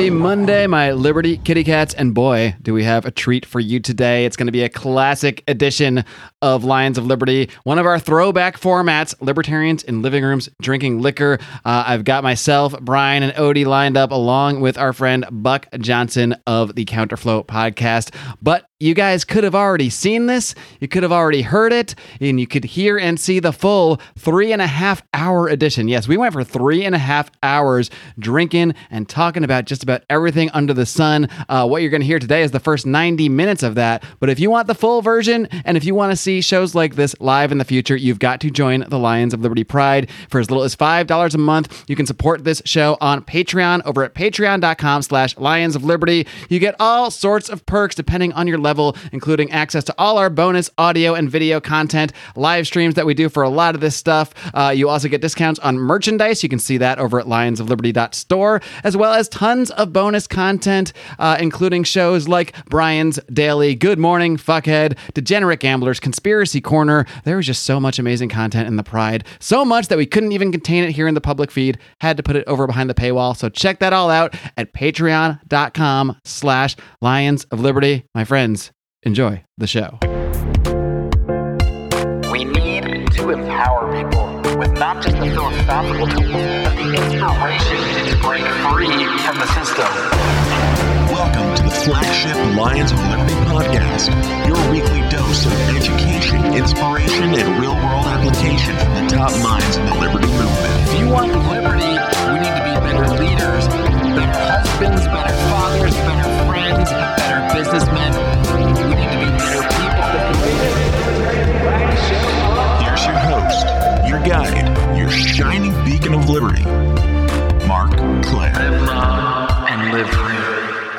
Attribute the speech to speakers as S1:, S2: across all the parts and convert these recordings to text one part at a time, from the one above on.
S1: Happy Monday, my Liberty kitty cats. And boy, do we have a treat for you today. It's going to be a classic edition of Lions of Liberty, one of our throwback formats, Libertarians in Living Rooms Drinking Liquor. Uh, I've got myself, Brian, and Odie lined up along with our friend Buck Johnson of the Counterflow podcast. But you guys could have already seen this, you could have already heard it, and you could hear and see the full three and a half hour edition. Yes, we went for three and a half hours drinking and talking about just about everything under the sun. Uh, what you're going to hear today is the first 90 minutes of that. But if you want the full version, and if you want to see shows like this live in the future, you've got to join the Lions of Liberty Pride for as little as $5 a month. You can support this show on Patreon over at patreon.com slash Lions of Liberty. You get all sorts of perks depending on your level including access to all our bonus audio and video content, live streams that we do for a lot of this stuff. Uh, you also get discounts on merchandise. You can see that over at lionsofliberty.store, as well as tons of bonus content, uh, including shows like Brian's Daily Good Morning, Fuckhead, Degenerate Gamblers, Corner. There was just so much amazing content in the Pride. So much that we couldn't even contain it here in the public feed. Had to put it over behind the paywall. So check that all out at patreon.com slash Lions of Liberty. My friends, enjoy the show.
S2: We need to empower people with not just the philosophical tools, but the inspiration to break free from the system.
S3: Welcome to flagship Lions of Liberty podcast, your weekly dose of education, inspiration, and real world application from the top minds in the liberty movement.
S2: If you want liberty, we need to be better leaders, better husbands, better fathers, better friends, better businessmen. We need to be better people.
S3: Here's your host, your guide, your shining beacon of liberty, Marc Clair.
S2: Live long and live free.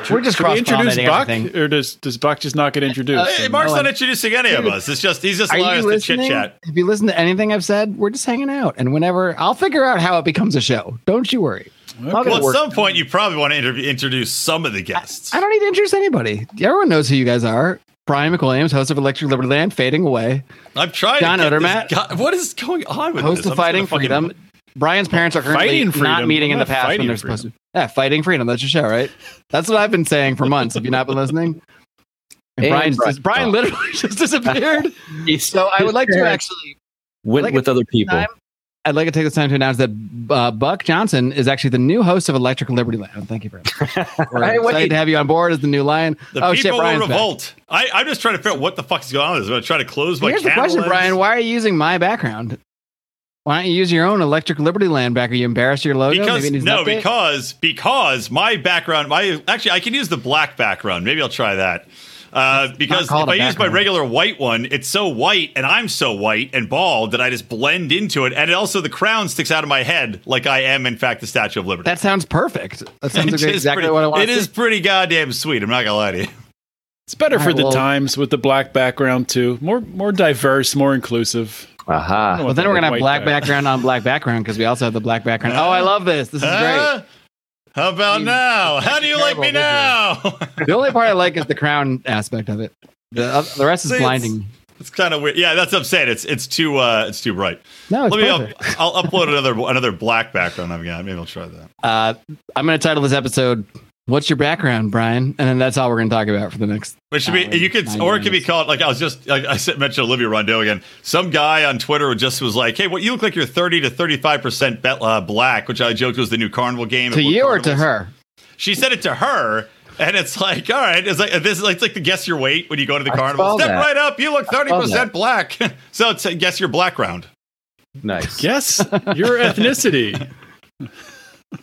S1: We're just
S4: Should we introduce Buck,
S1: everything.
S4: or does does Buck just not get introduced?
S5: Hey, Mark's
S1: No
S5: not
S1: one-
S5: introducing any of us. It's just he's just
S1: Are
S5: allowing us to chit chat.
S1: If you listen to anything I've said, we're just hanging out. And whenever I'll figure out how it becomes a show. Don't you worry. I'll
S5: Well, at
S1: worked.
S5: some point, you probably want to interview, introduce some of the guests.
S1: I don't need to introduce anybody. Everyone knows who you guys are. Brian McWilliams, host of Electric Liberty Land, fading away.
S5: I'm trying
S1: John
S5: to get
S1: Odermatt.
S5: this guy- what is going on with
S1: Host
S5: this?
S1: of
S5: I'm
S1: Fighting
S5: just gonna fucking-
S1: Freedom. Brian's parents are currently not meeting in
S4: I'm
S1: the past when they're
S4: freedom.
S1: supposed to. Yeah, Fighting Freedom. That's your show, right? That's what I've been saying for months. Have you not been listening? And
S6: And
S1: Brian,
S6: Brian-
S1: just, Brian literally just disappeared. so I would like to actually
S6: went
S1: Like
S6: with other people.
S1: time, I'd like to take this time to announce that uh, Buck Johnson is actually the new host of Electric Liberty Land. Thank you very much. We're
S6: Hey,
S1: excited
S6: wait.
S1: to have you on board as the new lion.
S5: The
S1: oh
S5: people
S1: shit,
S5: will
S1: Brian's back.
S5: revolt. I, I'm just trying to figure out what the fuck is going on. I'm going to try to close my
S1: Here's the
S5: camera
S1: question,
S5: lens.
S1: Brian. Why are you using my background? Why don't you use your own Electric Liberty Land back? Are you embarrassed of your logo?
S5: Because
S1: Maybe it needs an
S5: no,
S1: update?
S5: because because my background, my actually, I can use the black background. Maybe I'll try that. Uh, because if
S1: called a
S5: I use my regular white one, it's so white, and I'm so white and bald that I just blend into it, and it also the crown sticks out of my head like I am, in fact, the Statue of Liberty.
S1: that sounds perfect. That sounds
S5: It's
S1: like exactly
S5: pretty-
S1: what I want.
S5: It
S1: to
S5: is pretty goddamn sweet. I'm not gonna lie to you.
S4: It's better for
S1: Alright,
S4: the
S1: well-
S4: times with the black background too. More more diverse, more inclusive.
S6: Aha.
S1: Well, then we're gonna have black
S4: back.
S1: background on black background because we also have the black background. Oh, I love this. This is great.
S5: How about
S1: You-
S5: now? How do you like me now?
S1: The only part I like is the crown aspect of it. The, oth- the rest is
S5: See, it's-
S1: blinding.
S5: it's kind of weird. Yeah, that's what I'm saying. It's it's too uh, it's too bright.
S1: No, it's
S5: Let me. I'll, I'll upload another another black background I've got. Maybe I'll try that.
S1: Uh, I'm going to title this episode "What's Your Background, Brian?" and then that's all we're going to talk about for the next.
S5: Which should be.
S1: hour,
S5: You could,
S1: nine
S5: or it could be called like I was just like I said, mentioned Olivia Rondeau again. Some guy on Twitter just was like, "Hey, what you look like you're 30 to 35 percent uh, black," which I joked was the new carnival game.
S1: To
S5: at Blue
S1: you or to her?
S5: She said it to her. And it's like, all right, it's like this is like, it's like the guess your weight when you go to the
S6: I
S5: carnival. Step
S6: that.
S5: right up, you look thirty percent black. so it's a guess your black round.
S6: Nice.
S4: Guess your ethnicity.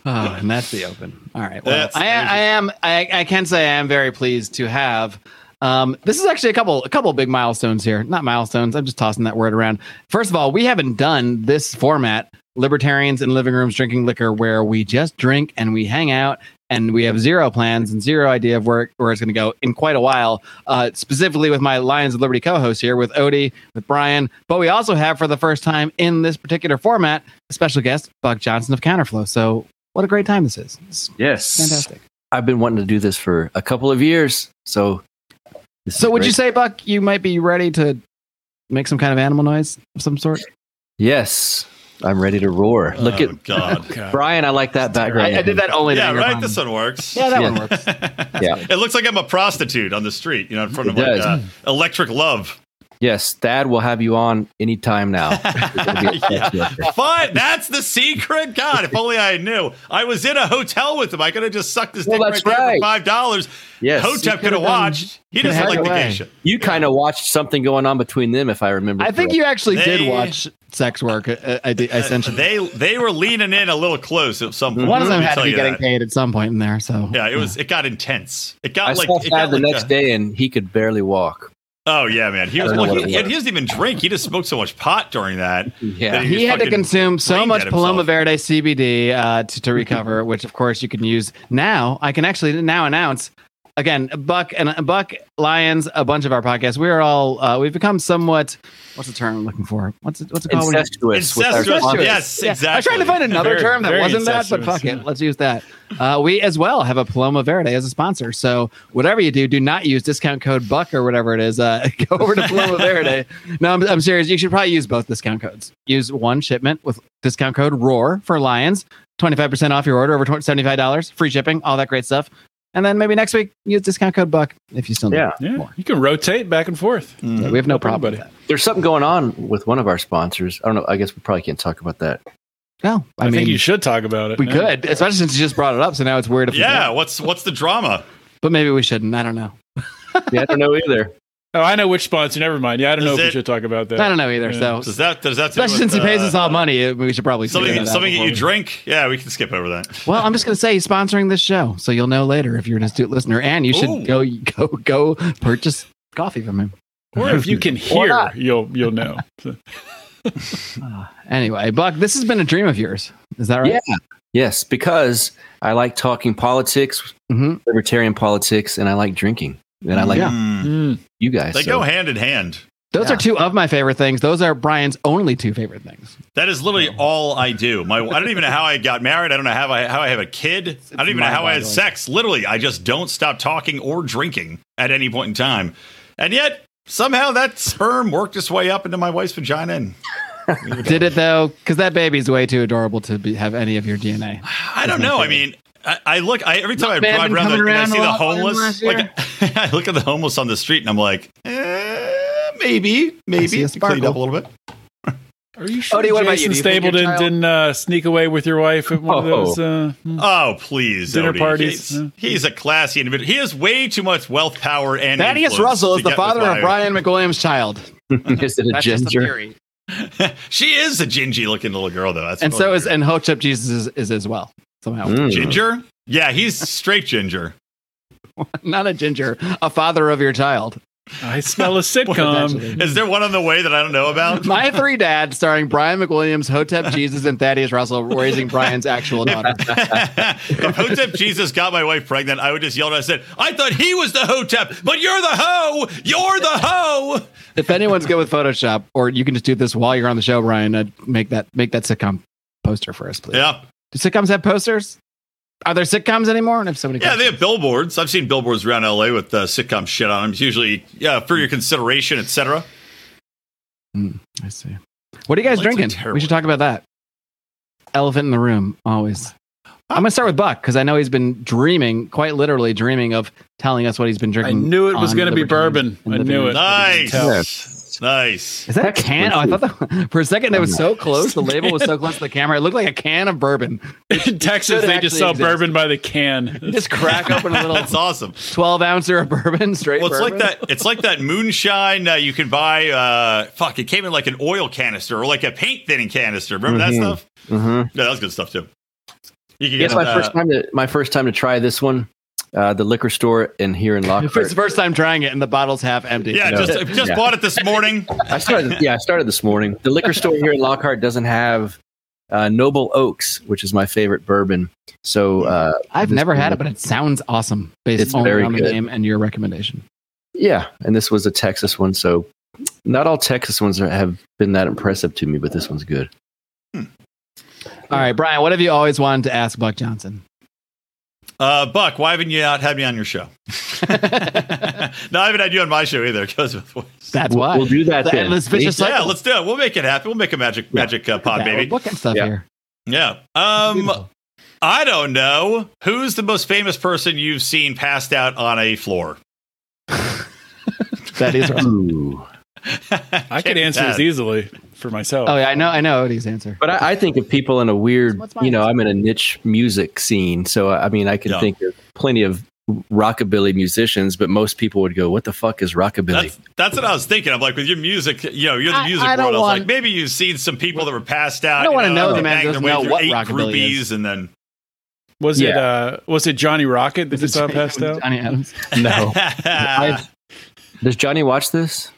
S1: Oh, and that's the open. All right. Well, I, I am. I, I can say I am very pleased to have. Um, this is actually a couple, a couple big milestones here. Not milestones. I'm just tossing that word around. First of all, we haven't done this format, libertarians in living rooms drinking liquor, where we just drink and we hang out and we have zero plans and zero idea of where, where it's going to go in quite a while. Uh, specifically with my Lions of Liberty co-host here, with Odie, with Brian, but we also have for the first time in this particular format a special guest, Buck Johnson of Counterflow. So what a great time this is. It's
S6: Yes.
S1: fantastic.
S6: I've been wanting to do this for a couple of years. So, this
S1: So
S6: is
S1: would you say, Buck, you might be ready to make some kind of animal noise of some sort?
S6: Yes. I'm ready to roar. Look
S5: oh,
S6: at
S5: God.
S4: God.
S6: Brian. I like that background.
S1: I, I did that only
S5: yeah, right.
S1: Tom.
S5: This one works.
S1: Yeah, that
S6: Yeah.
S1: one works.
S6: Yeah.
S5: It looks like I'm a prostitute on the street, you know, in front of
S6: It
S5: like uh, Electric Love.
S6: Yes, Dad will have you on anytime now. You're gonna be a sex worker.
S5: Fun. That's the secret. God, if only I knew. I was in a hotel with him. I could have just sucked his
S6: Well,
S5: dick right
S6: that's
S5: there for five dollars.
S6: Yes.
S5: Hotep could have watched. He doesn't
S1: had
S5: like the
S1: away.
S5: gay shit.
S6: You kind of watched something going on between them, if I remember.
S1: I think you actually did watch sex work. uh, I, I, did- essentially,
S5: They they were leaning in a little close at some point.
S1: one of them had to be getting
S5: that.
S1: paid at some point in there. So
S5: Yeah, it was. It got intense. It got
S6: I
S5: like.
S6: saw
S5: it
S6: Dad
S5: got
S6: the
S5: like
S6: next
S5: a-
S6: day, and he could barely walk.
S5: Oh yeah, man. He was.
S6: I don't know
S5: Well, he,
S6: it was.
S5: he doesn't even drink. He just smoked so much pot during that.
S6: Yeah.
S5: that
S1: he
S5: was
S1: had to consume so much Paloma. Verde CBD uh, to, to recover, which of course you can use now. I can actually now announce again, Buck and Buck Lions, a bunch of our podcasts. We are all uh, we've become somewhat. What's the term I'm looking for? What's it, what's it called?
S6: Incestuous. with
S5: Incestuous,
S6: sponsors.
S5: yes.
S1: Yeah, I was trying to find another
S4: Very-
S1: term that wasn't that, but
S4: incestuous,
S1: fuck it, let's use that. Uh, we as well have a Paloma Verde as a sponsor. So whatever you do, do not use discount code Buck or whatever it is. Uh, go over to Paloma Verde. No, I'm, I'm serious. You should probably use both discount codes. Use one shipment with discount code ROAR for Lions, 25% off your order over $20 $75, free shipping, all that great stuff. And then maybe next week use discount code Buck if you still need
S6: Yeah.
S1: it.
S4: Yeah,
S1: more.
S4: you can rotate back and forth.
S1: Yeah, we have no
S4: No problem,
S1: problem with
S4: buddy.
S1: that.
S6: There's something going on with one of our sponsors. I don't know. I guess we probably can't talk about that.
S1: No, I,
S4: I,
S1: mean,
S4: think you should talk about it.
S1: we
S4: yeah.
S1: could, especially since you just brought it up. So now it's weird if
S5: Yeah. What's what's the drama?
S1: But maybe we shouldn't. I don't know.
S6: Yeah, I don't know either.
S4: Oh, I know which sponsor. Never mind. Yeah, I don't know
S5: Is
S4: if we
S5: it-
S4: should talk about that.
S1: I don't know either.
S4: Yeah.
S1: So
S5: Does that does that do
S1: Especially
S5: with,
S1: since he pays
S5: uh,
S1: us all money, we should probably figure
S5: Something
S1: that out
S5: something that
S1: before
S5: you
S1: we-
S5: drink? Yeah, we can skip over that.
S1: Well, I'm just going to say he's sponsoring this show, so you'll know later if you're an astute listener, and you should
S5: Ooh.
S1: go go go purchase coffee from him.
S4: Or if you can hear,
S1: not.
S4: you'll you'll know.
S1: Anyway, Buck, this has been a dream of yours. Is that right?
S6: Yeah. Yes, because I like talking politics,
S1: hmm
S6: libertarian politics, and I like drinking, and I like
S1: Yeah.
S5: Mm.
S4: Mm.
S6: you guys.
S5: They
S6: so-
S5: go hand in hand.
S1: Those
S6: Yeah.
S1: are two of my favorite things. Those are Brian's only two favorite things.
S5: That is literally all I do. My I don't even know how I got married. I don't know how I how I have a kid. I don't even know how I had
S1: mind-boggling.
S5: sex. Literally, I just don't stop talking or drinking at any point in time. And yet somehow that sperm worked its way up into my wife's vagina. And
S1: Did it though? Because that baby's way too adorable to be, have any of your DNA.
S5: I don't know. I mean. I, I look. I, every time I drive around, the,
S1: coming
S5: and I see the
S1: lot more than
S5: homeless. Like I look at the homeless on the street, and I'm like, eh, maybe, maybe
S1: a
S5: to clean up a little bit.
S4: Are you sure
S1: Odie, what you?
S4: Jason
S1: Do you think your
S4: Stapleton
S1: child-
S4: didn't uh, sneak away with your wife at one of
S6: Oh.
S4: those? Uh, hmm.
S5: Oh, please.
S4: Dinner
S5: Odie.
S4: parties.
S5: He's,
S4: Yeah.
S5: he's a classy individual. He has way too much wealth, power, and
S1: Thaddeus
S5: influence
S1: Russell is the father of Brian McWilliams' child.
S6: Is it a
S1: That's just a
S6: ginger?
S5: she is a gingy looking little girl, though. That's
S1: And so
S5: really
S1: is
S5: weird.
S1: and Hotep Jesus is, is as well somehow.
S6: Mm.
S5: ginger. Yeah, he's straight ginger.
S1: Not a ginger, a father of your child.
S4: I smell a sitcom.
S5: Is there one on the way that I don't know about?
S1: My Three Dads, starring Brian McWilliams, Hotep Jesus, and Thaddeus Russell, raising Brian's actual daughter.
S5: if Hotep Jesus got my wife pregnant, I would just yell at her. I said, I thought he was the Hotep, but you're the hoe. You're the hoe.
S1: if anyone's good with Photoshop, or you can just do this while you're on the show, Brian, uh, make that make that sitcom poster for us, please.
S5: Yeah.
S1: Do sitcoms have posters? Are there sitcoms anymore? And if somebody,
S5: Yeah, they have billboards. I've seen billboards around LA with uh, sitcom shit on them. It's usually, yeah, for your consideration, etc.
S1: I see. What are you guys drinking? We should talk about that. Elephant in the room, always. I'm gonna start with Buck because I know he's been dreaming, quite literally dreaming of telling us what he's been drinking.
S4: I knew it was going to be bourbon. I knew it.
S5: Nice.
S4: Tell.
S5: Nice.
S1: Is that a can? Oh, I thought that, for a second it was so close. The label was so close to the camera. It looked like a can of bourbon.
S4: In Texas, they just sell
S1: exist.
S4: bourbon by the can.
S1: You just crack open a little
S5: That's awesome.
S1: 12 ouncer of bourbon, straight
S5: Well, it's
S1: bourbon.
S5: like that. It's like that moonshine uh, you can buy. Uh, fuck, it came in like an oil canister or like a paint thinning canister. Remember
S6: Mhm.
S5: that stuff?
S6: Mm-hmm.
S5: Yeah, that was good stuff too. You can
S6: Yes,
S5: get
S6: my
S5: uh,
S6: first time to my first time to try this one. Uh, the liquor store in here in
S1: It's
S6: Lockhart.
S1: the first time trying it, and the bottle's half empty.
S5: Yeah,
S6: No.
S5: just just
S6: Yeah.
S5: bought it this morning.
S6: I started. Yeah, I started this morning. The liquor store here in Lockhart doesn't have uh, Noble Oaks, which is my favorite bourbon. So uh,
S1: I've never had it, but it sounds awesome based
S6: It's
S1: only
S6: very
S1: on the
S6: good.
S1: name and your recommendation.
S6: yeah, and this was a Texas one. So not all Texas ones are, have been that impressive to me, but this one's good.
S1: All right, Brian, what have you always wanted to ask Buck Johnson?
S5: Uh, Buck, why haven't you not had me on your show? no, I haven't had you on my show either. It goes both ways.
S1: That's why.
S6: we'll do that
S1: The
S6: then.
S1: endless vicious
S6: See?
S1: cycle.
S5: Yeah, let's do it. We'll make it happen. We'll make a magic magic uh, pod,
S1: Yeah,
S5: baby.
S1: We're booking stuff
S6: Yeah.
S1: here.
S5: Yeah. Um, I don't know. Who's the most famous person you've seen passed out on a floor?
S1: That is.
S6: Ooh.
S4: I could answer this easily for myself.
S1: Oh yeah, I know. I know Odie's answer.
S6: But I, I think of people in a weird, you know,
S1: answer?
S6: I'm in a niche music scene. So, I mean, I can
S5: Yeah.
S6: think of plenty of rockabilly musicians, but most people would go, what the fuck is rockabilly?
S5: That's that's what I was thinking. I'm like, with your music, you know, you're the
S1: I-
S5: music
S1: I don't
S5: world. I was
S1: want-
S5: like, maybe you've seen some people that were passed out.
S1: I don't wanna know
S5: they
S1: the man
S5: banged
S1: doesn't know what
S5: eight
S1: rockabilly
S5: groupies,
S1: is.
S5: and then
S4: was it uh was it Johnny Rocket that just saw passed out?
S1: Johnny Adams?
S6: no. I've- Does Johnny watch this?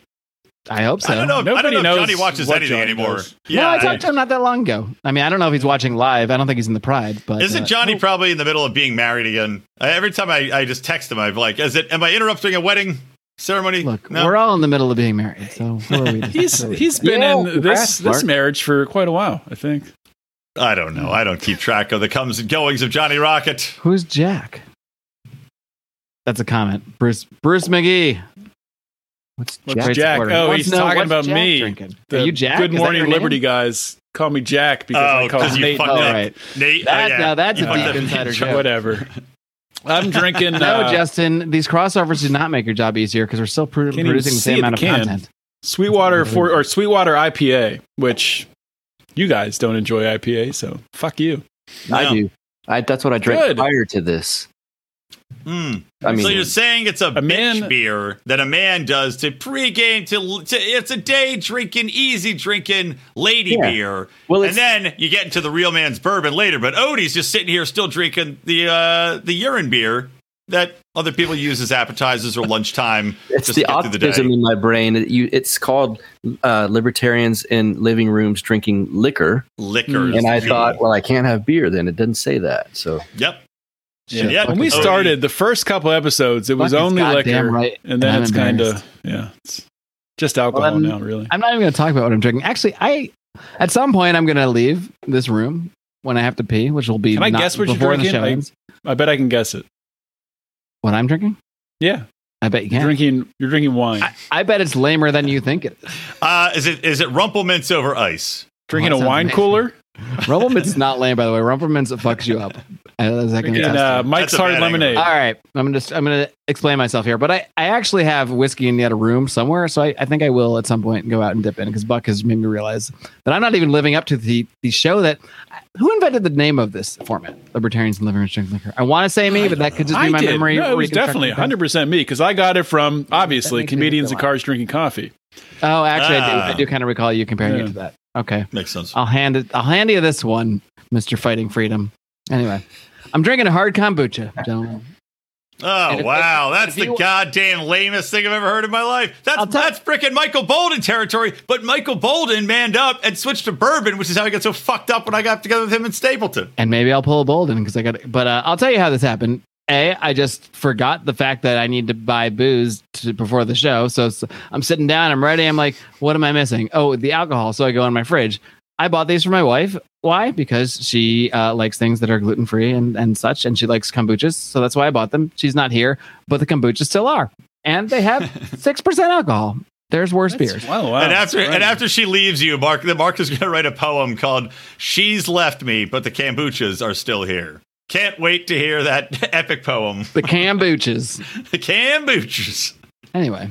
S1: I hope so.
S5: I don't know. I don't
S4: Nobody
S5: know if
S4: knows
S5: Johnny watches anything
S4: Johnny
S5: anymore.
S4: Yeah,
S1: no, I talked to him not that long ago. I mean, I don't know if he's watching live. I don't think he's in the Pride, but
S5: Isn't
S1: uh,
S5: Johnny probably in the middle of being married again? Uh, every time I, I just text him, I'm like, "Is it? Am I interrupting a wedding ceremony?"
S1: Look,
S5: no.
S1: we're all in the middle of being married, so who are
S4: He's
S1: who are we to
S4: he's
S1: say?
S4: been
S6: Yeah,
S4: in this
S6: congrats,
S4: this marriage for quite a while, I think.
S5: I don't know. I don't keep track of the comes and goings of Johnny Rocket.
S1: Who's Jack? That's a comment. Bruce Bruce McGee. What's
S4: What's Jack? Oh,
S1: Wants
S4: he's
S1: to know
S4: talking about
S1: Jack
S4: me.
S1: Drinking.
S4: The
S1: Are you Jack?
S4: Good
S1: Is
S4: Morning
S1: your name?
S4: Liberty guys call me Jack because
S5: Oh,
S4: I call
S5: because
S4: him Nate.
S5: fucked
S1: Oh, right.
S5: Nate.
S1: That-
S5: oh, yeah.
S1: now that's
S5: You
S1: a
S5: fucked
S1: deep insider joke.
S4: Whatever. I'm drinking.
S1: No,
S4: uh,
S1: Justin, these crossovers do not make your job easier because we're still pro- producing the
S4: see
S1: same
S4: the
S1: amount of
S4: can.
S1: content.
S4: Sweetwater for or Sweetwater IPA, which you guys don't enjoy IPA, so fuck you.
S6: I do. I, that's what I drank
S4: Good.
S6: prior to this.
S5: Mm.
S6: I mean,
S5: so you're saying it's a,
S4: A man-
S5: bitch beer that a man does to pregame to, to it's a day drinking, easy drinking lady
S6: Yeah.
S5: beer.
S6: Well,
S5: and then you get into the real man's bourbon later. But Odie's just sitting here still drinking the uh, the urine beer that other people use as appetizers or lunchtime.
S6: it's
S5: just
S6: the
S5: to the
S6: optimism in my brain. It- you, it's called uh, libertarians in living rooms drinking liquor,
S5: Liquor.
S6: and I thought, well, I can't have beer. Then it doesn't say that. So
S5: yep.
S1: Shit,
S5: Yeah,
S4: When we
S5: Odie.
S4: started the first couple episodes, it was only
S1: goddamn
S4: liquor,
S1: right,
S4: and then
S1: I'm
S4: it's kind of yeah, it's just alcohol
S1: Well,
S4: now, really.
S1: I'm not even going to talk about what I'm drinking. Actually, I at some point I'm going to leave this room when I have to pee, which will be
S4: Can I
S1: not
S4: guess what you're
S1: before the
S4: drinking?
S1: show
S4: I- I bet I can guess it.
S1: What I'm drinking?
S4: Yeah,
S1: I bet you
S4: you're
S1: can.
S4: drinking. You're drinking wine.
S1: I, I bet it's lamer than you think it is.
S5: Uh, is it is it Rumple Minze over ice?
S4: drinking
S1: that
S4: a wine
S1: amazing.
S4: cooler.
S1: Rumple Minze not lame, by the way. Rumple Minze fucks you up. As I can
S4: Drinking uh. Mike's
S5: That's
S4: Hard
S5: bad
S4: Lemonade.
S1: All right, I'm just I'm gonna explain myself here, but I, I actually have whiskey in the other room somewhere, so I, I think I will at some point go out and dip in because Buck has made me realize that I'm not even living up to the the show that who invented the name of this format, Libertarians and Living Room Drinking Liquor. I want to say me, but that could just be
S4: I
S1: my
S4: did.
S1: memory.
S4: No, it was definitely 100 percent me because I got it from obviously
S1: makes me
S4: comedians
S1: feel
S4: and cars drinking coffee.
S1: Oh, actually, I do.
S5: Ah.
S1: I do kind of recall you comparing
S4: Yeah.
S1: it to that. Okay,
S5: Makes sense.
S1: I'll hand it. I'll hand you this one, Mister Fighting Freedom. Anyway, I'm drinking a hard kombucha, gentlemen.
S5: Oh
S1: if-
S5: wow,
S1: if-
S5: that's
S1: if
S5: the goddamn lamest thing I've ever heard in my life. That's
S1: tell-
S5: that's freaking Michael Boldin territory. But Michael Boldin manned up and switched to bourbon, which is how I got so fucked up when I got together with him in Stapleton.
S1: and maybe I'll pull a Boldin because I got. But uh, I'll tell you how this happened. A, I just forgot the fact that I need to buy booze to, before the show. So, I'm sitting down, I'm ready. I'm like, what am I missing? Oh, the alcohol. So I go in my fridge. I bought these for my wife. Why? Because she uh, likes things that are gluten free and, and such, and she likes kombuchas. So that's why I bought them. She's not here, but the kombuchas still are, and they have six percent alcohol. There's worse beers.
S4: Wow, wow.
S5: and after and after she leaves you, Mark, the Mark is going to write a poem called "She's Left Me, but the kombuchas are still here." Can't wait to hear that epic poem.
S1: The kombuchas.
S5: The kombuchas.
S1: Anyway,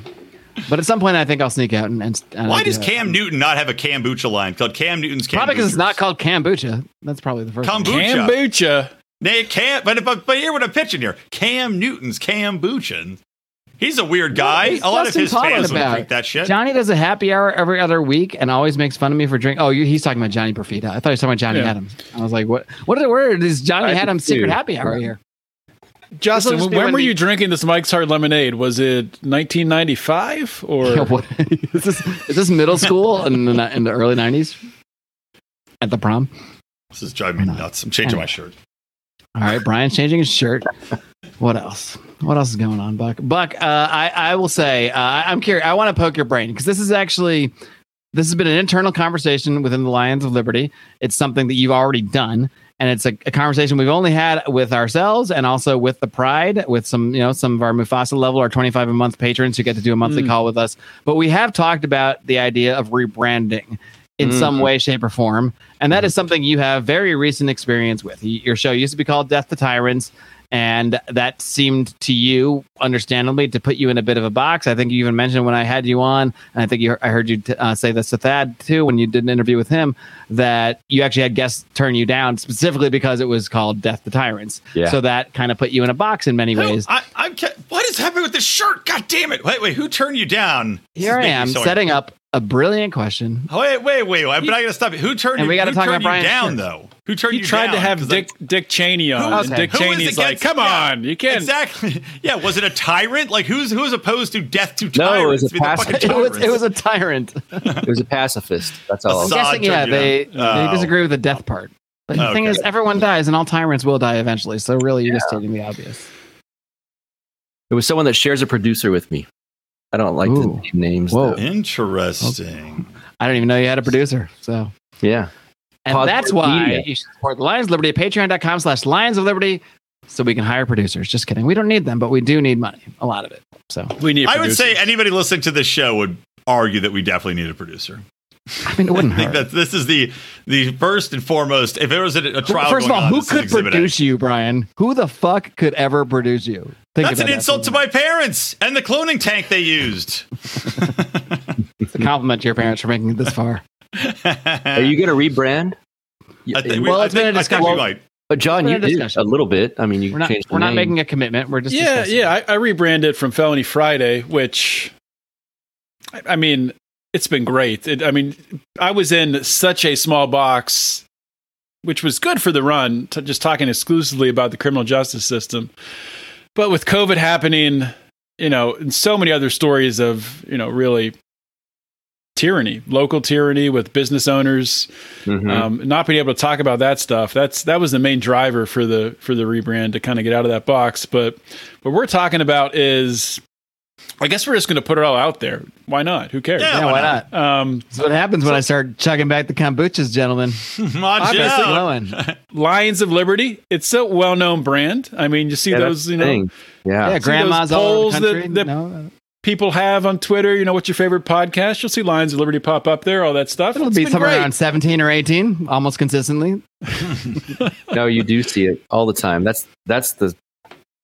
S1: but at some point, I think I'll sneak out and. and, and
S5: Why does
S1: that.
S5: Cam um, Newton not have a kombucha line called Cam Newton's kombucha?
S1: Probably because it's not called kombucha. That's probably the first. one.
S5: Kombucha.
S4: kombucha.
S5: They can't, but, but but here what I'm pitching here. Cam Newton's kombucha. He's a weird guy. A lot of his
S1: talking
S5: fans would
S1: about?
S5: drink that shit.
S1: Johnny does a happy hour every other week and always makes fun of me for drinking. Oh, you, he's talking about Johnny Perfita. I thought he was talking about Johnny
S4: Yeah.
S1: Adams. I was like, what? What? Are, where is Johnny
S6: I did
S1: Adams' secret
S6: too.
S1: happy hour here?
S4: Justin,
S1: This'll just be
S4: when
S1: when
S4: were you drinking this Mike's Hard Lemonade? Was it 1995 or
S1: what, is this is this middle school in the, in the early '90s at the prom?
S5: This is driving me nuts. I'm changing my shirt.
S1: All right, Brian's changing his shirt. What else? What else is going on, Buck? Buck, uh, I I will say uh, I'm curious. I want to poke your brain because this is actually this has been an internal conversation within the Lions of Liberty. It's something that you've already done, and it's a, a conversation we've only had with ourselves and also with the Pride, with some you know some of our Mufasa level, our twenty five a month patrons who get to do a monthly
S4: Mm.
S1: call with us. But we have talked about the idea of rebranding in some
S6: Mhm.
S1: way, shape, or form, and that is something you have very recent experience with. Your show used to be called Death to Tyrants. And that seemed to you, understandably, to put you in a bit of a box. I think you even mentioned when I had you on, and I think you, I heard you t- uh, say this to Thad too when you did an interview with him, that you actually had guests turn you down specifically because it was called Death to Tyrants.
S6: Yeah.
S1: So that kind of put you in a box in many
S5: Who-
S1: ways.
S5: I, I'm. ca- What is happening with this shirt? God damn it! Wait, wait. Who turned you down? This
S1: Here
S5: is
S1: I am
S5: so
S1: setting up a brilliant question.
S5: Oh, wait, wait, wait. I'm not going to stop you. Who turned
S1: And
S5: you?
S1: we gotta
S5: who
S1: talk
S5: turned
S1: about Brian
S5: you down,
S1: Schertz.
S5: though? Who turned you down?
S4: He
S5: you
S4: tried
S5: down?
S4: to have Dick Dick Cheney on,
S1: Okay.
S4: and Dick
S5: Who is
S4: Cheney's like, "Come
S5: yeah.
S4: on, you can't."
S5: exactly. Yeah, was it a tyrant? Like who's who's opposed to death to tyrants?
S6: No, it was
S5: a,
S6: a
S5: I
S6: pacifist.
S1: It was, it was a tyrant.
S6: It was a pacifist. That's all.
S1: I'm
S5: Assad
S1: guessing, yeah, they,
S5: down.
S1: they
S5: Oh.
S1: disagree with the death part. But the thing is, everyone dies, and all tyrants will die eventually. So really, you're just stating the obvious.
S6: It was someone that shares a producer with me. I don't like
S1: Ooh.
S6: to name names.
S1: Whoa.
S6: though.
S5: Interesting.
S1: I don't even know you had a producer. So,
S6: Yeah.
S1: and
S6: Pod
S1: that's
S6: Media.
S1: why you should support the Lions of Liberty at patreon.com slash Lions of Liberty so we can hire producers. Just kidding. We don't need them, but we do need money, a lot of it. So,
S4: we need.
S5: I would say anybody listening to this show would argue that we definitely need a producer.
S1: I mean, it wouldn't
S5: I think
S1: hurt.
S5: that this is the the first and foremost. If there was a, a trial,
S1: First of all,
S5: on,
S1: who could
S5: Exhibit A.
S1: produce you, Brian? Who the fuck could ever produce you? Think
S5: That's an
S1: that
S5: insult to my parents and the cloning tank they used.
S1: It's a compliment to your parents for making it this far.
S6: Are you going to rebrand?
S5: I think, we,
S1: Well,
S5: I
S1: it's been
S5: think,
S1: a
S5: I think we
S1: discussion.
S5: might.
S6: But John, you
S1: been a
S6: did a little bit. I mean, you
S1: We're not,
S6: changed
S1: we're not
S6: name.
S1: making a commitment. We're just
S4: yeah,
S1: discussing.
S4: yeah. I, I rebranded from Felony Friday, which I, I mean, it's been great. It, I mean, I was in such a small box, which was good for the run. To just talking exclusively about the criminal justice system, but with COVID happening, you know, and so many other stories of you know really tyranny, local tyranny with business owners
S6: Mhm.
S4: um, not being able to talk about that stuff that's that was the main driver for the for the rebrand to kind of get out of that box but what we're talking about is i guess we're just going to put it all out there why not who cares
S5: Yeah.
S1: Yeah, why not?
S4: um,
S1: That's what happens when I start chugging back the kombuchas, gentlemen.
S5: Watch
S1: Obviously glowing.
S4: lions of liberty it's a well-known brand i mean you see
S6: Yeah,
S4: those you know
S6: thing. Yeah.
S1: Yeah,
S4: those
S1: grandmas all over
S4: polls
S1: the
S4: that-
S1: country.
S4: that-
S1: no,
S4: people have on twitter you know what's your favorite podcast you'll see lions of liberty pop up there all that stuff
S1: it'll
S4: It's
S1: be somewhere
S4: great.
S1: around 17 or 18, almost consistently.
S6: No, you do see it all the time. That's that's the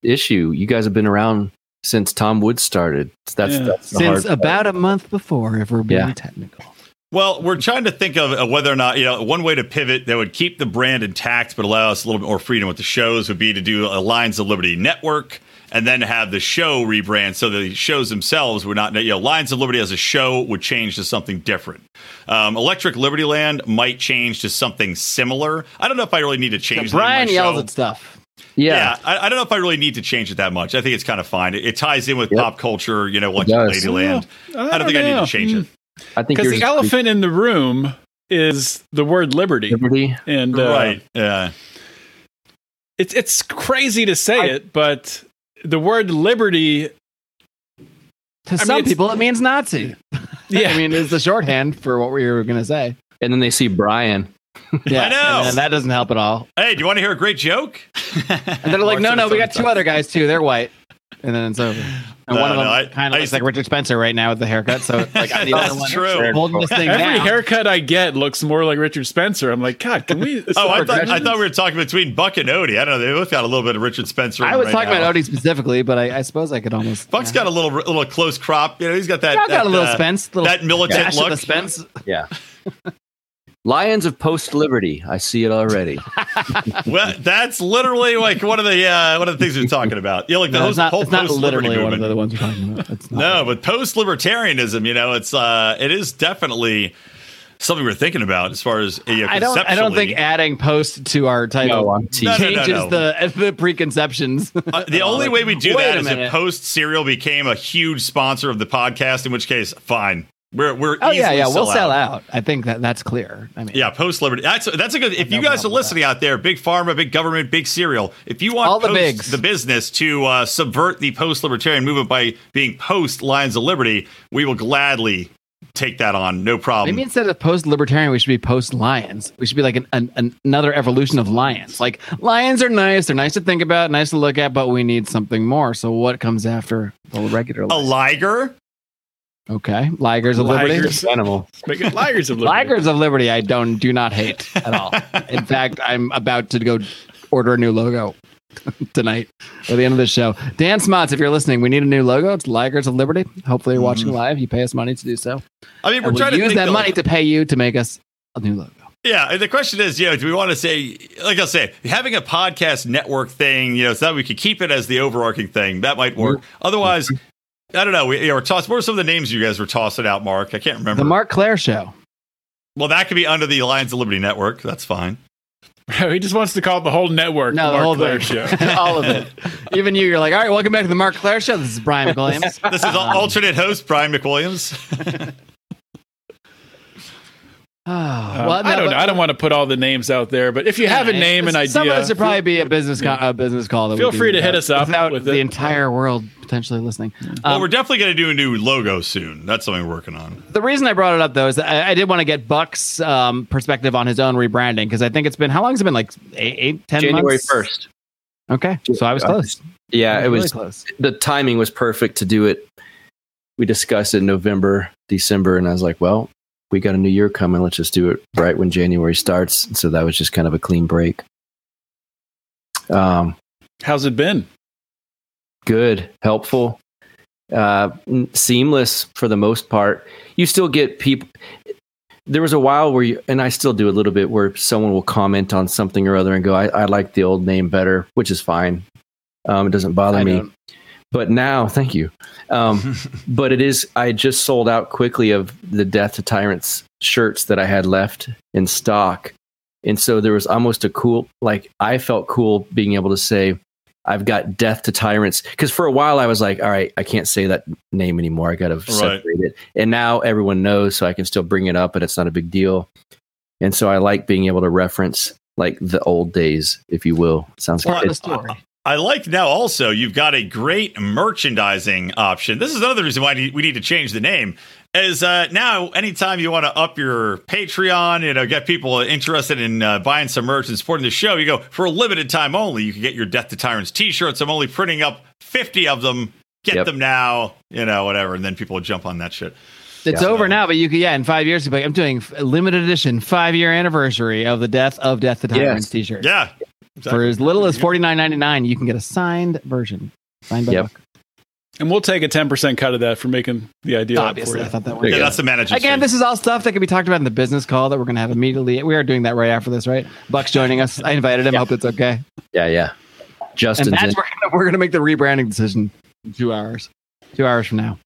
S6: issue. You guys have been around since Tom Woods started. That's,
S4: Yeah.
S6: that's
S1: Since
S6: hard part.
S1: about a month before, if we're being
S6: Yeah.
S1: technical.
S5: Well, we're trying to think of uh, whether or not, you know, one way to pivot that would keep the brand intact but allow us a little bit more freedom with the shows would be to do a Lions of Liberty network and then have the show rebrand so the shows themselves would not, you know, Lions of Liberty as a show would change to something different. Um, Electric Liberty Land might change to something similar. I don't know if I really need to change the name of
S1: Brian
S5: my
S1: yells
S5: show.
S1: at stuff.
S6: Yeah.
S5: Yeah, I, I don't know if I really need to change it that much. I think it's kind of fine. It, it ties in with
S6: Yep.
S5: pop culture, you know, like
S6: does.
S5: Ladyland.
S4: I
S5: I don't think I need to change it.
S6: I think
S4: because the
S6: is
S4: elephant in the room is the word liberty
S6: Liberty.
S4: and uh,
S5: right. Yeah.
S4: it's it's crazy to say it, but the word liberty,
S1: To
S4: mean,
S1: some
S4: it's-
S1: people, it means Nazi.
S4: yeah,
S1: I mean, it's the shorthand for what we were going to say.
S6: And then they see Brian.
S1: Yeah,
S5: I know.
S1: And that doesn't help at all.
S5: Hey, do you want to hear a great joke?
S1: And they're like, no, no, we got two other guys too. They're white. And then it's over. And
S5: No,
S1: one of them
S5: I-
S1: kind of looks
S5: used
S1: like Richard Spencer right now with the haircut. So like I'm the
S5: That's
S1: only one
S5: true.
S1: holding this thing
S4: every
S1: down.
S4: haircut I get looks more like Richard Spencer. I'm like, God, can we?
S5: Oh, I thought, I thought we were talking between Buck and Odie. I don't know. They both got a little bit of Richard Spencer.
S1: I was
S5: right
S1: talking
S5: now.
S1: about Odie specifically, but I, I suppose I could almost.
S5: Buck's got a little, little close crop. You know, he's got that.
S1: I've got
S5: that,
S1: a little
S5: uh,
S1: Spence, little
S5: that militant look.
S1: the Spence.
S6: Yeah. Lions of Post Liberty. I see it already.
S5: Well, that's literally like one of the uh, one of the things we're talking about. Yeah, like the
S1: No,
S5: whole,
S1: it's not,
S5: whole
S1: it's not
S5: post-liberty
S1: literally one of the ones we're talking about. It's not.
S5: No, but post-libertarianism, you know, it's uh, it is definitely something we're thinking about as far as you know,
S1: I don't. I don't think adding post to our title
S6: No, I'm.
S5: No, no, no,
S1: changes
S5: no.
S1: the the preconceptions.
S5: Uh, the only way we do
S1: Wait
S5: that
S1: a
S5: is if. Post Cereal became a huge sponsor of the podcast, in which case, fine. We're we're
S1: oh yeah, yeah, we'll
S5: sell
S1: sell
S5: out.
S1: I think that that's clear. I mean,
S5: Yeah, post liberty. That's that's a good. If
S1: No
S5: you guys are listening out there, big pharma, big government, big cereal. If you want
S1: All the
S5: Post,
S1: bigs.
S5: the business to uh, subvert the post libertarian movement by being post Lions of Liberty, we will gladly take that on, no problem.
S1: Maybe instead of post libertarian, we should be post lions. We should be like an, an, an, another evolution of lions. Like lions are nice; they're nice to think about, nice to look at, but we need something more. So what comes after the regular?
S5: a liger.
S1: Okay, ligers of liberty.
S6: Animal.
S4: Make it ligers of liberty.
S1: Ligers of liberty. I don't do not hate at all. In fact, I'm about to go order a new logo tonight or the end of the show. Dan Smots, if you're listening, we need a new logo. It's Ligers of Liberty. Hopefully, you're watching live. You pay us money to do so.
S5: I mean, Mm-hmm. we're
S1: And
S5: trying
S1: we'll
S5: to
S1: use that
S5: though,
S1: money to pay you to make us a new logo.
S5: Yeah, and the question is, you know, do we want to say, like I'll say, having a podcast network thing, you know, so that we could keep it as the overarching thing, that might work. Otherwise, I don't know. We, you know, we're tossing. What are some of the names you guys were tossing out, Mark? I can't remember.
S1: The Marc Clair Show.
S5: well, that could be under the Alliance of Liberty Network. That's fine.
S4: he just wants to call it the whole network.
S1: No, the
S4: Mark
S1: whole
S4: Claire
S1: thing.
S4: show.
S1: all of it. Even you, you're like, all right, welcome back to the Marc Clair Show. This is Brian McWilliams.
S5: This is
S1: Um,
S5: alternate host Brian McWilliams.
S1: Oh,
S4: Um,
S1: well, no,
S4: I don't
S1: but-
S4: know. I don't want to put all the names out there, but if you have a name and
S1: it's- Some of
S4: idea,
S1: this would probably be a business co- a business call. That
S4: Feel free to hit us up
S1: without
S4: with
S1: the
S4: it.
S1: entire world potentially listening.
S5: well,
S1: Um,
S5: we're definitely going to do a new logo soon. That's something we're working on.
S1: the reason I brought it up though is that I, I did want to get Buck's um, perspective on his own rebranding because I think it's been how long has it been like eight, eight ten
S6: January first.
S1: Okay, so I was close.
S6: Yeah, it
S1: Really
S6: was.
S1: close.
S6: The timing was perfect to do it. We discussed it in November, December, and I was like, well, we got a new year coming. Let's just do it right when January starts. So that was just kind of a clean break. Um,
S4: how's it been?
S6: good, helpful, uh, seamless for the most part. You still get people. There was a while where you, and I still do a little bit, where someone will comment on something or other and go, I, I like the old name better, which is fine. Um, it doesn't bother
S1: I
S6: me.
S1: don't.
S6: But now, thank you. Um, but it is, I just sold out quickly of the Death to Tyrants shirts that I had left in stock. And so there was almost a cool, like, I felt cool being able to say, I've got Death to Tyrants. Because for a while I was like, all right, I can't say that name anymore. I got to separate it. And now everyone knows, so I can still bring it up and it's not a big deal. And so I like being able to reference like the old days, if you will. Sounds
S5: Well,
S6: like
S1: The
S6: it's,
S1: story.
S5: I like now also you've got a great merchandising option. This is another reason why we need to change the name. Is uh, now anytime you want to up your Patreon, you know, get people interested in uh, buying some merch and supporting the show, you go for a limited time only. You can get your Death to Tyrants T-shirts. I'm only printing up 50 of them. Get
S6: Yep.
S5: them now, you know, whatever, and then people will jump on that shit.
S1: It's
S6: Yeah.
S1: over now, but you could, yeah, in five years, you'd like, I'm doing a limited edition five year anniversary of the death of Death to Tyrants
S6: Yes.
S1: t shirt.
S5: Yeah,
S1: For as little as forty nine ninety nine, you can get a signed version. Signed by
S6: Yep.
S1: Buck.
S4: And we'll take a 10% cut of that for making the idea up for
S1: Obviously,
S4: you.
S1: I thought that
S6: There
S1: was.
S6: you
S5: yeah, that's the manager.
S1: Again, this is all stuff that can be talked about in the business call that we're going to have immediately. We are doing that right after this, right? Buck's joining us. I invited him.
S6: Yeah.
S1: Hope it's okay.
S6: yeah, yeah.
S1: And that's
S6: in.
S1: we're gonna, we're gonna make the rebranding decision in two hours. Two hours from now.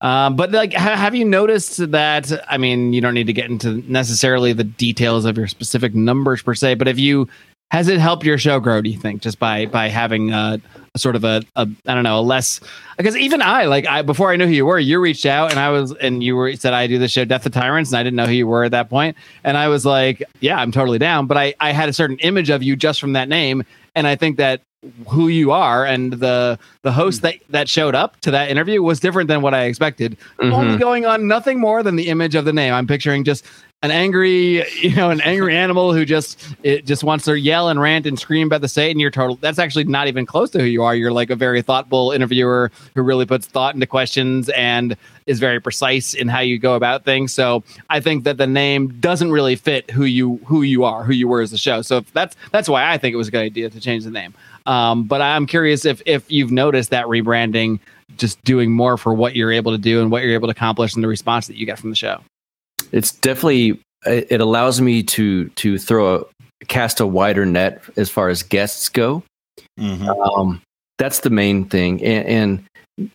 S1: Um, but like, ha- have you noticed that? I mean, you don't need to get into necessarily the details of your specific numbers per se, but if you has it helped your show grow? Do you think just by by having uh, a sort of a, a I don't know a less because even I like I before I knew who you were, you reached out and I was and you were said I do the show Death of Tyrants and I didn't know who you were at that point and I was like yeah I'm totally down, but I I had a certain image of you just from that name and I think that who you are and the the host that that showed up to that interview was different than what I expected.
S6: Mhm.
S1: Only going on nothing more than the image of the name. I'm picturing just an angry, you know, an angry animal who just it just wants to yell and rant and scream about the state. And you're total. That's actually not even close to who you are. You're like a very thoughtful interviewer who really puts thought into questions and is very precise in how you go about things. So I think that the name doesn't really fit who you who you are, who you were as a show. So that's that's why I think it was a good idea to change the name. Um, but I'm curious if if you've noticed that rebranding just doing more for what you're able to do and what you're able to accomplish and the response that you get from the show.
S6: It's definitely it allows me to to throw a cast a wider net as far as guests go.
S5: Mhm.
S6: um, that's the main thing. And,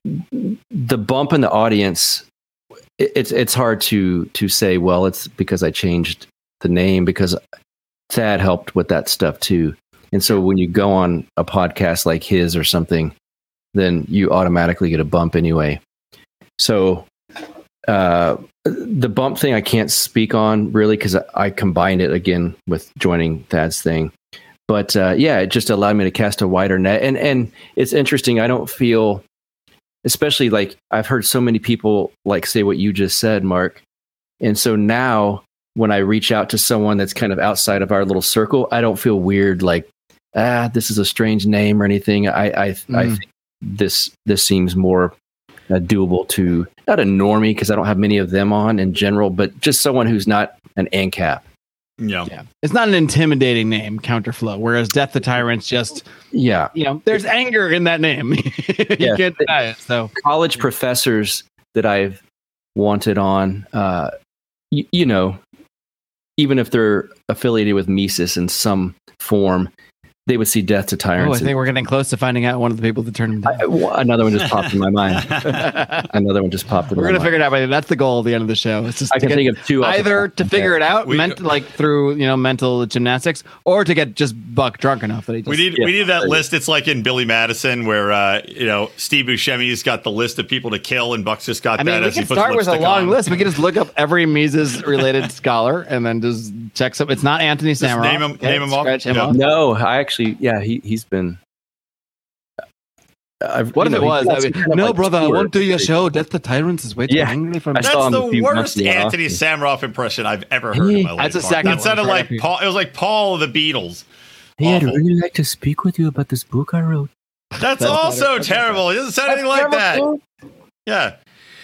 S6: and the bump in the audience it, it's it's hard to to say well it's because i changed the name because thad helped with that stuff too. And so when you go on a podcast like his or something then you automatically get a bump anyway. So uh the bump thing I can't speak on really because I, I combined it again with joining Thad's thing. But uh, yeah, it just allowed me to cast a wider net, and and it's interesting. I don't feel especially like I've heard so many people like say what you just said, Mark. And so now when I reach out to someone that's kind of outside of our little circle, I don't feel weird like, ah, this is a strange name or anything. I I, I
S1: Mm.
S6: think this this seems more uh, doable to not a normie because I don't have many of them on in general, but just someone who's not an ANCAP.
S5: Yeah.
S1: Yeah. It's not an intimidating name, Counterflow, whereas Death the Tyrant's just,
S6: Yeah,
S1: you know, there's anger in that name. you
S6: Yeah.
S1: can't deny it. So,
S6: college professors that I've wanted on, uh, y- you know, even if they're affiliated with Mises in some form, they would see death to
S1: oh,
S6: tyrants.
S1: I think we're getting close to finding out one of the people that turned him down.
S6: I- w- another one just popped in my mind. Another one just popped in
S1: We're
S6: my
S1: gonna
S6: mind.
S1: figure it out. But that's the goal at the end of the show. It's just
S6: I
S1: to
S6: can think of two.
S1: either to figure
S6: head.
S1: it out,
S5: We-
S1: meant like through you know mental gymnastics, or to get just Buck drunk enough that he just.
S5: We need
S6: Yeah.
S5: we need that list. It's like in Billy Madison, where uh, you know Steve Buscemi's got the list of people to kill, and Buck's just got
S1: I
S5: that
S1: mean, we
S5: as he
S1: can
S5: puts
S1: start with a long
S5: on.
S1: list. We can just look up every Mises related scholar and then just check some. It's not Anthony Samara.
S5: name him- name him off.
S1: Scratch him
S5: Yeah.
S1: off.
S6: No, I actually, yeah, he he's been. Uh, I've,
S1: What
S6: you
S1: if
S6: know,
S1: it was?
S6: got
S1: I mean,
S6: kind of,
S1: no,
S6: like,
S1: brother, I won't do your show. Death the Tyrants is way too
S6: Yeah.
S1: angry for me.
S5: That's
S6: saw him a
S5: the worst. Anthony Sammeroff impression I've ever heard in my life.
S1: That's a second
S5: That sounded
S1: one,
S5: like
S1: after.
S5: Paul. It was like Paul of the Beatles.
S6: Hey, I'd really like to speak with you about this book I wrote.
S5: That's,
S1: That's
S5: also terrible. It doesn't sound anything like that. Yeah.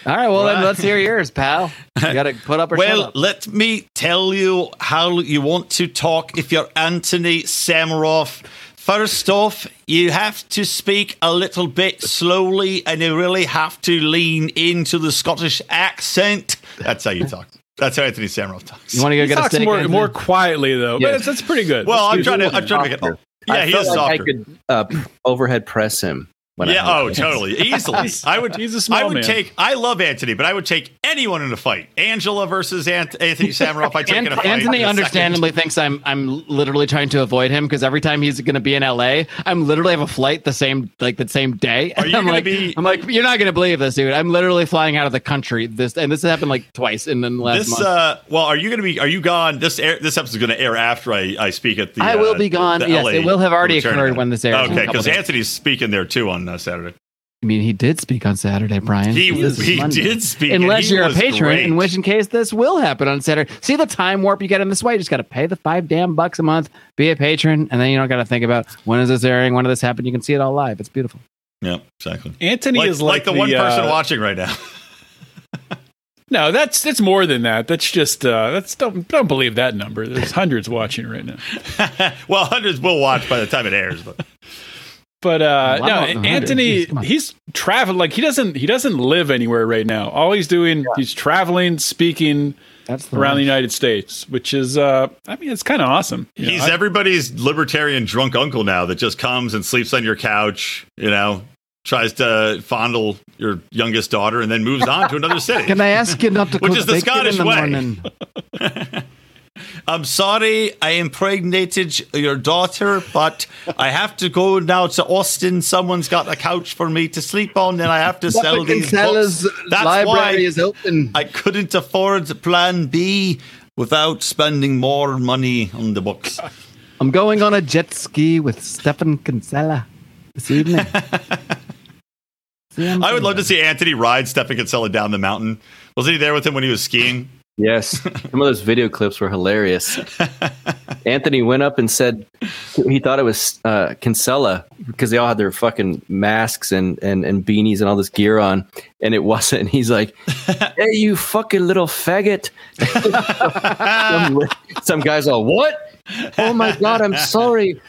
S1: All right, well, then let's hear yours, pal. You got to put up or shut
S5: Well,
S1: up.
S5: let me tell you how you want to talk if you're Anthony Sammeroff. First off, you have to speak a little bit slowly and you really have to lean into the Scottish accent. That's how you talk. That's how Anthony Sammeroff talks.
S1: You want to go
S4: He
S1: get a steak?
S4: more
S1: Anthony?
S4: more quietly though,
S6: Yeah.
S4: but it's, that's pretty good.
S5: well, I'm trying to I'm trying to get
S6: softer.
S5: Yeah,
S6: I
S5: he is
S6: like
S5: softer.
S6: I could uh, overhead press him. When
S5: yeah,
S6: had
S5: oh, totally. Easily. I would
S4: He's a small
S5: I would
S4: man.
S5: take I love Anthony, but I would take anyone in a fight. Angela versus Ant- Anthony Sammeroff, I take
S1: An-
S5: in a fight.
S1: Anthony
S5: a second.
S1: understandably thinks I'm I'm literally trying to avoid him because every time he's going to be in LA, I'm literally have a flight the same like the same day.
S5: Are you
S1: I'm like,
S5: be-
S1: I'm like, you're not going to believe this, dude. I'm literally flying out of the country. This and this has happened like twice in the last
S5: This
S1: month.
S5: uh well, are you going to be? Are you gone? This air, this episode is going to air after I, I speak at the.
S1: I will
S5: uh,
S1: be gone. Yes,
S5: LA
S1: it will have already occurred
S5: event.
S1: when this airs
S5: Okay, because. Anthony's speaking there too on uh, Saturday.
S1: I mean, he did speak on Saturday, Brian.
S5: He he
S1: Monday.
S5: did speak,
S1: Unless you're a patron,
S5: great.
S1: in which in case this will happen on Saturday. See the time warp you get in this way. You just got to pay the five damn bucks a month, be a patron, and then you don't got to think about when is this airing, when did this happen. You can see it all live. It's beautiful.
S5: Yeah, exactly.
S4: Anthony
S5: Like,
S4: is
S5: like
S4: like,
S5: the, one person
S4: uh,
S5: watching right now.
S4: No, that's that's more than that. That's just uh, that's don't don't believe that number. There's hundreds watching right now.
S5: well, hundreds will watch by the time it airs, but
S4: But uh,
S1: Wow,
S4: no,
S1: 100.
S4: Anthony,
S1: Jeez,
S4: he's traveling like he doesn't he doesn't live anywhere right now. All he's doing, he's traveling, speaking
S1: That's the
S4: around the. United States, which is uh, I mean, it's kind of awesome. You know,
S5: he's
S4: I-
S5: everybody's libertarian drunk uncle now that just comes and sleeps on your couch. You know, tries to fondle your youngest daughter and then moves on to another city.
S1: Can I ask you not to
S5: Which
S1: cook
S5: is the
S1: bacon
S5: Scottish
S1: in the
S5: way.
S1: morning?
S5: I'm sorry I impregnated your daughter, but I have to go now to Austin. Someone's got a couch for me to sleep on, and I have to sell these books. That's
S1: library
S5: why
S1: is open.
S5: I couldn't afford Plan B without spending more money on the books.
S1: I'm going on a jet ski with Stephan Kinsella this evening. I'm
S5: would love to see Anthony ride Stephan Kinsella down the mountain. Wasn't he there with him when he was skiing?
S6: Yes, some of those video clips were hilarious. Anthony went up and said he thought it was uh, Kinsella because they all had their fucking masks and, and, and beanies and all this gear on, and it wasn't. And he's like, "Hey, you fucking little faggot!" some, some guys all, "What? Oh my god, I'm sorry."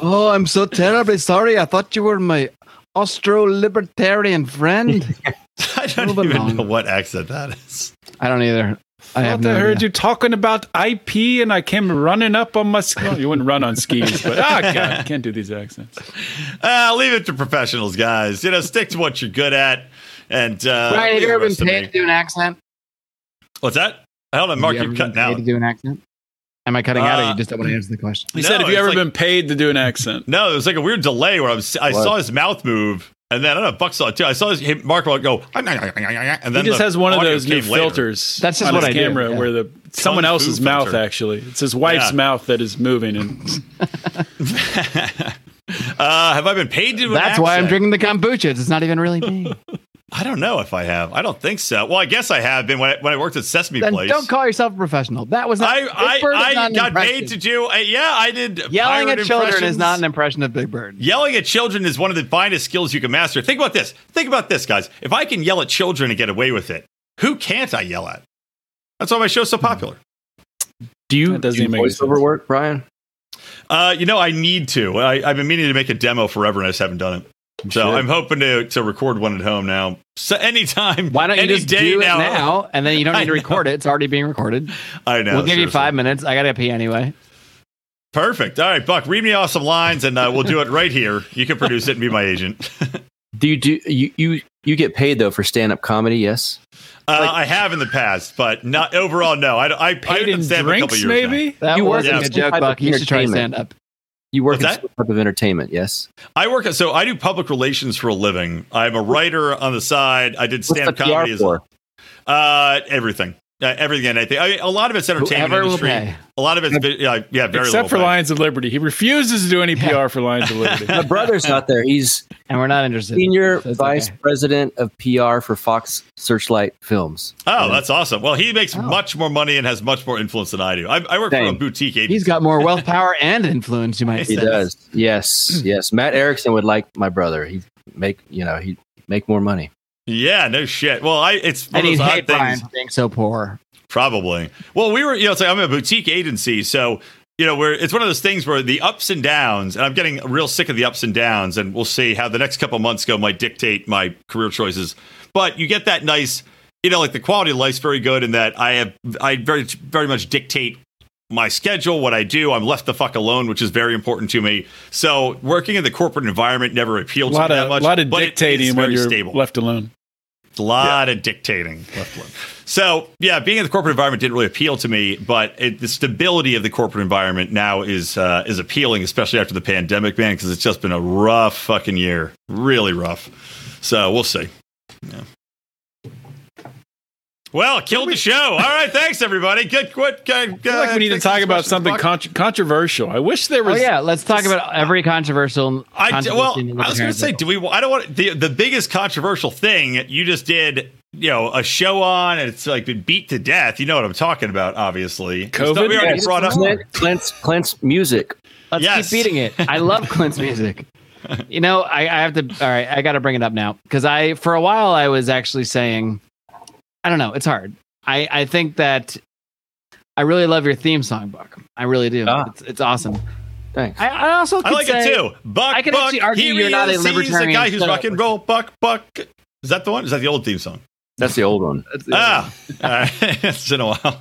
S1: Oh, I'm so terribly sorry. I thought you were my Austro libertarian friend.
S5: I don't
S1: Moving
S5: even
S1: on.
S5: know what accent that is.
S1: I don't either. I have no
S4: I heard
S1: idea.
S4: you talking about IP, and I came running up on my. Sk- well, you wouldn't run on skis, but ah, God, I can't do these accents.
S5: Uh, leave it to professionals, guys. You know, stick to what you're good at. And uh,
S1: Brian, have you ever been
S5: rest to
S1: paid to do an accent?
S5: What's that? Hold on, Mark,
S1: Have
S5: you're
S1: you
S5: cutting
S1: been paid
S5: out.
S1: to do an accent? Am I cutting out, or
S5: Uh,
S1: you just don't want to answer the question?
S4: He
S5: No,
S4: said, "Have you ever
S5: like-
S4: been paid to do an accent?"
S5: No, it was like a weird delay where I was. I
S6: What?
S5: saw his mouth move, and then I don't know. Buck saw it too. I saw his him, Mark go, and then
S4: He just
S5: the
S4: has one of those new
S5: came later.
S4: filters.
S1: That's just
S4: on
S1: what
S4: his
S1: I do,
S4: camera
S1: yeah.
S4: where the someone
S5: Kung Fu
S4: else's mouth
S5: filter.
S4: actually. It's his wife's
S5: Yeah.
S4: mouth that is moving, and
S5: Uh, have I been paid to? do an
S1: That's why I'm drinking the kombucha. It's not even really me.
S5: I don't know if I have. I don't think so. Well, I guess I have been when I, when I worked at Sesame
S1: then
S5: Place.
S1: don't call yourself a professional. That was not.
S5: I
S1: Big
S5: I,
S1: Bird is not
S5: I got paid to do. Uh, yeah, I did.
S1: Yelling at children is not an impression of Big Bird.
S5: Yelling at children is one of the finest skills you can master. Think about this. Think about this, guys. If I can yell at children and get away with it, who can't I yell at? That's why my show's so popular.
S6: Do you
S4: That doesn't
S6: do
S4: even
S6: voiceover work, Brian?
S5: Uh, you know, I need to. I, I've been meaning to make a demo forever, and I just haven't done it. So
S6: should.
S5: I'm hoping to to record one at home now. So anytime,
S1: Why don't you
S5: any
S1: just
S5: day
S1: do it
S5: now,
S1: now, and then you don't need to record it? It's already being recorded.
S5: I know.
S1: we'll give you five minutes. I gotta pee anyway.
S5: Perfect. All right, Buck, read me off some lines, and uh, we'll do it right here. You can produce it and be my agent.
S6: Do you do you you you get paid though for stand up comedy? Yes.
S5: Uh, I have in the past, but not overall. No, I I
S4: Paid
S5: paid
S4: in
S5: in stand a
S4: drinks,
S5: years now.
S4: maybe.
S1: That
S6: You
S1: was
S6: work
S1: a
S5: in
S1: good
S6: some
S1: joke, Buck. You should try stand
S6: entertainment.
S1: up.
S6: You work
S5: What's
S6: in
S5: that?
S6: type of entertainment. Yes.
S5: I work so I do public relations for a living. I'm a writer on the side. I did stand up comedy
S6: PR
S5: as
S6: for?
S5: uh everything. Uh, everything and anything. I mean, a lot of it's entertainment
S1: Whoever will
S5: industry.
S1: pay.
S5: A lot of it's yeah, yeah, very
S4: Except for
S5: pay.
S4: Lions of Liberty. He refuses to do any
S1: Yeah.
S4: PR for Lions of Liberty.
S6: My brother's out there. He's
S1: And we're not interested.
S6: senior
S1: So
S6: vice
S1: okay.
S6: president of PR for Fox Searchlight Films.
S5: Oh, that's awesome. Well, he makes
S1: Oh.
S5: much more money and has much more influence than I do. I, I work for a boutique agency.
S1: He's got more wealth, power, and influence. You might
S6: He
S1: say.
S6: does. Yes. Yes. Matt Erickson would like my brother. He make you know he make more money.
S5: Yeah, no shit. Well, I it's one
S1: And
S5: of those odd things.
S1: Being so poor.
S5: Probably. Well, we were, you know, it's like I'm a boutique agency, so you know, where it's one of those things where the ups and downs, and I'm getting real sick of the ups and downs, and we'll see how the next couple months go might dictate my career choices. But you get that nice, you know, like the quality of life's very good in that I have, I very, very much dictate my schedule, what I do. I'm left the fuck alone, which is very important to me. So working in the corporate environment never appealed to me that
S4: of,
S5: much.
S4: lot of
S5: but it is
S4: dictating when you're
S5: stable.
S4: left alone.
S5: A lot of dictating. left alone. So yeah, being in the corporate environment didn't really appeal to me, but it, the stability of the corporate environment now is uh, is appealing, especially after the pandemic, man, because it's just been a rough fucking year, really rough. So we'll see. Yeah. Well, killed the show. All right, thanks everybody. Good, good. good uh,
S4: I feel like we need to talk about something con- controversial. I wish there
S1: Oh
S4: was.
S1: yeah, let's talk about every controversial.
S5: I
S1: controversy
S5: well, I was going to say, do we? I don't want the the biggest controversial thing you just did. You know, a show on, and it's like been beat to death. You know what I'm talking about, obviously.
S4: COVID?
S5: We already
S6: Yes.
S5: brought up.
S6: Clint, Clint's Clint's music.
S1: Let's
S5: Yes.
S1: keep beating it. I love Clint's music. You know, I, I have to. All right, I got to bring it up now because I, for a while, I was actually saying, I don't know, it's hard. I, I think that I really love your theme song, Buck. I really do.
S6: Ah.
S1: It's, it's awesome.
S6: Thanks.
S1: I, I also
S5: I like
S1: say,
S5: it too. Buck,
S1: I could
S5: Buck,
S1: actually argue
S5: here
S1: you're not a
S5: is. He's the guy who's
S1: shut
S5: rock and roll. Buck, Buck. Is that the one? Is that the old theme song?
S6: That's the old one.
S5: Ah, all right. it's been a while.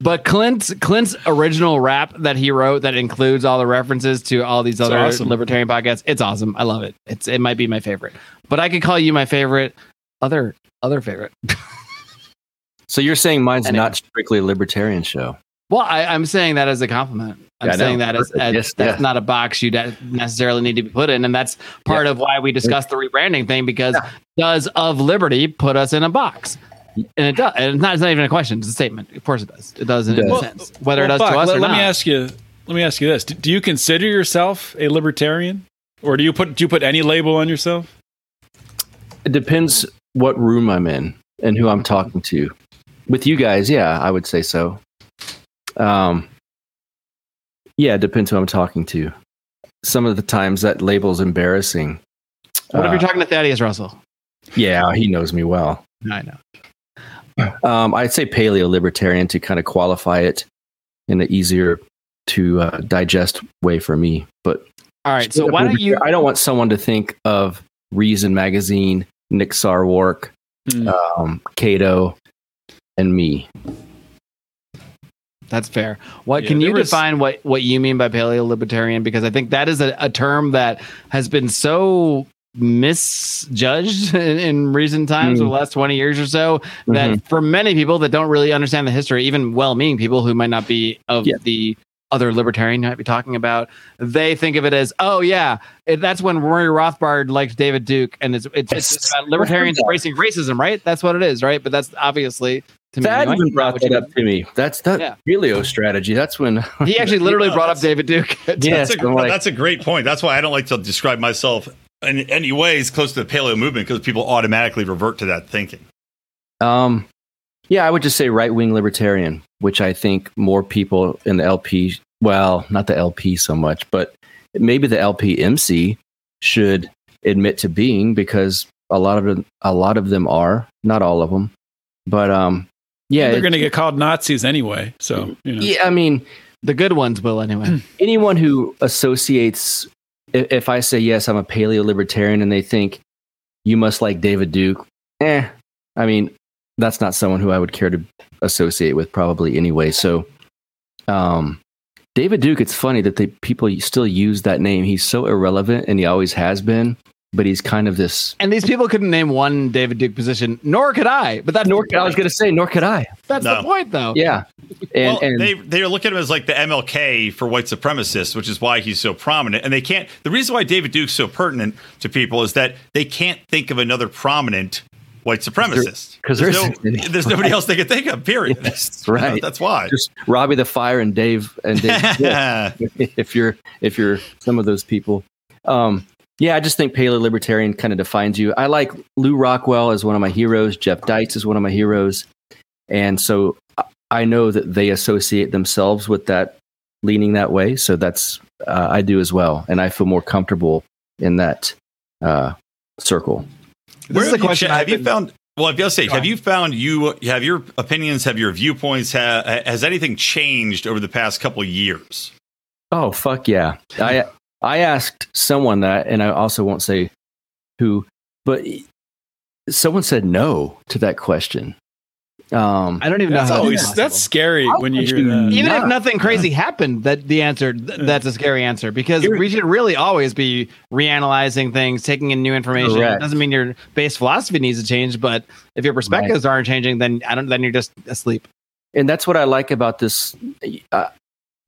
S1: But Clint's Clint's original rap that he wrote that includes all the references to all these other
S4: awesome.
S1: libertarian podcasts, it's awesome. I love it. It's it might be my favorite. But I could call you my favorite other other favorite.
S6: So you're saying mine's
S1: Anyway.
S6: not strictly a libertarian show?
S1: Well, I, I'm saying that as a compliment. I'm
S6: Yeah, I know.
S1: saying that as,
S6: Perfect.
S1: as
S6: Yes,
S1: that's
S6: yeah.
S1: not a box you de- necessarily need to be put in, and that's part of why we discussed the rebranding thing because does of liberty put us in a box? And it does. And it's not, it's not even a question; it's a statement. Of course, it does. It does in
S6: It
S1: a
S6: does.
S1: sense, whether
S4: Well,
S1: it does to us
S4: let,
S1: or
S4: let
S1: not.
S4: me ask you. Let me ask you this: do, do you consider yourself a libertarian, or do you put do you put any label on yourself?
S6: It depends what room I'm in and who I'm talking to. With you guys, yeah, I would say so. Um, yeah, it depends who I'm talking to. Some of the times that label's embarrassing.
S1: what if
S6: Uh,
S1: you're talking to Thaddeus Russell?
S6: Yeah, he knows me well.
S1: I know.
S6: Um, I'd say paleo libertarian to kind of qualify it in an easier to uh, digest way for me. But
S1: All right. So why don't you?
S6: I don't want someone to think of Reason Magazine, Nick Sarwark,
S4: Hmm.
S6: um, Cato, and me.
S1: That's fair. What
S4: Yeah,
S1: can you
S4: was-
S1: define what what you mean by paleo libertarian? Because I think that is a, a term that has been so misjudged in, in recent times,
S6: Mm.
S1: over the last twenty years or so, that
S6: Mhm.
S1: for many people that don't really understand the history, even well-meaning people who might not be of
S6: Yeah.
S1: the other libertarian you might be talking about, they think of it as, oh yeah, it, that's when Murray Rothbard liked David Duke, and it's it's, it's about libertarians embracing racism, right? That's what it is, right? But that's obviously to me.
S6: Thad
S1: anyway.
S6: even brought
S1: Which-
S6: that up to me. That's that
S1: Yeah.
S6: Helio strategy. That's when
S1: He actually literally
S5: Yeah,
S1: brought up David Duke.
S6: Yes,
S5: That's a,
S6: I'm like-
S5: that's a great point. That's why I don't like to describe myself in any ways close to the paleo movement because people automatically revert to that thinking.
S6: Um, yeah, I would just say right wing libertarian, which I think more people in the LP, well, not the LP so much, but maybe the LPMC should admit to being because a lot of them, a lot of them are, not all of them, but um, yeah,
S4: they're going to get called Nazis anyway. So you know,
S6: yeah. I mean,
S1: the good ones will anyway.
S6: anyone who associates, if, if I say yes, I'm a paleo libertarian, and they think you must like David Duke, eh? I mean, that's not someone who I would care to associate with, probably anyway. So, um, David Duke, it's funny that the people still use that name. He's so irrelevant, and he always has been. But he's kind of this.
S1: And these people couldn't name one David Duke position, nor could I. But that's
S6: Nor,
S1: the
S6: I was going to say, nor could I.
S1: That's
S5: No.
S1: the point, though.
S6: Yeah, and,
S5: well,
S6: and
S5: they they look at him as like the MLK for white supremacists, which is why he's so prominent. And they can't. The reason why David Duke's so pertinent to people is that they can't think of another prominent white supremacist
S6: 'cause
S5: there's,
S6: there
S5: no,
S6: isn't any.
S5: there's nobody else they can think of. Period.
S6: That's
S5: You know,
S6: right.
S5: that's why.
S6: just Robbie the Fire and Dave and Dave. Smith. if you're if you're some of those people. Um, yeah, I just think paleo libertarian kind of defines you. I like Lew Rockwell as one of my heroes. Jeff Deist is one of my heroes, and so I- I know that they associate themselves with that leaning that way. So that's uh, I do as well, and I feel more comfortable in that uh, circle.
S1: This
S5: Where
S1: is
S5: have
S1: a
S5: you
S1: question
S5: che-
S1: I've
S5: have you found? Well, if you say, have you found you have your opinions, have your viewpoints, ha, has anything changed over the past couple of years?
S6: Oh fuck yeah! I I asked someone that, and I also won't say who, but someone said no to that question. Um,
S1: I don't even
S4: that's
S1: know how
S4: always
S1: that's
S4: that's scary
S6: How
S4: when you hear
S6: you
S4: that.
S1: even if nothing crazy happened, that the answer th- that's a scary answer because
S6: Here-
S1: we should really always be reanalyzing things, taking in new information.
S6: Correct.
S1: It doesn't mean your base philosophy needs to change, but if your perspectives aren't changing, then I don't. Then you're just asleep.
S6: and that's what I like about this. Uh,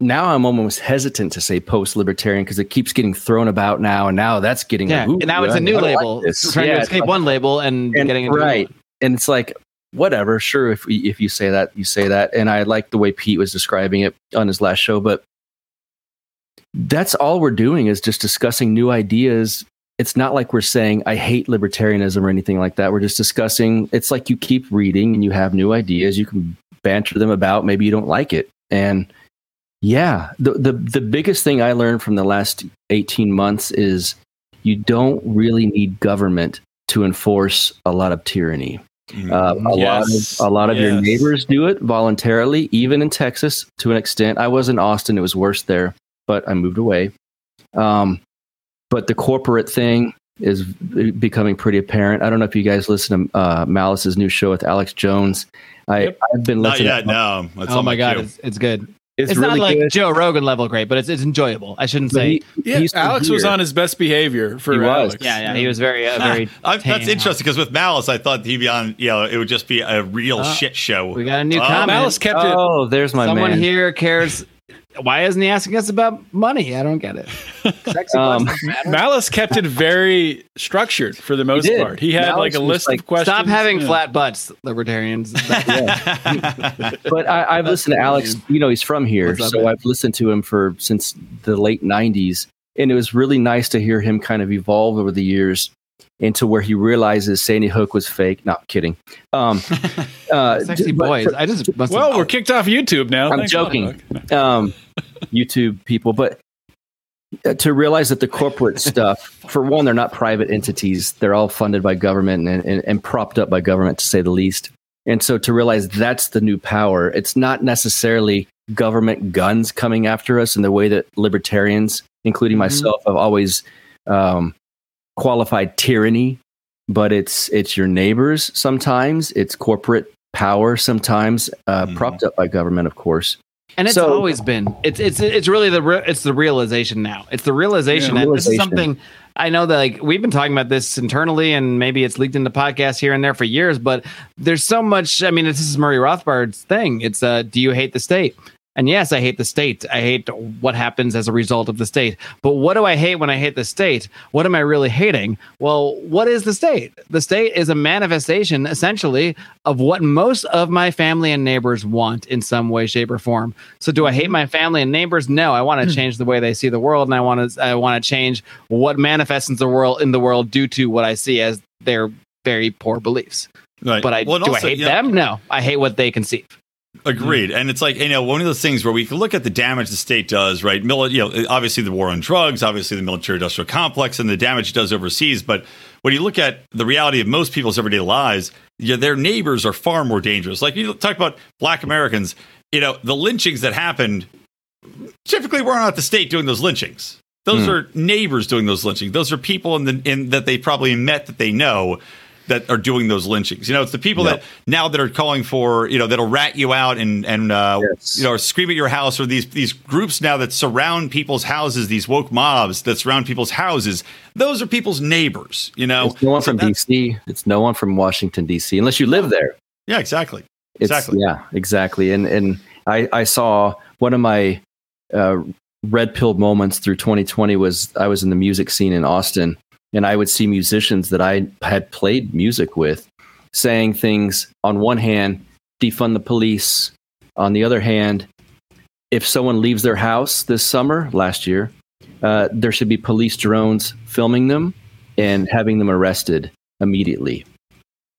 S6: now I'm almost hesitant to say post-libertarian because it keeps getting thrown about now, and now that's getting
S1: Yeah,
S6: like,
S1: and now it's a new
S6: I like
S1: label.
S6: this.
S1: trying
S6: Yeah,
S1: to escape
S6: like-
S1: one label and,
S6: and,
S1: getting
S6: right, and it's like whatever. Sure, if if you say that, you say that, and I like the way Pete was describing it on his last show, but that's all we're doing is just discussing new ideas. It's not like we're saying I hate libertarianism or anything like that. We're just discussing. It's like you keep reading and you have new ideas. You can banter them about. Maybe you don't like it, and yeah, the the the biggest thing I learned from the last eighteen months is you don't really need government to enforce a lot of tyranny. Uh, a
S4: Yes.
S6: lot of a lot of your neighbors do it voluntarily, even in Texas to an extent. I was in Austin; it was worse there, but I moved away. Um, but the corporate thing is becoming pretty apparent. I don't know if you guys listen to uh, Malice's new show with Alex Jones. I,
S4: Yep.
S6: I've been
S5: Not
S6: listening.
S5: yet. No. That's
S1: Oh my god, it's, it's good.
S6: It's,
S1: It's,
S6: really
S1: not like
S6: good.
S1: Joe Rogan level great, but it's it's enjoyable. I shouldn't
S6: But
S1: say.
S6: he-
S4: Yeah, Alex was on his best behavior for
S6: He was.
S4: Alex.
S1: yeah, yeah, he was very uh, very.
S5: I, that's interesting because with Malice, I thought he'd be on. You know, it would just be a real
S1: Uh,
S5: shit show.
S1: We got a new
S5: Oh,
S1: comment.
S4: Malice kept it.
S6: Oh, there's my
S1: Someone
S6: man.
S1: here cares. Why isn't he asking us about money? I don't get it. Sexy
S6: Um.
S4: Malice kept it very structured for the most
S6: did.
S4: part. He had
S6: Malice
S4: like a list
S6: like,
S4: of questions.
S1: Stop having
S4: Yeah.
S1: flat butts, libertarians.
S6: but I, I've listened to Alex. You know, he's from here,
S1: up,
S6: so
S1: man?
S6: I've listened to him for since the late '90s, and it was really nice to hear him kind of evolve over the years into where he realizes Sandy Hook was fake. Not kidding. Um, uh,
S1: Sexy
S6: but
S1: boys.
S6: for-
S1: I just must
S4: Well, we're kicked off YouTube now.
S6: I'm
S4: Thanks,
S6: joking. Um, YouTube people, but uh, to realize that the corporate stuff, for one, they're not private entities; they're all funded by government and, and, and propped up by government, to say the least. And so, to realize that's the new power, it's not necessarily government guns coming after us in the way that libertarians, including
S1: Mhm.
S6: myself, have always um, qualified tyranny. But it's it's your neighbors sometimes, it's corporate power sometimes, uh,
S5: Mhm.
S6: propped up by government, of course.
S1: And it's
S6: So-
S1: always been. It's it's it's really the re- it's the realization now. It's the realization
S6: Yeah,
S1: that this is something I know that like we've been talking about this internally and maybe it's leaked into podcasts here and there for years, but there's so much I mean this is Murray Rothbard's thing. It's uh do you hate the state? And yes, I hate the state. I hate what happens as a result of the state. But what do I hate when I hate the state? What am I really hating? Well, what is the state? The state is a manifestation, essentially, of what most of my family and neighbors want in some way, shape, or form. So, do I hate mm-hmm. my family and neighbors? No, I want to hmm. change the way they see the world, and I want to I want to change what manifests in the world in the world due to what I see as their very poor beliefs.
S5: Right.
S1: But I
S5: Well,
S1: do
S5: also,
S1: I hate
S5: know,
S1: them? No, I hate what they conceive.
S5: Agreed. Mm-hmm. And it's like, you know, one of those things where we can look at the damage the state does, right? Mili- you know, obviously the war on drugs, obviously the military industrial complex and the damage it does overseas. But when you look at the reality of most people's everyday lives, yeah, their neighbors are far more dangerous. Like you talk about black Americans, you know, the lynchings that happened typically were not the state doing those lynchings. Those hmm. are neighbors doing those lynchings. Those are people in the in that they probably met that they know that are doing those lynchings. You know, it's the people
S6: Yep.
S5: that now that are calling for you know that'll rat you out and and uh,
S6: Yes.
S5: you know or scream at your house or these these groups now that surround people's houses. These woke mobs that surround people's houses. Those are people's neighbors. You know,
S6: It's no one
S5: So
S6: from DC. It's no one from Washington DC, unless you live there.
S5: Yeah, exactly.
S6: It's,
S5: Exactly.
S6: Yeah, exactly. And and I I saw one of my uh, red pill moments through 2020 was I was in the music scene in Austin, and I would see musicians that I had played music with saying things. On one hand, defund the police. On the other hand, if someone leaves their house this summer last year, uh, there should be police drones filming them and having them arrested immediately.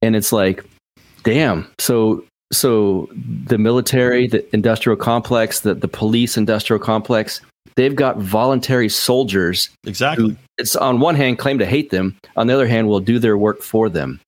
S6: And it's like, damn. So so the military, the industrial complex, the, the police industrial complex, they've got voluntary soldiers
S5: Exactly.
S6: it's on one hand claim to hate them, on the other hand will do their work for them.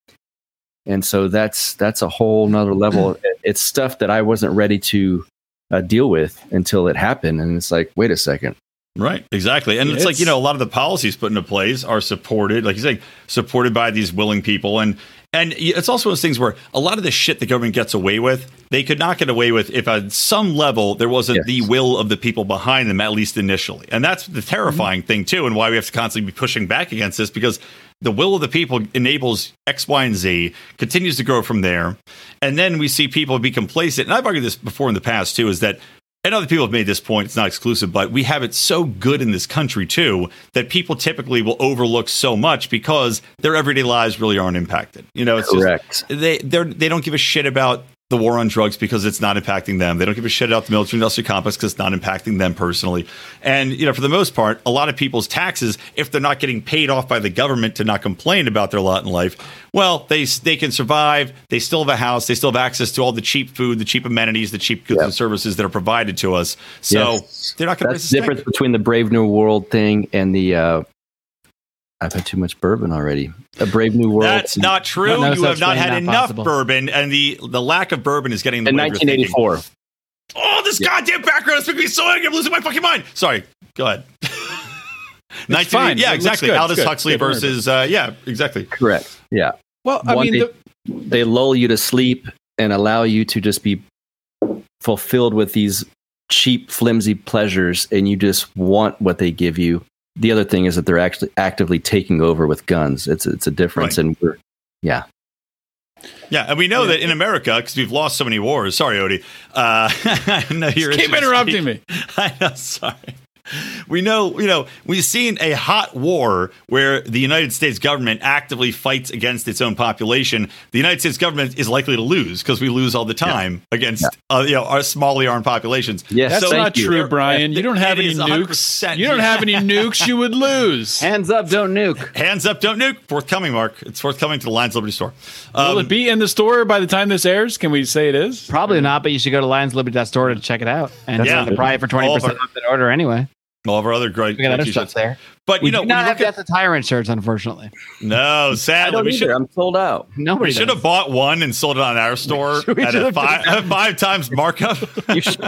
S6: And so that's that's a whole nother level. It's stuff that I wasn't ready to uh, deal with until it happened. And it's like, wait a second.
S5: Right, exactly. And it's, like, you know, a lot of the policies put into place are supported, like you say, supported by these willing people. And and it's also those things where a lot of the shit the government gets away with, they could not get away with if at some level there wasn't
S6: Yes.
S5: the will of the people behind them, at least initially. And that's the terrifying mm-hmm. thing, too, and why we have to constantly be pushing back against this because the will of the people enables X, Y, and Z, continues to grow from there. And then we see people be complacent. And I've argued this before in the past, too, is that and other people have made this point, it's not exclusive, but we have it so good in this country too that people typically will overlook so much because their everyday lives really aren't impacted. You know, it's
S6: Correct.
S5: just they they're they don't give a shit about the war on drugs because it's not impacting them. They don't give a shit about the military industrial complex because it's not impacting them personally. And you know, for the most part, a lot of people's taxes, if they're not getting paid off by the government to not complain about their lot in life, well, they they can survive. They still have a house. They still have access to all the cheap food, the cheap amenities, the cheap goods
S6: Yep.
S5: and services that are provided to us. So
S6: Yes.
S5: they're not going to
S6: That's the difference between the Brave New World thing and the. Uh, I've had too much bourbon already. A Brave New World.
S5: That's not true.
S1: No
S5: you have not had
S1: not
S5: enough
S1: possible.
S5: bourbon, and the the lack of bourbon is getting in the
S6: in
S5: way of your thinking.
S6: 1984.
S5: Oh, this goddamn background is making me so angry. I'm losing my fucking mind. Sorry. Go ahead. 19,
S4: fine.
S5: Yeah,
S4: It
S5: exactly.
S4: good.
S5: Aldous
S4: good.
S5: Huxley
S4: Good
S5: versus, uh, yeah, exactly.
S6: Correct. Yeah.
S4: Well, I
S6: One
S4: mean,
S6: day-
S4: the,
S6: they lull you to sleep and allow you to just be fulfilled with these cheap, flimsy pleasures, and you just want what they give you. The other thing is that they're actually actively taking over with guns. It's it's a difference,
S5: Right.
S6: and we're yeah.
S5: Yeah, and we know that in America, because we've lost so many wars. Sorry, Odie. Uh, I know you're
S4: keep interrupting me.
S5: I know, sorry. We know, you know, we've seen a hot war where the United States government actively fights against its own population. The United States government is likely to lose because we lose all the time against, uh, you know, our smallly armed populations.
S6: Yes,
S4: That's
S6: thank
S4: not
S6: you.
S4: true, Brian. You don't have
S5: It
S4: any nukes. You don't have any nukes. You would lose.
S1: Hands up, don't nuke.
S5: Hands up, don't nuke. Forthcoming, Marc. It's forthcoming to the Lions Liberty store.
S4: Will
S5: Um,
S4: it be in the store by the time this airs? Can we say it is?
S1: Probably not, but you should go to Lionsliberty.store to check it out. And
S5: Yeah.
S1: yeah, probably for 20%
S5: All of our-
S1: off that order anyway.
S5: All of our other great,
S1: We got other stuff there.
S5: But
S1: We
S5: you know,
S1: do
S5: when
S1: not have
S5: at,
S1: the Tyrant shirts, unfortunately.
S5: no, sadly, we should
S6: I'm sold out.
S1: Nobody
S5: we should have bought one and sold it on our store at a five, five times markup.
S6: You should.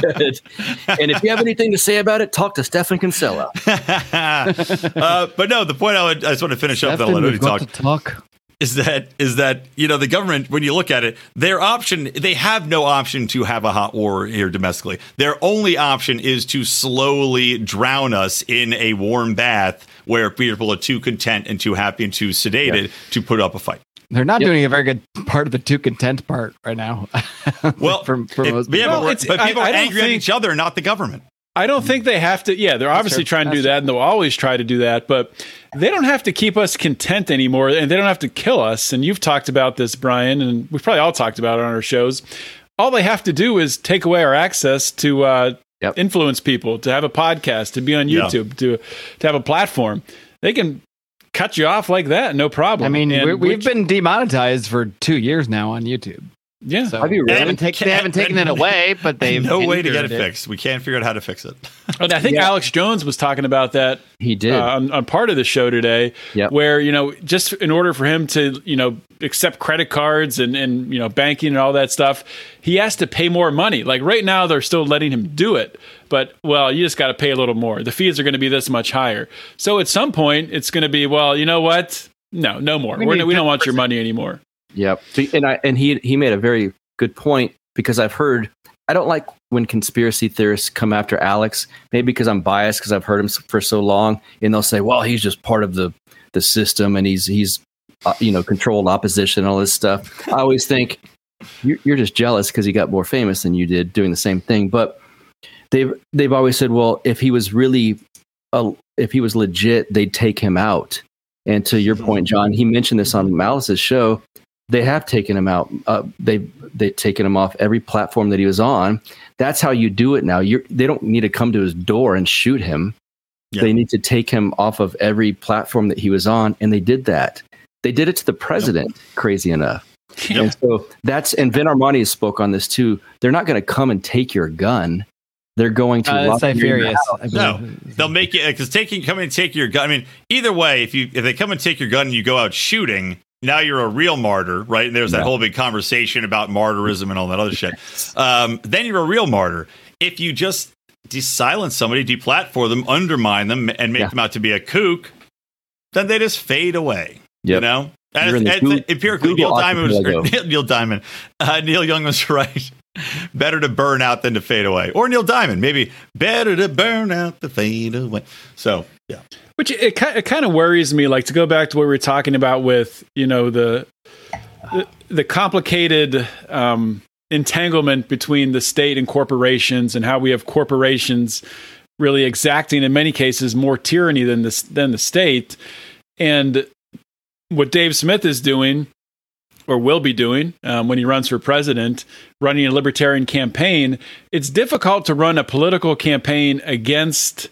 S6: and if you have anything to say about it, talk to Stephan Kinsella.
S5: uh, but no, the point I, would, I just want to finish up. that
S1: got
S5: talk.
S1: to talk.
S5: Is that is that you know the government when you look at it their option they have no option to have a hot war here domestically their only option is to slowly drown us in a warm bath where people are too content and too happy and too sedated to put up a fight
S1: They're not
S6: Yep.
S1: doing a very good part of the too content part right now.
S5: well
S1: for, for
S5: it-
S1: most
S5: yeah,
S1: people.
S5: but,
S4: Well,
S5: we're-
S4: it's-
S5: but people
S4: I
S5: are
S4: don't
S5: angry at each other not the government
S4: I don't think they have to. Yeah, they're obviously trying to do that, and they'll always try to do that. But they don't have to keep us content anymore, and they don't have to kill us. And you've talked about this, Brian, and we've probably all talked about it on our shows. All they have to do is take away our access to uh,
S6: Yep.
S4: influence people, to have a podcast, to be on
S5: Yeah.
S4: YouTube, to to have a platform. They can cut you off like that, no problem.
S1: I mean,
S4: And
S1: we we've
S4: which-
S1: been demonetized for two years now on YouTube.
S4: Yeah.
S1: So
S6: Have you
S1: they haven't, take, they haven't taken it away, but they've
S5: no way to get it
S1: hindered
S5: fixed we can't figure out how to fix it
S4: And I think Alex Jones was talking about that
S6: He did.
S4: uh, on, on part of the show today,
S6: Yep.
S4: where you know just in order for him to you know accept credit cards and and you know banking and all that stuff, he has to pay more money. Like right now, they're still letting him do it, but well, you just got to pay a little more. The fees are going to be this much higher. So at some point, it's going to be well, you know what? No, no more.
S1: We
S4: We're, we don't want your money anymore.
S6: Yep. So- And I and he he made a very good point because I've heard I don't like when conspiracy theorists come after Alex. Maybe because I'm biased because I've heard him for so long, and they'll say, "Well, he's just part of the the system, and he's he's uh, you know controlled opposition, and all this stuff." I always think you're, you're just jealous because he got more famous than you did doing the same thing. But they've they've always said, "Well, if he was really a, if he was legit, they'd take him out." And to your point, John, he mentioned this on Malice's show they have taken him out. Uh, they they've taken him off every platform that he was on. That's how you do it now. You're, they don't need to come to his door and shoot him.
S5: Yeah.
S6: They need to take him off of every platform that he was on, and they did that. They did it to the president. Crazy enough.
S5: Yep.
S6: And so that's and Vin Armani spoke on this too. They're not going to come and take your gun. They're going to
S1: Uh,
S6: lock you in your
S1: Cypherius. I
S5: No, they'll make you because taking coming and taking your gun. I mean, either way, if you if they come and take your gun and you go out shooting, now you're a real martyr, right? And there's that
S6: Yeah.
S5: whole big conversation about martyrism and all that other shit. Um, then you're a real martyr. If you just silence somebody, deplatform them, undermine them, and make
S6: Yeah.
S5: them out to be a kook, then they just fade away. You know. And it's- it's- empirically,
S6: Google
S5: Neil Diamond was. Neil, Neil Diamond. Uh, Neil Young was right. better to burn out than to fade away. Or Neil Diamond, maybe better to burn out than fade away. So yeah,
S4: Which it, it kind of worries me, like to go back to what we were talking about with you know the the, the complicated um, entanglement between the state and corporations, and how we have corporations really exacting in many cases more tyranny than the than the state, and what Dave Smith is doing. Or will be doing um, when he runs for president, running a libertarian campaign. It's difficult to run a political campaign against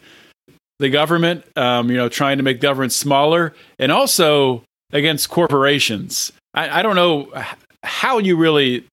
S4: the government, um, you know, trying to make government smaller, and also against corporations. I, I don't know how you really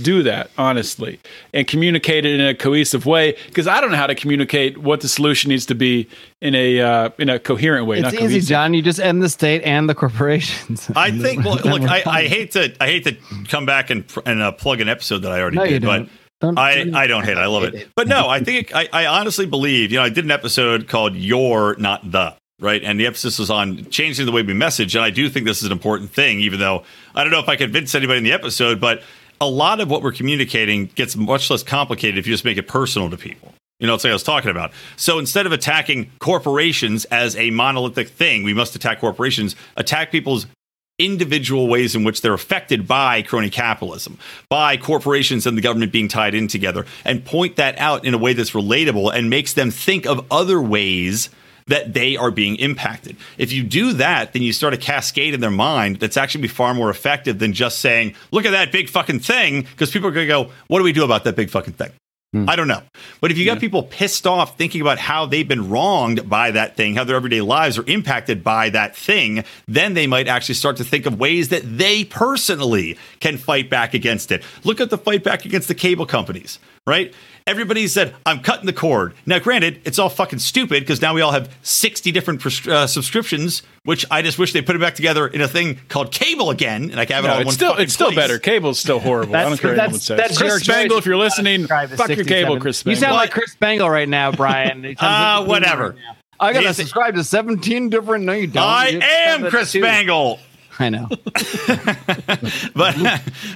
S4: do that, honestly, and communicate it in a cohesive way. Because I don't know how to communicate what the solution needs to be in a uh, in a coherent way.
S1: It's
S4: not
S1: easy,
S4: cohesive.
S1: John. You just end the state and the corporations.
S5: I think. Well, look, I, I hate to I hate to come back and and uh, plug an episode that I already
S1: No,
S5: did, but
S1: don't. Don't-
S5: I, I don't hate it. I love it. But no, I think I, I honestly believe, you know, I did an episode called You're Not The, right? And the emphasis was on changing the way we message. And I do think this is an important thing, even though I don't know if I convinced anybody in the episode, but a lot of what we're communicating gets much less complicated if you just make it personal to people. You know, it's like I was talking about. So instead of attacking corporations as a monolithic thing, we must attack corporations, attack people's individual ways in which they're affected by crony capitalism, by corporations and the government being tied in together, and point that out in a way that's relatable and makes them think of other ways that they are being impacted. If you do that, then you start a cascade in their mind that's actually be far more effective than just saying, look at that big fucking thing, because people are going to go, what do we do about that big fucking thing? I don't know. But if you got people pissed off thinking about how they've been wronged by that thing, how their everyday lives are impacted by that thing, then they might actually start to think of ways that they personally can fight back against it. Look at the fight back against the cable companies, right? Everybody said, I'm cutting the cord. Now, granted, it's all fucking stupid because now we all have 60 different pres- uh, subscriptions, which I just wish they put it back together in a thing called cable again, and I can have it all
S4: No,
S5: in one
S4: it's still
S5: fucking
S4: it's still
S5: place.
S4: better. Cable's still horrible. I
S1: That's-
S4: don't care what anyone says.
S1: that's your
S4: Chris Spangle, if you're listening, fuck your cable,
S1: 67.
S4: Chris
S1: You sound like Chris Spangle right now, Brian. He comes
S5: Uh,
S1: in-
S5: whatever.
S1: I gotta
S5: He's-
S1: subscribe to 17 different. No, you don't.
S5: I
S1: You
S5: am
S1: subscribe
S5: Chris
S1: to two.
S5: Spangle.
S1: I know.
S5: but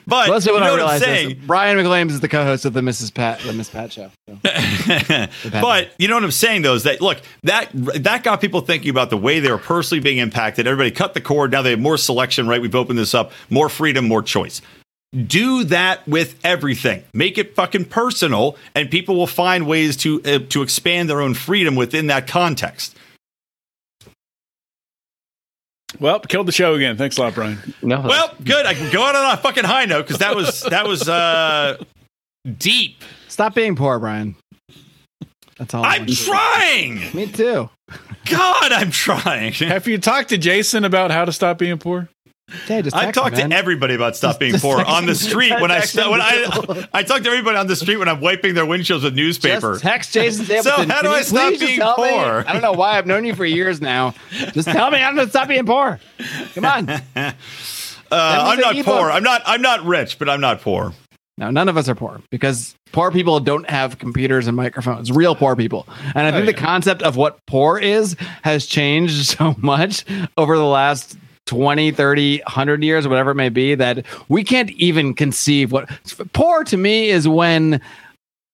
S5: but
S1: Most
S5: you
S1: people
S5: know what I'm
S1: realize
S5: saying.
S1: this. Brian McWilliams is the co-host of the Mrs. Pat, the Miss Pat show. So.
S5: but you know what I'm saying though is that look that that got people thinking about the way they were personally being impacted. Everybody cut the cord. Now they have more selection. Right? We've opened this up. More freedom. More choice. Do that with everything. Make it fucking personal, and people will find ways to uh, to expand their own freedom within that context.
S4: Well, killed the show again. Thanks a lot, Brian.
S6: No,
S5: Well, good. I can go out on a fucking high note because that was that was uh, deep.
S1: Stop being poor, Brian. That's all. I
S5: I'm
S1: want to
S5: trying.
S1: Me too.
S5: God, I'm trying.
S4: Have you talked to Jason about how to stop being poor?
S5: I talk to everybody about stop being poor on the street when I when I I talk to everybody on the street when I'm wiping their windshields with newspaper.
S1: Just text Jason Stapleton.
S5: how do I stop being
S1: tell me?
S5: poor?
S1: I don't know why I've known you for years now. Just tell me I'm to stop being poor. Come on.
S5: Uh, I'm not poor. I'm not I'm not rich, but I'm not poor.
S1: No, none of us are poor because poor people don't have computers and microphones. Real poor people. And I think the concept of what poor is has changed so much over the last 20, 30, 100 years, whatever it may be, that we can't even conceive what poor to me is when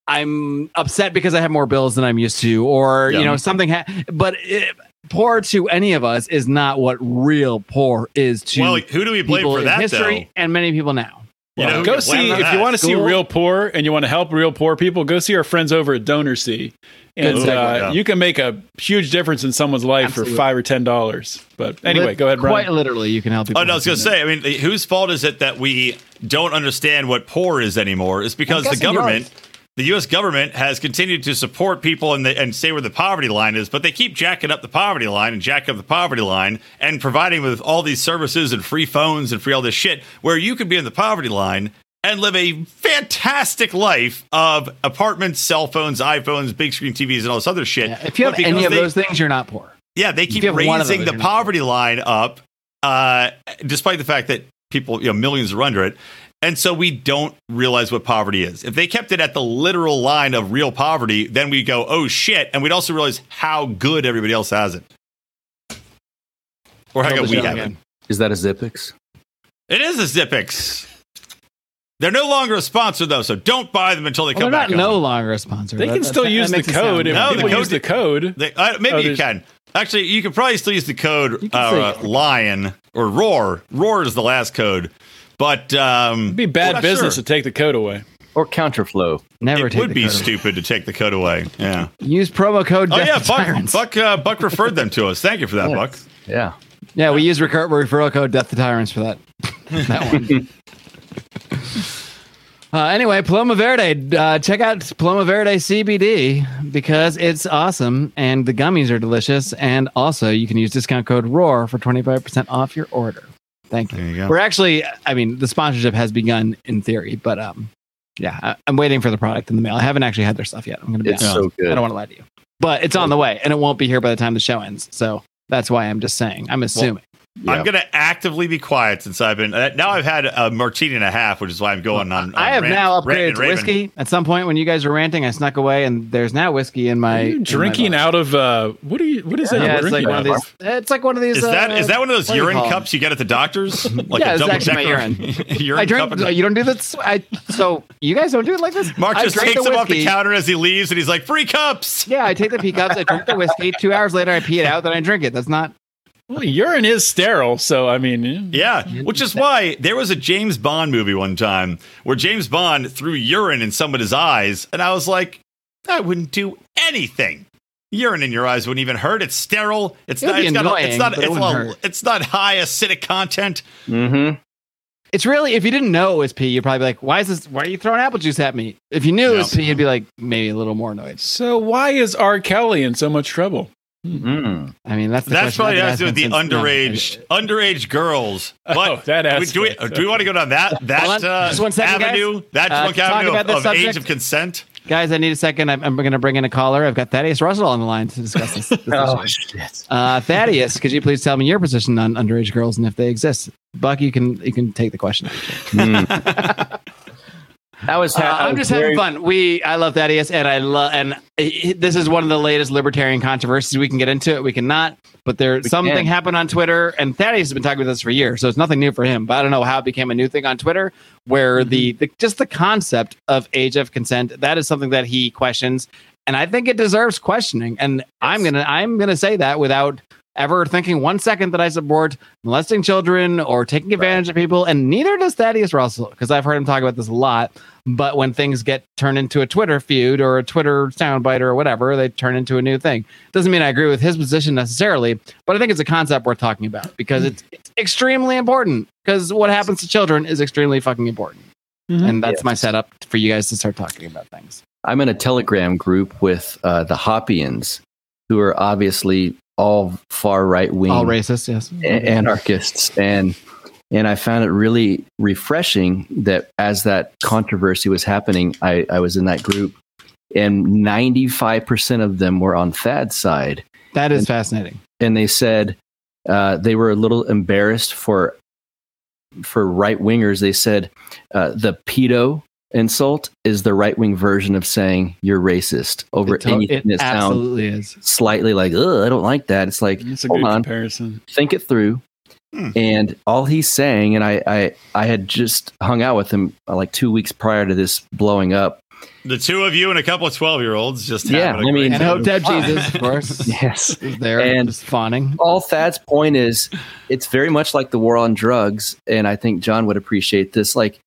S1: I'm upset because I have more bills than I'm used to, or,
S5: Yeah.
S1: you know, something, ha- but it, poor to any of us is not what real poor is to
S5: Well, who do we blame for that
S1: history
S5: though?
S1: and many people now.
S5: You know,
S4: go see if you want to see real poor and you want to help real poor people. Go see our friends over at DonorSee, and uh,
S5: yeah.
S4: you can make a huge difference in someone's life
S1: Absolutely.
S4: for five or ten dollars. But anyway,
S1: Lit-
S4: go ahead, Brian.
S1: Quite literally, you can help people.
S5: Oh no, I was going to say. I mean, whose fault is it that we don't understand what poor is anymore? It's because the government,
S1: yours.
S5: the U.S. government, has continued to support people and, the, and say where the poverty line is, but they keep jacking up the poverty line and jacking up the poverty line and providing with all these services and free phones and free all this shit, where you could be in the poverty line and live a fantastic life of apartments, cell phones, iPhones, big screen TVs, and all this other shit.
S1: Yeah, if you have any of
S5: they-
S1: those things, you're not poor.
S5: yeah, they keep
S1: you have one of
S5: raising
S1: those,
S5: the
S1: you're
S5: poverty line up, uh, despite the fact that people, you know, millions are under it. And so we don't realize what poverty is. If they kept it at the literal line of real poverty, then we'd go, oh shit. And we'd also realize how good everybody else has it. Or how good we have
S1: again.
S5: it.
S6: is that a Zippix?
S5: It is a Zippix. They're no longer a sponsor, though, so don't buy them until they
S1: Well,
S5: come
S1: they're
S5: back.
S1: not
S5: on.
S1: no longer a sponsor.
S4: they
S1: That-
S4: can still
S1: that
S4: use the
S1: makes it sound
S4: code. If
S5: No, the
S4: people
S5: code
S4: use the code.
S5: They, uh, maybe
S4: Oh,
S5: you can. Actually, you could probably still use the code
S1: You
S5: uh,
S1: say-
S5: Lion or Roar. Roar is the last code. But um,
S4: It'd be bad
S5: not
S4: business
S5: sure.
S4: to take the code away.
S6: Or counterflow?
S1: Never
S5: it
S1: take
S5: would
S1: the
S5: be
S1: code.
S5: stupid to take the code away. Yeah.
S1: Use promo code.
S5: Oh
S1: Death
S5: yeah, Buck.
S1: Tyrants.
S5: Buck. Uh, Buck referred them to us. Thank you for that,
S6: Yeah.
S5: Buck.
S6: Yeah.
S1: Yeah, we use recur- referral code Death to Tyrants for that. that one. Uh, anyway, Paloma Verde. Uh, check out Paloma Verde CBD because it's awesome and the gummies are delicious. And also, you can use discount code ROAR for 25% off your order. Thank you.
S5: You.
S1: We're actually, I mean, the sponsorship has begun in theory, but um, yeah, I, I'm waiting for the product in the mail. I haven't actually had their stuff yet. I'm going to be
S6: It's
S1: honest.
S6: so
S1: I don't want to lie to you, but it's on the way and it won't be here by the time the show ends. So that's why I'm just saying. I'm assuming.
S5: I'm going to actively be quiet since I've been. Uh, now I've had a martini and a half, which is why I'm going on. on
S1: I have
S5: rant-
S1: now upgraded to whiskey. At some point, when you guys were ranting, I snuck away, and there's now whiskey in my
S4: Are you
S1: in my
S4: drinking out of uh, what are you? What is that?
S1: Yeah,
S4: you're
S1: it's like
S4: drinking
S1: one of these. It's like one of these.
S5: Is that
S1: uh,
S5: is that one of those
S1: what you
S5: urine cups you get at the doctors? Like
S1: Yeah,
S5: a
S1: it's
S5: double
S1: actually my
S5: decker urine
S1: I drink.
S5: cup
S1: You don't do this. I so you guys don't do it like this. Marc
S5: just
S1: drink
S5: takes them off the counter as he leaves, and he's like, "Free cups."
S1: Yeah, I take the pee cups. I drink the whiskey. Two hours later, I pee it out. Then I drink it. That's not.
S4: Well, urine is sterile, so I mean, yeah.
S5: Yeah, which is why there was a James Bond movie one time where James Bond threw urine in somebody's eyes, and I was like, I wouldn't do anything. Urine in your eyes wouldn't even hurt. It's sterile. It's
S1: It would
S5: not.
S1: be
S5: It's, got a, it's not.
S1: but it
S5: It's,
S1: wouldn't
S5: it's not high acidic content.
S6: Mm-hmm.
S1: It's really if you didn't know it was pee, you'd probably be like, "Why is this? Why are you throwing apple juice at me?" If you knew it was
S5: Yeah.
S1: pee, you'd be like maybe a little more annoyed.
S4: So why is R. Kelly in so much trouble?
S6: Mm.
S1: I mean, that's the
S5: That's probably
S1: I've
S5: has to do with the
S1: been
S5: underage
S1: since- no.
S5: underage girls.
S4: Oh,
S5: But
S4: that
S5: do we,
S4: aspect.
S5: do we want to go down that that
S1: Hold on,
S5: uh,
S1: just one second, guys.
S5: avenue? That
S1: Uh,
S5: drunk
S1: to talk
S5: avenue
S1: about
S5: of,
S1: this
S5: of age of consent?
S1: Guys, I need a second. I'm, I'm going to bring in a caller. I've got Thaddeus Russell on the line to discuss this. this
S6: Oh shit!
S1: Uh, Thaddeus, could you please tell me your position on underage girls and if they exist? Buck, you can you can take the question.
S6: Mm. I was.
S1: Uh,
S6: Ha- I
S1: I'm
S6: was
S1: just
S6: very-
S1: having fun. We, I love Thaddeus, and I love, and he- this is one of the latest libertarian controversies. We can get into it, we cannot, but there
S6: We
S1: something
S6: can.
S1: happened on Twitter, and Thaddeus has been talking with us for years, so it's nothing new for him. But I don't know how it became a new thing on Twitter, where the, the just the concept of age of consent that is something that he questions, and I think it deserves questioning. And I'm gonna, I'm gonna say that without ever thinking one second that I support molesting children or taking advantage of people, and neither does Thaddeus Russell, because I've heard him talk about this a lot. But when things get turned into a Twitter feud or a Twitter soundbite or whatever, they turn into a new thing. Doesn't mean I agree with his position necessarily, but I think it's a concept worth talking about because it's, it's extremely important. Because what happens to children is extremely fucking important,
S4: Mhm.
S1: and that's
S6: Yes.
S1: my setup for you guys to start talking about things.
S6: I'm in a Telegram group with uh, the Hoppians, who are obviously all far right wing
S1: All racist, yes.
S6: anarchists, and and I found it really refreshing that as that controversy was happening, I, I was in that group, and 95 percent of them were on Thad's side,
S1: That is fascinating.
S6: and they said uh, they were a little embarrassed for for right wingers. They said uh, the pedo insult is the right wing version of saying you're racist over
S1: It to-
S6: anything
S1: it
S6: that sounds
S1: absolutely is.
S6: slightly like, Ugh, I don't like that. It's like,
S4: That's a
S6: hold
S4: good
S6: on,
S4: comparison.
S6: think it through.
S5: Hmm.
S6: And all he's saying, and I, I, I had just hung out with him uh, like two weeks prior to this blowing up.
S5: The two of you and a couple of 12 year olds just
S6: Yeah,
S5: having a
S6: I mean-
S5: great
S1: And
S5: time.
S1: Hotep Jesus, of course,
S6: Yes.
S1: is there
S6: And-
S1: just fawning.
S6: All Thad's point is, it's very much like the war on drugs, and I think John would appreciate this. Like,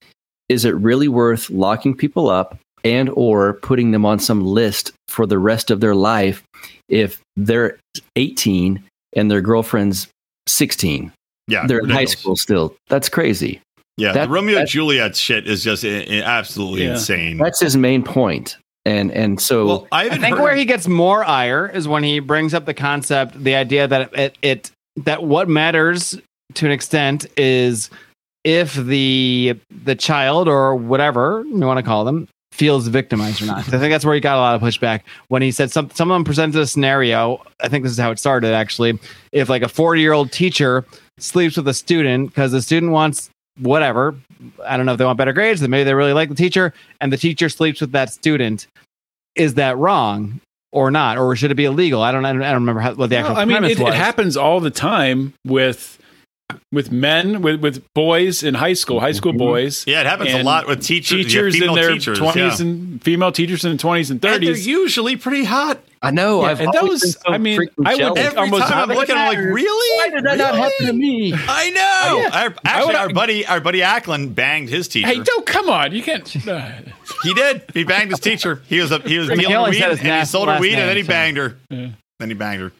S6: is it really worth locking people up and or putting them on some list for the rest of their life if they're 18 and their girlfriend's 16?
S5: yeah,
S6: they're in high school still. That's crazy.
S5: Yeah,
S6: That-
S5: the Romeo
S6: that-
S5: and Juliet shit is just i- i- absolutely
S4: Yeah.
S5: insane.
S6: That's his main. And and so
S5: well, I,
S1: I think
S5: heard-
S1: where he gets more ire is when he brings up the concept, the idea that it, it that what matters to an extent is if the the child or whatever you want to call them feels victimized or not. I think that's where he got a lot of pushback when he said some someone presented a scenario. I think this is how it started actually. If like a 40 year old teacher sleeps with a student because the student wants whatever. I don't know if they want better grades, then maybe they really like the teacher, and the teacher sleeps with that student. Is that wrong or not, or should it be illegal? I don't. I don't, I don't remember how, what the actual
S4: Well, I mean, it,
S1: was.
S4: it happens all the time with with men, with with boys in high school, high school boys.
S5: yeah, it happens a lot with teachers,
S4: Teachers
S5: yeah,
S4: in their
S5: teachers,
S4: twenties
S5: yeah.
S4: and female teachers in the twenties and
S5: And they're
S4: thirties.
S5: usually pretty hot.
S6: I know.
S4: Yeah,
S6: I've
S4: and
S6: always
S4: those-
S6: been so
S4: I mean, I would-
S5: Every
S4: almost-
S5: time I'm looking, I'm like, really?
S6: Why did that not happen to me?
S5: I know.
S4: yeah.
S5: Our, actually,
S4: would-
S5: our buddy, our buddy Ackland banged his teacher.
S4: Hey, don't come on! You can't. uh,
S5: He did. He banged his teacher. He was a, he was
S1: I he
S5: dealing weed, and he sold her
S1: last
S5: weed, and then he
S1: so-
S5: banged her.
S4: Yeah.
S5: Then he banged her.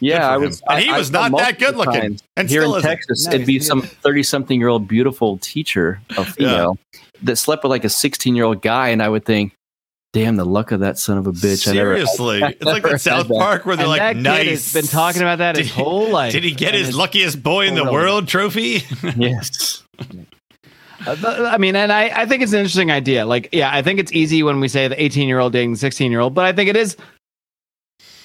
S6: Yeah, I
S5: him.
S6: was.
S5: And he
S6: I-
S5: was
S6: I
S5: not that good looking, and
S6: here
S5: still
S6: in
S5: isn't.
S6: Texas,
S1: No,
S6: it'd be some thirty-something-year-old beautiful teacher, a female, that slept with like a sixteen-year-old guy, and I would think, "Damn, the luck of that son of a bitch!" I never-
S5: Seriously, it's like
S6: never
S5: that South
S6: had that.
S5: Park where they're
S1: and
S5: like,
S1: that
S5: "Nice."
S1: kid has been talking about that his whole life.
S5: Did he get
S1: And
S5: his luckiest boy in the
S1: irrelevant.
S5: world trophy?
S6: yes.
S1: Uh, th- I mean, and I, I think it's an interesting idea. Like, yeah, I think it's easy when we say the 18 year old dating the 16 year old, but I think it is.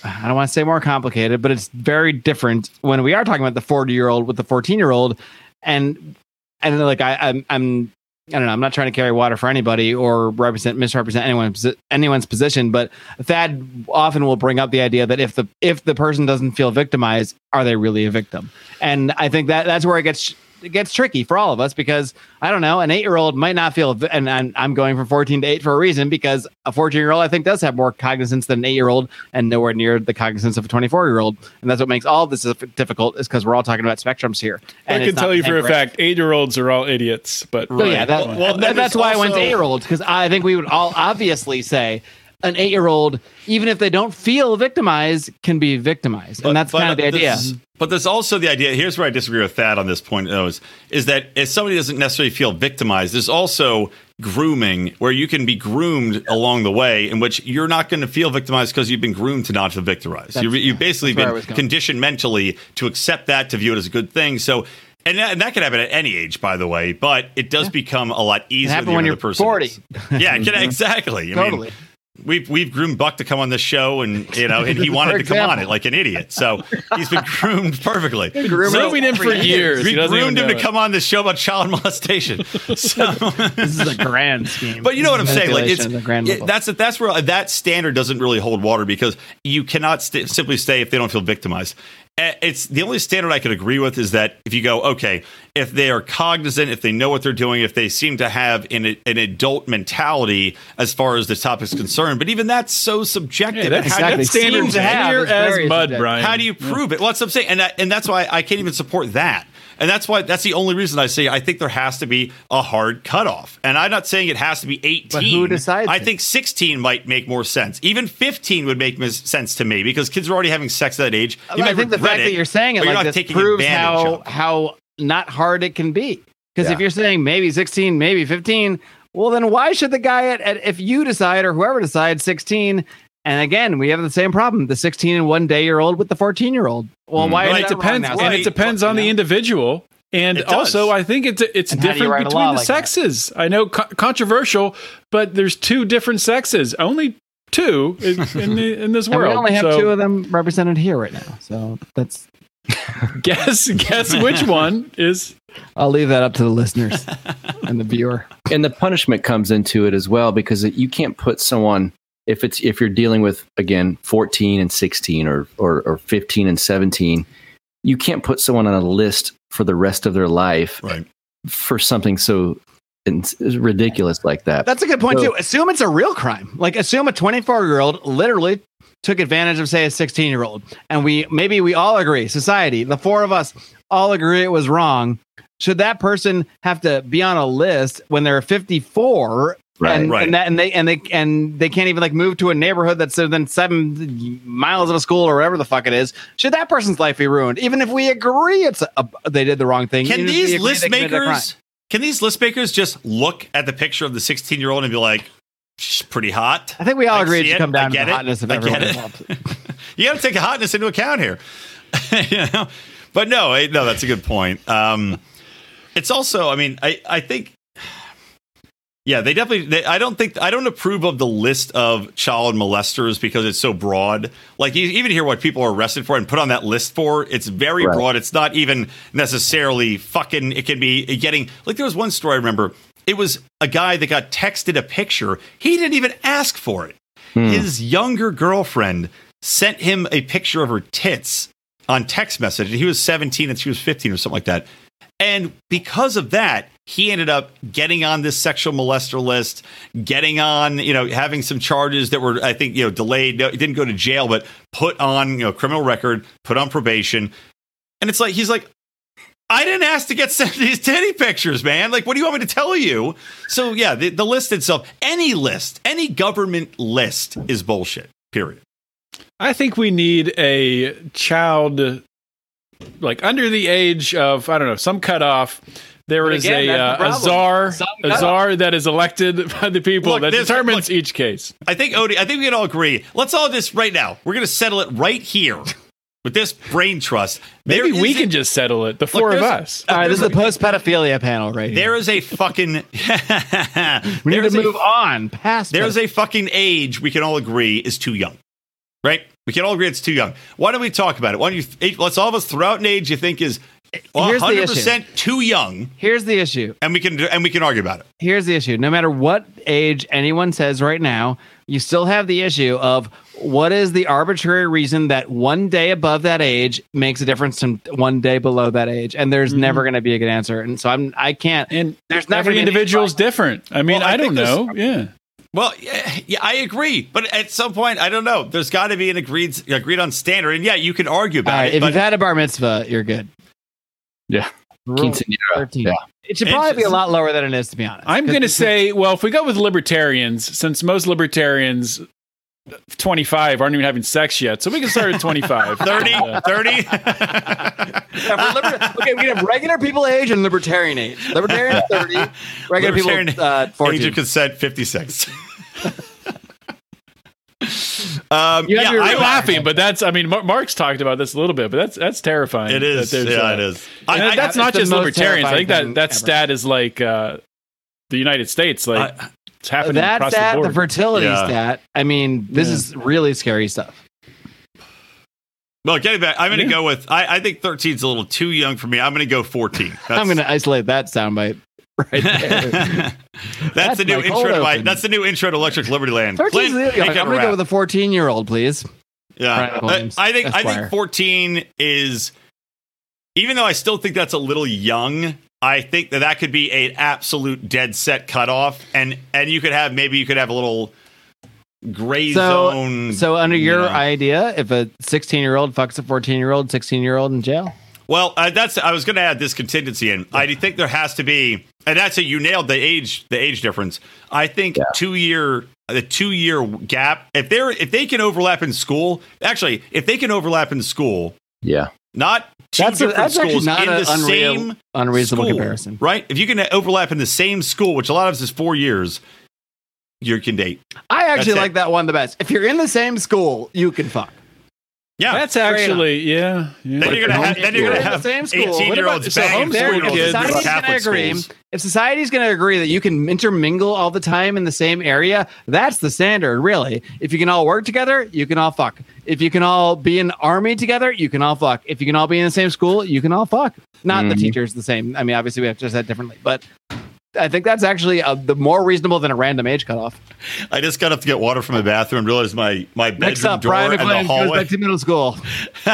S1: I don't want to say more complicated, but it's very different when we are talking about the 40 year old with the 14 year old, and and like I, I'm I'm I don't know. I'm not trying to carry water for anybody or represent misrepresent anyone's anyone's position, but Thad often will bring up the idea that if the if the person doesn't feel victimized, are they really a victim? And I think that that's where it gets it gets tricky for all of us because I don't know, an eight year old might not feel, and I'm, I'm going from 14 to eight for a reason because a 14 year old I think does have more cognizance than an eight year old and nowhere near the cognizance of a 24 year old, and that's what makes all this difficult is because we're all talking about spectrums here.
S4: I can tell you for a fact, eight-year-olds are all idiots. But
S1: so yeah, that,
S5: Well, well,
S1: that- that's why I went to eight year olds because I think we would all obviously say an eight year old, even if they don't feel victimized, can be victimized, and that's kind of the idea.
S5: there's- But there's also the idea. Here's where I disagree with Thad on this point. Though, is, is that if somebody doesn't necessarily feel victimized, there's also grooming where you can be groomed along the way, in which you're not going to feel victimized because you've been groomed to not feel victimized.
S1: That's-
S5: You, you've basically
S1: that's where I
S5: been conditioned mentally to accept that, to view it as a good thing. So. And that, and that can happen at any age, by the way, but it does become a lot easier.
S1: when you're
S5: the person
S1: 40.
S5: is. Yeah, can- exactly. I mean,
S1: Totally.
S5: We've we've groomed Buck to come on this show, and you know, and he wanted to come on it like an idiot. So he's been groomed perfectly.
S4: Grooming him for years.
S5: We
S4: He doesn't even
S5: groomed him to
S4: it.
S5: come on this show about child molestation. So,
S1: This is a grand scheme.
S5: but you know what I'm saying? Like it's
S1: Manipulation the grand
S5: yeah,
S1: level.
S5: that's that's where that standard doesn't really hold water because you cannot st- simply stay if they don't feel victimized. Eh, It's the only standard I could agree with is that if you go, okay, if they are cognizant, if they know what they're doing, if they seem to have an, an adult mentality as far as the topic is concerned, but even that's so subjective.
S4: Yeah, that's,
S5: How do you-
S4: standard
S1: to have
S4: clear as mud,
S1: subjective.
S4: Brian.
S5: how do you prove it? Well, that's what I'm saying, and that, and that's why I can't even support that. And that's why that's the only reason I say I think there has to be a hard cutoff. And I'm not saying it has to be 18.
S1: But who decides
S5: I think 16 might make more sense. Even 15 would make mis- sense to me because kids are already having sex at that age. You
S1: I think the fact
S5: it,
S1: that you're saying it like
S5: not
S1: this proves how how not hard it can be. Because if you're saying maybe 16, maybe 15, well, then why should the guy at, at if you decide or whoever decides 16? And again, we have the same problem: the 16 and one day year old with the 14 year old. Well, hmm. why?
S5: Well,
S1: is
S5: it
S4: depends,
S1: now?
S4: and
S5: Right.
S4: it depends on the
S1: know?
S4: individual. And also, I think it's it's
S1: And how do you
S4: different between the
S1: like that?
S4: sexes. I know co- controversial, but there's two different sexes. Only two in, in, the, in this
S1: And we
S4: world.
S1: only have
S4: So
S1: two of them represented here right now. So that's.
S4: guess guess which one is
S1: I'll leave that up to the listeners and the viewer.
S6: and the punishment comes into it as well because it, you can't put someone if it's if you're dealing with again 14 and 16 or, or or 15 and 17 you can't put someone on a list for the rest of their life
S5: Right.
S6: for something so ridiculous like that
S1: That's a good point
S6: So-
S1: too. Assume it's a real crime. Like assume a 24 year old literally took advantage of say a 16 year old, and we maybe we all agree, society, the four of us all agree it was wrong. Should that person have to be on a list when they're 54?
S6: Right.
S1: and,
S5: Right.
S1: and that and they and they and they can't even like move to a neighborhood that's within seven miles of a school or whatever the fuck it is. Should that person's life be ruined? Even if we agree it's a, they did the wrong thing.
S5: Can
S1: even if we
S5: these list
S1: they committed a crime.
S5: makers can these list makers just look at the picture of the 16 year old and be like, she's pretty hot?
S1: I think we all
S5: I
S1: agree it should come down to
S5: get
S1: the
S5: it.
S1: hotness of
S5: I
S1: everyone involved.
S5: you got to take a hotness into account here. you know? But no, no, that's a good point. Um, it's also, I mean, I, I think, yeah, they definitely. They, I don't think I don't approve of the list of child molesters because it's so broad. Like you even hear what people are arrested for and put on that list for. It's very
S6: Right.
S5: broad. It's not even necessarily fucking. It can be getting like there was one story I remember. It was a guy that got texted a picture. He didn't even ask for it. Hmm. His younger girlfriend sent him a picture of her tits on text message. And he was 17 and she was 15 or something like that. And because of that, he ended up getting on this sexual molester list, getting on, you know, having some charges that were, I think, you know, delayed. No, He didn't go to jail, but put on, you know, criminal record, put on probation. And it's like, he's like, I didn't ask to get sent these titty pictures, man. Like, what do you want me to tell you? So, yeah, the, the list itself, any list, any government list is bullshit, period.
S4: I think we need a child like under the age of I don't know some cutoff. There
S1: But
S4: is
S1: again,
S4: a,
S1: that's the
S4: uh, a czar, a czar that is elected by the people
S5: Look,
S4: that determines
S5: look.
S4: each case.
S5: I think Odie, I think we can all agree. Let's all just right now. We're going to settle it right here with this brain trust.
S4: Maybe we
S5: is
S4: can
S5: a-
S4: just settle it, the four of
S5: there's-
S4: us.
S1: All right, this is the post pedophilia panel right here.
S5: There is a fucking.
S1: we need
S5: there's
S1: to
S5: a-
S1: move on past.
S5: There's a fucking age we can all agree is too young, right? We can all agree it's too young. Why don't we talk about it? Why don't you? Let's all of us throw out an age you think is
S1: Here's the
S5: 100 percent too young,
S1: Here's the issue.
S5: and we can and we can argue about it.
S1: Here's the issue. No matter what age anyone says right now, you still have the issue of what is the arbitrary reason that one day above that age makes a difference to one day below that age, and there's mm-hmm. never going to be a good answer. And so I'm I can't.
S4: And
S1: There's not
S4: every
S1: gonna an
S4: individual different. I mean,
S5: Well, I
S4: I, don't know. Yeah.
S5: Well, yeah, yeah, I agree, but at some point, I don't know. There's got to be an agreed agreed on standard, and yeah, you can argue about
S1: right,
S5: it.
S1: if
S5: But
S1: you've had a bar mitzvah, you're good.
S6: Yeah. Quinceañera. Yeah.
S1: It should probably be a lot lower than it is, to be honest.
S4: I'm going to say, well, if we go with libertarians, since most libertarians, 25, aren't even having sex yet, so we can start at 25.
S5: 30, 30.
S1: Yeah, liber- okay, we have regular people age and libertarian age. Libertarian 30, regular
S5: Libertarian
S1: people uh,
S5: Age of
S1: 14.
S5: consent, 56. um, yeah, I
S4: I'm laughing, but that's, I mean, Mark's talked about this a little bit, but that's that's terrifying.
S5: It is.
S4: that
S5: Yeah,
S4: uh,
S5: it is.
S4: and
S5: I- I-
S4: that's
S1: it's
S4: not just libertarians. I think that, that
S1: thing
S4: stat is like uh, the United States. Like,
S5: I-
S4: It's happening
S1: that
S4: across
S1: stat,
S4: the
S1: the, fertility
S5: Yeah.
S1: stat. I mean, this
S4: Yeah.
S1: is really scary stuff.
S5: Well, getting back, I'm going to
S4: Yeah.
S5: go with. I, I think 13 is a little too young for me. I'm going to go 14. That's,
S1: I'm going to isolate that soundbite right there.
S5: that's,
S1: That's
S5: the new intro to my. That's the new intro to Electric Liberty Land.
S1: 13
S5: Clint,
S1: the- I'm
S5: wrap.
S1: go with a 14 year old, please.
S5: Yeah,
S1: Williams, uh,
S5: I, I think I think 14 is, even though I still think that's a little young. I think that that could be an absolute dead set cutoff, and and you could have maybe you could have a little gray
S1: So,
S5: zone.
S1: so under
S5: you
S1: your
S5: know.
S1: idea, if a 16 year old fucks a 14 year old, 16 year old in jail,
S5: Well, uh, that's I was going to add this contingency in. I think there has to be, and that's a you nailed the age the age difference. I think two year the two year gap. If they're if they can overlap in school, actually, if they can overlap in school,
S6: Yeah.
S5: not two
S1: that's, a,
S5: different
S1: that's
S5: schools
S1: not
S5: in the
S1: unreal,
S5: same
S1: unreasonable
S5: school,
S1: comparison.
S5: right? If you can overlap in the same school, which a lot of us is four years, you can date.
S1: I actually
S5: That's it.
S1: like that one the best. If you're in the same school, you can fuck.
S5: Yeah,
S4: That's actually yeah. yeah.
S5: then you're gonna have then you're gonna
S1: in the
S5: have
S1: same school, what
S5: eighteen year olds
S4: about- so
S5: banging
S4: homeschool
S5: four year olds
S4: kids-
S1: Society's gonna agree.
S5: schools.
S1: If society's going to agree that you can intermingle all the time in the same area, that's the standard, really. If you can all work together, you can all fuck. If you can all be in army together, you can all fuck. If you can all be in the same school, you can all fuck. Not the
S6: Mhm.
S1: teachers the same. I mean, obviously we have to say that differently, but I think that's actually uh, the more reasonable than a random age cutoff.
S5: I just got up to get water from the bathroom and realized my my bedroom
S1: Next up,
S5: door
S1: Brian
S5: and the
S1: McLean goes back to middle school.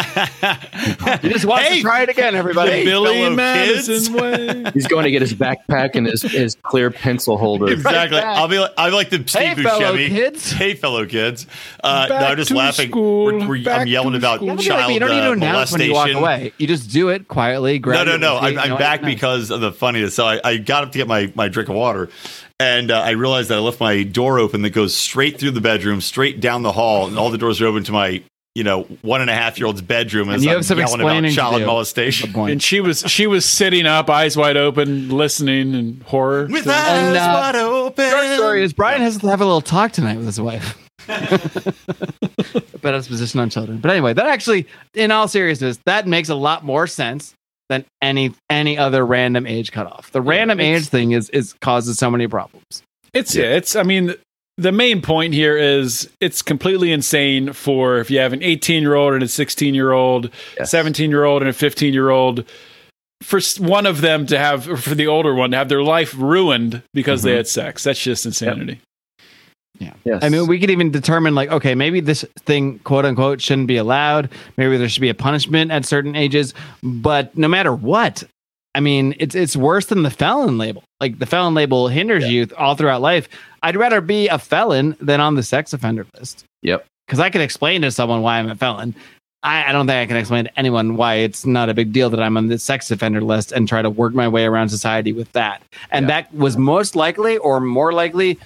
S1: You just want
S5: Hey!
S1: to try it again, everybody.
S5: Hey,
S4: Billy
S5: fellow
S4: Madison
S5: kids.
S4: way.
S6: He's going to get his backpack and his, his clear pencil holder.
S5: Exactly.
S1: back.
S5: I'll be like, I'm like the Steve
S1: Hey, fellow
S5: Buscemi.
S1: kids.
S5: Hey, fellow kids. Uh, no, I'm just laughing. We're- we're- I'm yelling about
S4: school.
S5: Child
S1: you don't need to
S5: uh,
S1: announce when you walk
S5: molestation.
S1: away. You just do it quietly.
S5: No, no, no. I'm, I'm back because of the funniness. So I, I got up to get my, my drink of water, and uh, I realized that I left my door open that goes straight through the bedroom, straight down the hall, and all the doors are open to my you know one and a half year old's bedroom. as
S1: you
S5: I'm
S1: have some
S5: about
S1: explaining to
S5: child
S1: do.
S5: molestation.
S4: And she was she was sitting up, eyes wide open, listening in horror.
S5: With
S4: So-
S5: eyes
S1: And, uh,
S5: wide open.
S1: Short story is Brian has to have a little talk tonight with his wife about his position on children. But anyway, that actually, in all seriousness, that makes a lot more sense than any any other random age cutoff. The random
S4: it's-
S1: age thing is is causes so many problems.
S4: It's yeah. It's I mean the main point here is it's completely insane for if you have an 18 year old and a 16 year old,
S6: Yes.
S4: 17 year old and a 15 year old. For one of them to have, for the older one to have their life ruined because they
S6: Mhm.
S4: had sex, that's just insanity.
S6: Yes.
S1: I mean, we could even determine like, okay, maybe this thing, quote unquote, shouldn't be allowed. Maybe there should be a punishment at certain ages. But no matter what, I mean, it's it's worse than the felon label. Like the felon label hinders you all throughout life. I'd rather be a felon than on the sex offender list.
S6: Yep.
S1: Because I can explain to someone why I'm a felon. I, I don't think I can explain to anyone why it's not a big deal that I'm on the sex offender list and try to work my way around society with that. And
S6: Yeah.
S1: that was most likely or more likely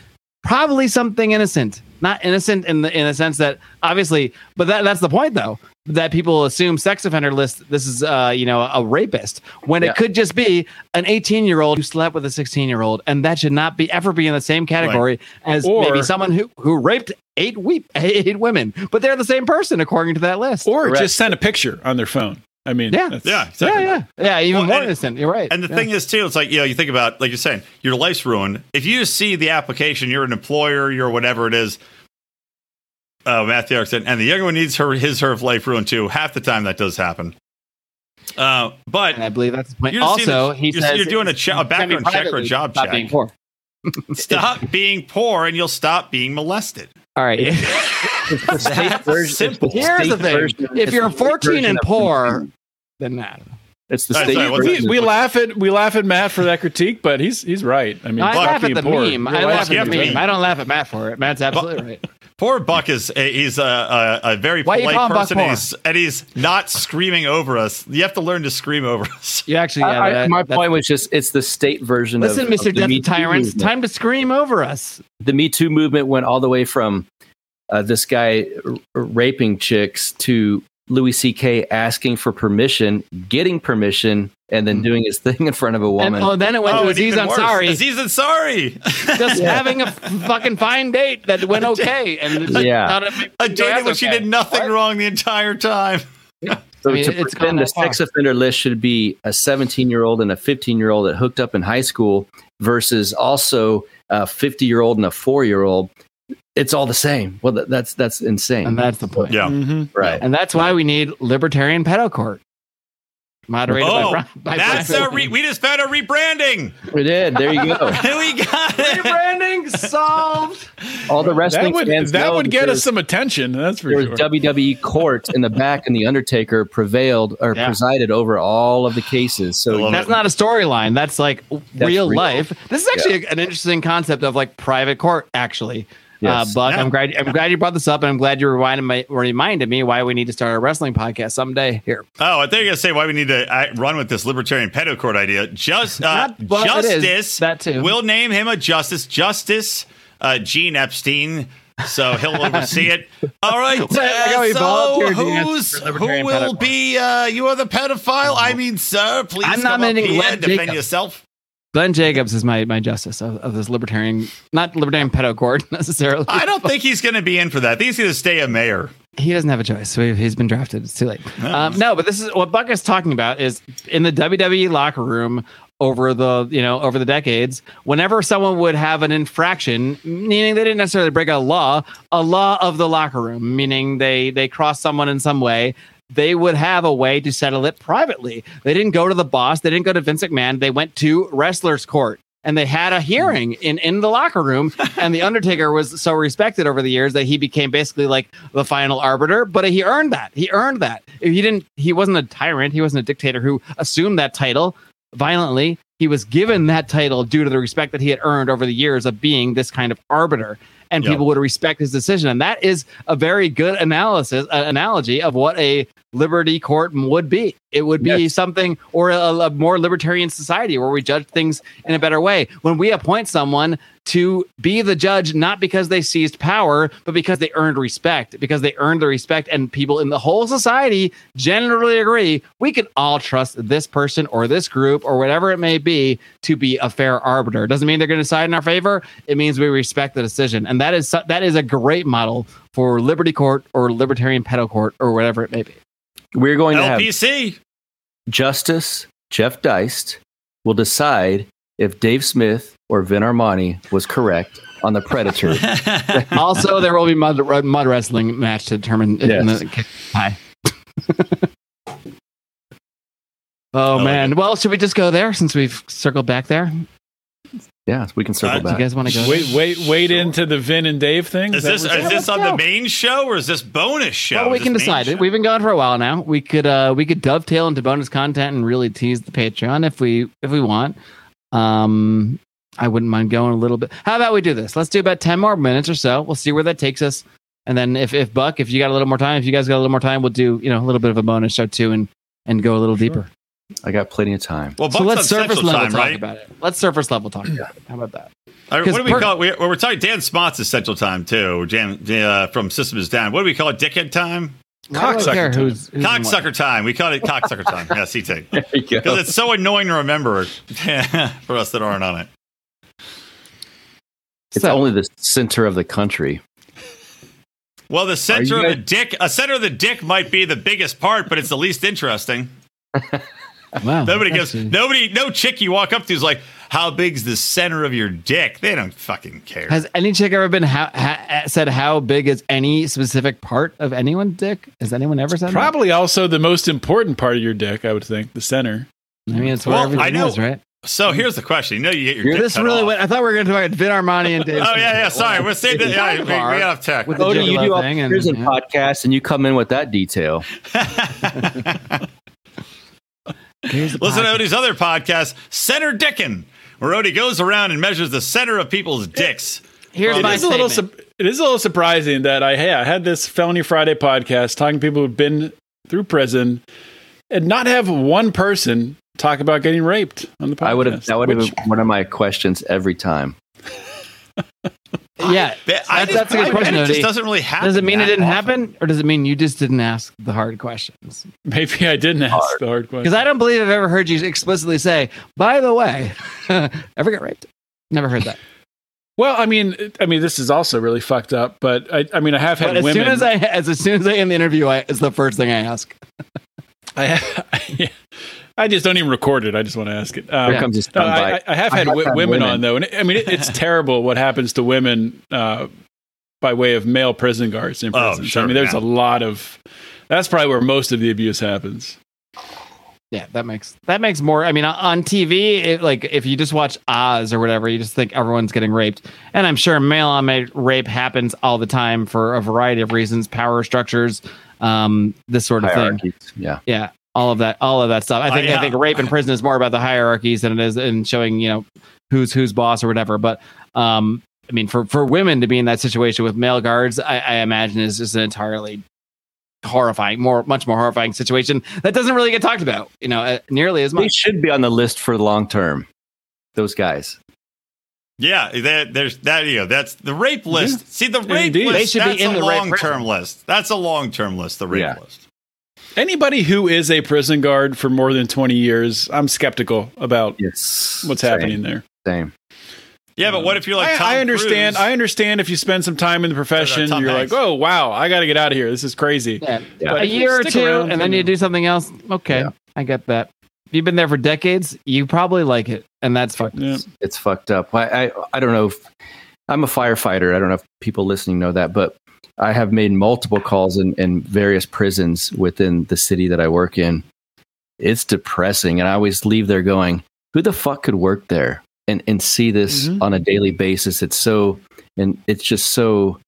S1: probably something innocent not innocent in the in a sense that obviously but that that's the point though that people assume sex offender list this is uh you know a rapist when
S6: Yeah.
S1: it could just be an 18 year old who slept with a 16 year old and that should not be ever be in the same category as
S4: Or-
S1: maybe someone who who raped eight we- eight women but they're the same person according to that list
S4: Or
S6: Correct.
S4: just send a picture on their phone. I mean,
S1: Yeah.
S4: that's-
S5: Yeah,
S1: yeah
S5: exactly.
S1: yeah yeah even
S5: Well,
S1: more
S5: and-
S1: innocent you're right
S5: And the
S1: Yeah.
S5: thing is, too, it's like, you know, you think about, like you're saying, your life's ruined. If you just see the application, you're an employer, you're whatever it is. Oh, Matthew Erickson. And the younger one needs her, his, her life ruined too. Half the time that does happen. Uh, but
S1: and I believe that's the point.
S5: You're
S1: Also,
S5: the-
S1: he
S5: you're-
S1: says
S5: you're doing a che- a background check or a
S1: privately,
S5: job
S1: stop
S5: check. Stop being poor and you'll stop being molested.
S1: All right.
S6: It's the state version-
S5: simple.
S6: the
S1: Here's the thing:
S6: version-
S1: if you're 14 and poor, then that.
S6: It's the state
S5: right, what's
S6: version.
S4: We, we laugh at we laugh at Matt for that critique, but he's he's right. I mean,
S1: I
S4: fuck
S1: laugh at the
S4: poor.
S1: meme. I laugh at the
S5: have to
S1: meme. I don't laugh at Matt for it. Matt's absolutely right.
S5: Poor Buck is he's a, a, a very
S1: Why
S5: polite
S1: call him Buck
S5: person, and he's, and he's not screaming over us. You have to learn to scream over us.
S1: You actually, yeah,
S6: I- I- my point was just it's the state version
S1: Listen,
S6: of
S1: Mr.
S6: of the
S1: Death
S6: Me
S1: Tyrants,
S6: movement.
S1: time to scream over us.
S6: the Me Too movement went all the way from uh, this guy r- raping chicks to Louis C.K. asking for permission, getting permission, and then hmm. doing his thing in front of a
S1: And
S6: woman.
S1: oh, then it went oh, to
S5: and
S1: Aziz
S5: even worse,
S1: Ansari,
S5: Aziz Ansari.
S1: just having a fucking fine date that went okay, and
S6: Yeah.
S1: a, big
S5: a date in
S1: that's
S5: which he
S1: okay.
S5: did nothing
S1: What?
S5: wrong the entire time.
S6: so
S1: I mean,
S6: to
S1: it's
S6: pretend the sex offender list should be a 17 year old and a 15 year old that hooked up in high school versus also a 50 year old and a four year old, it's all the same. Well, that, that's that's insane.
S1: And that's the point.
S5: Yeah.
S4: Mhm.
S6: right.
S1: And that's why we need libertarian pedo court. Moderated by,
S5: Oh,
S1: Bri- by
S5: that's
S1: Brian.
S5: a re- we just found a rebranding.
S6: We did. There you go.
S5: we got it.
S1: rebranding solved.
S6: All the wrestling
S4: That would
S6: fans
S4: that would get us some attention. That's for
S6: There was
S4: sure.
S6: WWE court in the back, and the Undertaker prevailed or
S1: Yeah.
S6: presided over all of the cases. So
S1: That's
S5: it.
S1: not a storyline. That's like real,
S6: real.
S1: life. This is actually an interesting concept of like private court. Actually,
S6: Yes.
S1: uh, Buck,
S5: Yeah.
S1: I'm glad. I'm glad you brought this up, and I'm glad you reminded me, reminded me why we need to start a wrestling podcast someday here.
S5: Oh, I think you're gonna say why we need to uh, run with this libertarian pedo court idea. Just uh,
S1: Not- well,
S5: justice.
S1: That too.
S5: We'll name him a justice. Justice uh, Gene Epstein. So he'll oversee it. All right. Uh, so who's who will
S1: pedo
S5: be? Uh, you are the pedophile. I mean, sir, please
S1: I'm
S5: come up
S1: nominating
S5: here defend
S1: Jacobs.
S5: yourself.
S1: Glenn Jacobs is my my justice of, of this libertarian, not libertarian pedo court necessarily.
S5: I don't think he's going to be in for that. I think he's going to stay a mayor.
S1: he doesn't have a choice. So he's been drafted. It's too late. Um, no, but this is what Buck is talking about is in the WWE locker room over the you know over the decades. Whenever someone would have an infraction, meaning they didn't necessarily break a law, a law of the locker room, meaning they they crossed someone in some way. They would have a way to settle it privately. They didn't go to the boss. They didn't go to Vince McMahon. They went to wrestlers' court and they had a hearing in in the locker room and the undertaker was so respected over the years that he became basically like the final arbiter but he earned that he earned that he didn't he wasn't a tyrant he wasn't a dictator who assumed that title violently he was given that title due to the respect that he had earned over the years of being this kind of arbiter and
S5: Yep.
S1: people would respect his decision and that is a very good analysis uh, analogy of what a liberty court would be. It would be
S6: Yes.
S1: something or a, a more libertarian society where we judge things in a better way. When we appoint someone to be the judge not because they seized power but because they earned respect because they earned the respect and people in the whole society generally agree we can all trust this person or this group or whatever it may be to be a fair arbiter. Doesn't mean they're going to side in our favor. It means we respect the decision. And that is that is a great model for liberty court or libertarian pedo court or whatever it may be
S6: we're going to have
S5: LPC.
S6: Justice Jeff Deist will decide if Dave Smith or Vin Armani was correct on the Predator.
S1: also there will be mud, mud wrestling match to determine if in
S6: Yes.
S1: the hi oh
S5: like
S1: man well should we just go there since we've circled back there
S6: yeah, we can circle
S5: Uh,
S1: do you guys want to go
S4: Wait, wait, wait into the Vin and Dave thing.
S5: Is
S4: that
S5: this
S4: what
S5: is
S4: we're
S5: this on
S1: go.
S5: the main show or is this bonus show?
S1: well we can decide. it
S5: show?
S1: we've been going for a while now. We could uh we could dovetail into bonus content and really tease the patreon if we if we want. Um i wouldn't mind going a little bit. How about we do this? Let's do about 10 more minutes or so. We'll see where that takes us. And then if if buck if you got a little more time if you guys got a little more time we'll do you know a little bit of a bonus show too and and go a little deeper
S6: I got plenty of time.
S5: Well,
S1: so
S5: Buck's
S1: let's surface level
S5: time,
S1: talk
S5: right?
S1: about it let's surface level talk about it how about that
S5: All right,
S1: 'Cause
S5: what do we
S1: per-
S5: call it? We, well, we're talking Dan Spots is Central Time too. Jam, uh, from System is Down. What do we call it? Dickhead time?
S1: Why do
S4: Cocksucker time.
S1: who's, who's in what?
S5: Cocksucker time. We call it cocksucker time. Yeah, CT.
S6: There you go.
S5: Because it's so annoying to remember for us that aren't on it.
S6: It's
S1: So-
S6: only the center of the country.
S5: Well, the center
S6: you
S5: of the dick, a center of the dick might be the biggest part, but it's the least interesting.
S1: wow
S5: Nobody gives
S1: actually-
S5: nobody no chick you walk up to is like, "How big's the center of your dick?" They don't fucking care.
S1: Has any chick ever been ha- ha- said how big is any specific part of anyone's dick? Has anyone ever said
S4: Probably also the most important part of your dick, I would think, the center.
S1: I mean, it's where
S5: Well,
S1: everything
S5: I know-
S1: is, right?
S5: so here's the question: You know, you get your dick
S1: this
S5: cut
S1: really
S5: off.
S1: went. I thought we were going to talk about Vin Armani and Dave.
S5: Oh yeah, yeah. Sorry, we're saying that. Yeah, we,
S1: of
S5: we
S1: hard.
S5: off tech.
S1: With the
S6: Odie, you do all
S1: thing and-
S6: here's a
S1: yeah.
S6: podcast, and you come in with that detail.
S1: Here's the
S5: Listen
S1: podcast.
S5: to Odie's other podcast, Center Dickin', where Odie goes around and measures the center of people's dicks.
S1: Here's
S4: It
S1: my
S4: is a little.
S1: statement.
S4: Su- it is a little surprising that I, hey, I had this Felony Friday podcast talking to people who've been through prison, and not have one person talk about getting raped on the podcast.
S6: I would have. That would have been one of my questions every time.
S1: yeah.
S5: But
S1: That's-
S5: just-
S1: that's a good
S5: I
S1: question,
S5: It just doesn't really happen.
S1: Does it mean it didn't
S5: often.
S1: happen, or does it mean you just didn't ask the hard questions?
S4: Maybe I didn't ask the hard questions
S1: Because I don't believe I've ever heard you explicitly say, "By the way, ever get raped?" Never heard that.
S4: Well, I mean, I mean, this is also really fucked up. But I, I mean, I have had
S1: But as
S4: women.
S1: soon as I, as, as soon as I end the interview, I, it's the first thing I ask.
S4: I have, yeah. I just don't even record it. I just want to ask it. Um,
S6: Here comes
S4: no. I, I- I have had,
S6: have
S4: wi-
S6: had
S4: women,
S6: women.
S4: on though, and I mean it, it's terrible what happens to women uh, by way of male prison guards in
S5: Oh,
S4: prison.
S5: sure,
S4: I mean, there's
S5: yeah.
S4: a lot of. That's probably where most of the abuse happens.
S1: Yeah, that makes that makes more. I mean, on TV, it, like if you just watch Oz or whatever, you just think everyone's getting raped, and I'm sure male on male rape happens all the time for a variety of reasons, power structures, um, this sort of thing.
S6: Yeah.
S1: Yeah, all of that, all of that stuff. I think
S5: I-
S1: I think rape in prison is more about the hierarchies than it is in showing you know who's who's boss or whatever. But um, I mean, for for women to be in that situation with male guards, I, I imagine is just an entirely horrifying, more much more horrifying situation that doesn't really get talked about. You know, uh, nearly as much.
S6: They should be on the list for long term. Those guys.
S5: Yeah, there, there's that. You know, that's the rape list. See, the rape
S4: Indeed.
S5: list.
S1: They should be in
S5: a
S1: the
S5: long term list. That's a long term list. The rape
S6: Yeah.
S5: list.
S4: Anybody who is a prison guard for more than 20 years, I'm skeptical about
S6: Yes.
S4: what's
S6: Same,
S4: happening there.
S6: Same.
S5: Yeah, but what if you're like?
S4: I,
S5: Tom
S4: I understand.
S5: Cruise?
S4: I understand if you spend some time in the profession,
S5: Tom
S4: you're
S5: Hanks.
S4: like, oh wow, I got to get out of here. This is crazy.
S1: Yeah.
S6: Yeah.
S1: a
S4: But if you
S1: year or two, and then
S4: you
S1: you do something else. Okay,
S6: Yeah.
S1: I get that. If you've been there for decades, you probably like it, and that's fucked.
S4: Yeah.
S6: It's fucked up. I, I I don't know if I'm a firefighter. I don't know if people listening know that, but I have made multiple calls in, in various prisons within the city that I work in. It's depressing, and I always leave there going, "Who the fuck could work there and and see this
S4: Mhm.
S6: on a daily basis?" It's so and it's just so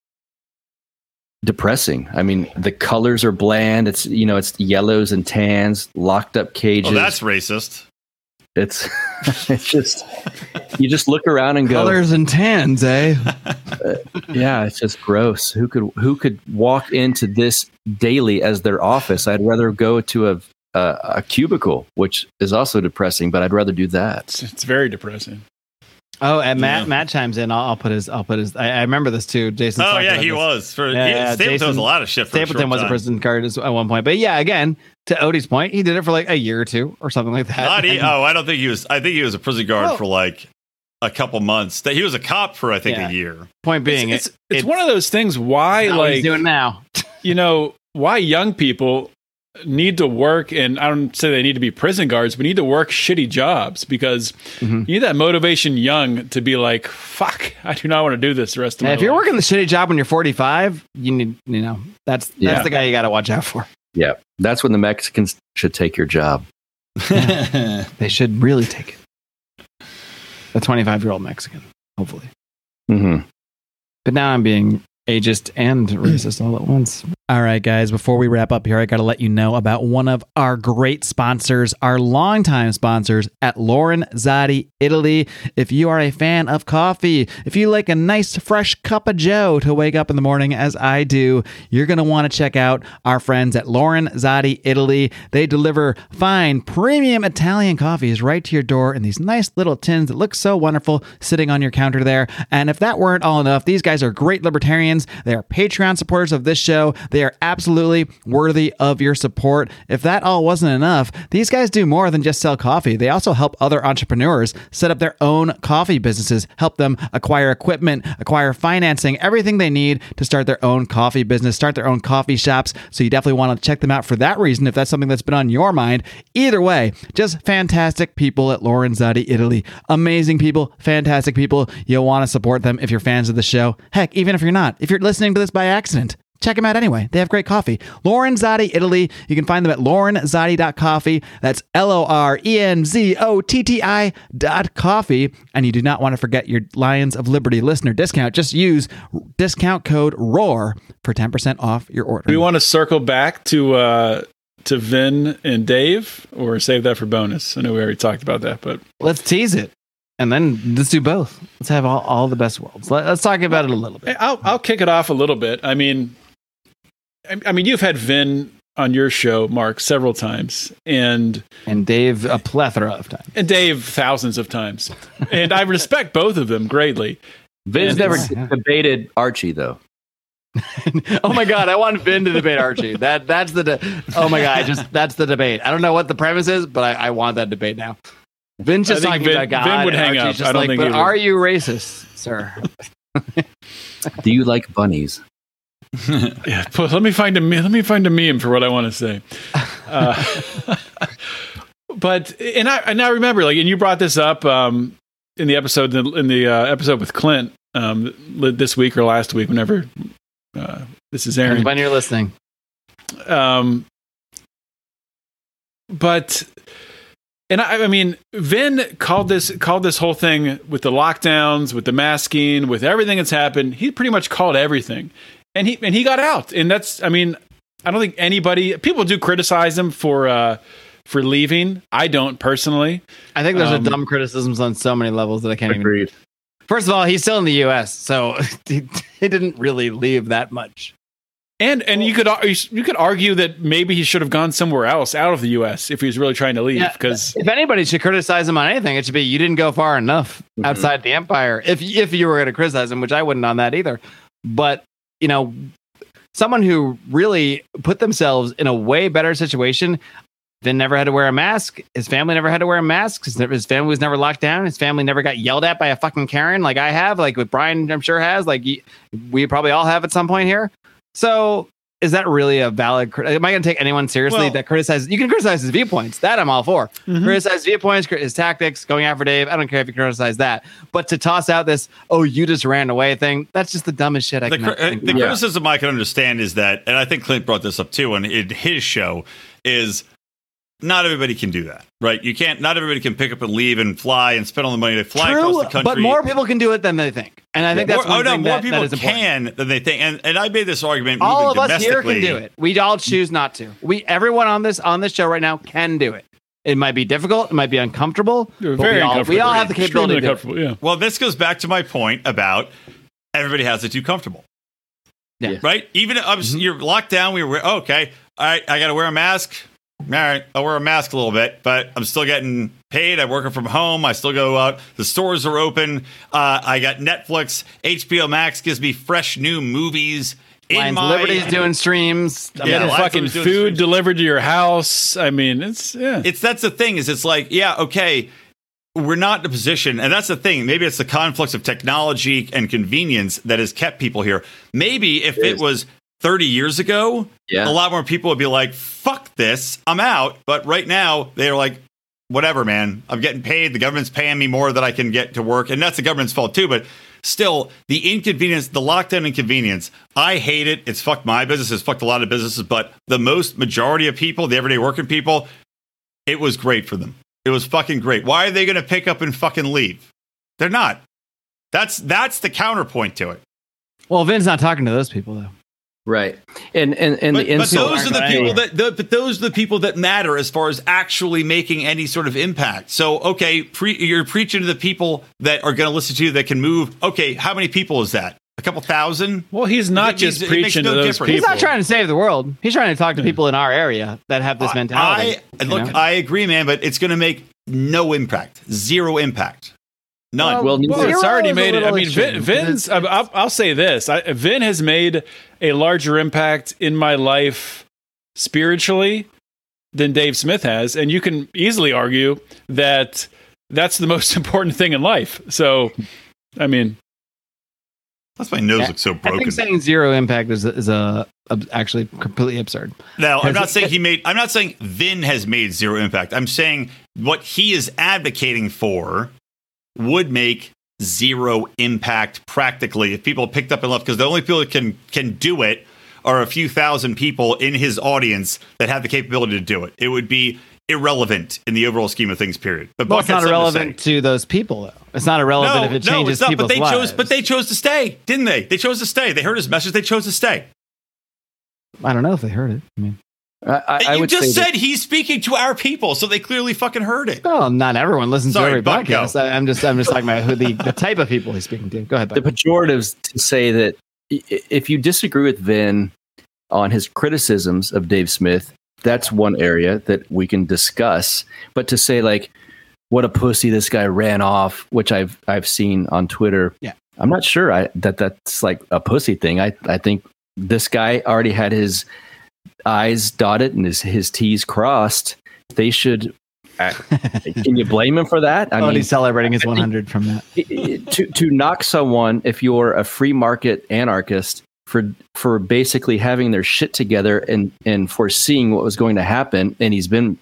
S6: depressing. I mean, the colors are bland. It's you know, it's yellows and tans, locked up cages.
S5: Oh, that's racist.
S6: It's it's just you just look around and go,
S1: Colors and tans, eh?
S6: yeah, it's just gross. Who could who could walk into this daily as their office? I'd rather go to a a, a cubicle, which is also depressing, but I'd rather do that.
S4: It's, it's very depressing.
S1: Oh, and Matt
S5: Yeah.
S1: Matt chimes in. I'll, I'll put his. I'll put his. I, I remember this too. Jason.
S5: Oh yeah, he
S1: this.
S5: was. For
S1: Yeah,
S5: he,
S1: yeah,
S5: Stapleton was a lot of shit. For
S1: Stapleton
S5: a
S1: was a prison guard at one point, but yeah, again, to Odie's point, he did it for like a year or two or something like that.
S5: Not he, oh, I don't think he was. I think he was a prison guard
S1: Well-
S5: for like a couple months. That he was a cop for I think
S1: Yeah.
S5: a year.
S1: point being,
S4: it's,
S1: it-
S4: it's, it's one of those things. Why,
S1: not what he's
S4: like,
S1: doing now.
S4: you know, why young people need to work, and I don't say they need to be prison guards, but need to work shitty jobs because
S1: Mhm.
S4: you need that motivation young to be like, fuck, I do not want to do this the rest of
S1: Yeah,
S4: my
S1: if you're working the shitty job when you're 45, you need, you know, that's that's
S6: Yeah.
S1: the guy you got to watch out for.
S6: Yeah, that's when the Mexicans should take your job.
S1: They should really take it. A 25 year old Mexican, hopefully.
S6: hmm
S1: But now I'm being ageist and racist all at once. All right, guys, before we wrap up here, I got to let you know about one of our great sponsors, our longtime sponsors at Lorenzotti Italy. If you are a fan of coffee, if you like a nice fresh cup of Joe to wake up in the morning, as I do, you're going to want to check out our friends at Lorenzotti Italy. They deliver fine, premium Italian coffees right to your door in these nice little tins that look so wonderful sitting on your counter there. And if that weren't all enough, these guys are great libertarians. They are Patreon supporters of this show. They are absolutely worthy of your support. If that all wasn't enough, these guys do more than just sell coffee. They also help other entrepreneurs set up their own coffee businesses, help them acquire equipment, acquire financing, everything they need to start their own coffee business, start their own coffee shops. So you definitely want to check them out for that reason if that's something that's been on your mind. Either way, just fantastic people at Lorenzotti, Italy. Amazing people, fantastic people. You'll want to support them if you're fans of the show. Heck, even if you're not, if you're listening to this by accident, Check them out anyway. They have great coffee. Lorenzotti, Italy. You can find them at lorenzotti.coffee. That's L O R E N Z O T T I dot coffee. And you do not want to forget your Lions of Liberty listener discount. Just use discount code ROAR for 10% off your order.
S4: Do we want to circle back to uh, to Vin and Dave, or save that for bonus? I know we already talked about that, but
S1: Let's tease it. And then let's do both. Let's have all, all the best worlds. Let, us talk about it a little bit.
S4: I'll I'll kick it off a little bit. I mean, I, I mean, you've had Vin on your show, Mark, several times, and
S1: And Dave, a plethora of times.
S4: and Dave thousands of times, and I respect both of them greatly.
S6: Vince
S4: And
S6: never
S1: it's-
S6: debated Archie though.
S1: oh my god, I want Vin to debate Archie. That that's the de- oh my god, I just that's the debate. I don't know what the premise is, but I, I want that debate now. Vin's just
S4: I think
S1: talking
S4: Vin-
S1: about God.
S4: Vin would hang
S1: Archie's
S4: up.
S1: Just
S4: I don't
S1: like,
S4: think
S1: but
S4: would.
S1: are you racist, sir?
S6: Do you like bunnies?
S4: Yeah, put- let me find a let me find a meme for what I want to say. Uh, but and I and I remember like and you brought this up um, in the episode in the, in the uh, episode with Clint um, this week or last week whenever uh, this is airing.
S1: When you're listening,
S4: Um, but and I, I mean, Vin called this called this whole thing with the lockdowns, with the masking, with everything that's happened. He pretty much called everything, and he and he got out. And that's, I mean, I don't think anybody people do criticize him for uh, for leaving. I don't personally.
S1: I think there's
S4: Um,
S1: a dumb criticisms on so many levels that I can't even.
S6: Agreed.
S1: First of all, he's still in the U.S., so he, he didn't really leave that much.
S4: And and you could you could argue that maybe he should have gone somewhere else out of the U.S. if he was really trying to leave.
S1: Yeah,
S4: Because
S1: If anybody should criticize him on anything, it should be you didn't go far enough
S6: Mhm.
S1: outside the empire. If if you were going to criticize him, which I wouldn't on that either. But you know, someone who really put themselves in a way better situation. Then never had to wear a mask. His family never had to wear a mask. His, his family was never locked down. His family never got yelled at by a fucking Karen like I have, like what Brian I'm sure has, like we probably all have at some point here. So is that really a valid? crit- Am I going to take anyone seriously
S5: Well-
S1: that criticizes? You can criticize his viewpoints. That I'm all for.
S4: Mhm.
S1: Criticize viewpoints, his tactics, going after Dave. I don't care if you criticize that. But to toss out this "oh you just ran away" thing, that's just the dumbest shit I
S5: the,
S1: can.
S5: cri- uh,
S1: think
S5: the
S1: of.
S6: Yeah.
S5: criticism I can understand is that, and I think Clint brought this up too in, in his show, is not everybody can do that, right? You can't. Not everybody can pick up and leave and fly and spend all the money to fly
S1: True,
S5: across the country.
S1: but more people can do it than they think, and I think that's
S5: More-
S1: one
S5: oh no,
S1: thing
S5: more
S1: that,
S5: people
S1: that is important.
S5: can than they think. And and I made this argument.
S1: All of us here can do it. We all choose not to. We everyone on this on this show right now can do it. It might be difficult. It might be uncomfortable. But
S4: very
S1: we all,
S4: uncomfortable.
S1: we all have the capability. To do it.
S4: uncomfortable. Yeah.
S5: Well, this goes back to my point about everybody has it too comfortable.
S1: Yeah. Mm-hmm.
S5: Right? Even if I'm, you're locked down, we were okay. All right, I got to wear a mask. All right, I'll wear a mask a little bit, but I'm still getting paid. I'm working from home. I still go out. The stores are open. Uh, I got Netflix. HBO Max gives me fresh new movies. In
S1: Lions
S5: my,
S1: Liberty's doing streams. I
S5: Yeah,
S4: Getting fucking food
S5: streams.
S4: delivered to your house. I mean, it's yeah.
S5: it's that's the thing is it's like yeah okay we're not in a position and that's the thing maybe it's the conflicts of technology and convenience that has kept people here maybe if
S6: It
S5: it
S6: is.
S5: was 30 years ago
S6: Yeah.
S5: a lot more people would be like fuck this i'm out. But right now they're like whatever man. I'm getting paid. The government's paying me more than i can get to work. And that's the government's fault too but still the inconvenience the lockdown inconvenience i hate it. It's fucked my business. It's fucked a lot of businesses but the most majority of people the everyday working people it was great for them. It was fucking great. Why are they going to pick up and fucking leave? They're not. That's that's the counterpoint to it.
S1: Well, Vin's not talking to those people though.
S6: Right. And and and
S5: but,
S6: the
S5: but those are the
S1: Right.
S5: people that the, but those are the people that matter as far as actually making any sort of impact. So okay, pre, you're preaching to the people that are going to listen to you that can move. Okay, how many people is that? A couple thousand?
S4: well, he's not
S5: It
S4: just
S5: means-
S4: preaching
S5: no
S4: to those
S5: difference.
S4: people.
S1: He's not trying to save the world. He's trying to talk to hmm. people in our area that have this mentality.
S5: I
S1: you
S5: look.
S1: know?
S5: I agree, man, but it's going to make no impact, zero impact, none.
S6: Well,
S4: Well,
S1: Zero
S4: it's already made it. I mean, Vin. Vin's.
S1: It's-
S4: I'll, I'll say this: I, Vin has made a larger impact in my life spiritually than Dave Smith has, and you can easily argue that that's the most important thing in life. So, I mean,
S5: That's my nose
S1: Yeah,
S5: looks so
S1: I
S5: broken.
S1: think saying zero impact is is a, ab- actually completely absurd.
S5: Now, I'm not saying he made. I'm not saying Vin has made zero impact. I'm saying what he is advocating for would make zero impact practically if people picked up and left. Because the only people that can can do it are a few thousand people in his audience that have the capability to do it. It would be irrelevant in the overall scheme of things. Period. But
S1: Well, it's not
S5: something to
S1: irrelevant to those people, though. It's not irrelevant
S5: No,
S1: if it
S5: no,
S1: changes
S5: it's not. But they
S1: lives.
S5: chose. But they chose to stay, didn't they? They chose to stay. They heard his message. They chose to stay.
S1: I don't know if they heard it. I mean,
S6: I, I, I
S5: you
S6: would
S5: just
S6: say
S5: said he's speaking to our people, so they clearly fucking heard it.
S1: well, not everyone listens
S5: Sorry,
S1: to every
S5: Buck,
S1: podcast. I, I'm just, I'm just talking about who the, the type of people he's speaking to. Go ahead,
S6: the pejoratives to say that if you disagree with Vin on his criticisms of Dave Smith, that's one area that we can discuss. But to say like, what a pussy this guy ran off, which I've I've seen on Twitter.
S1: Yeah.
S6: I'm not sure I, that that's like a pussy thing. I I think this guy already had his I's dotted and his his T's crossed. They should. uh, can you blame him for that? I
S1: oh, and he's celebrating his 100 from that.
S6: to to knock someone if you're a free market anarchist for for basically having their shit together and and foreseeing what was going to happen and he's been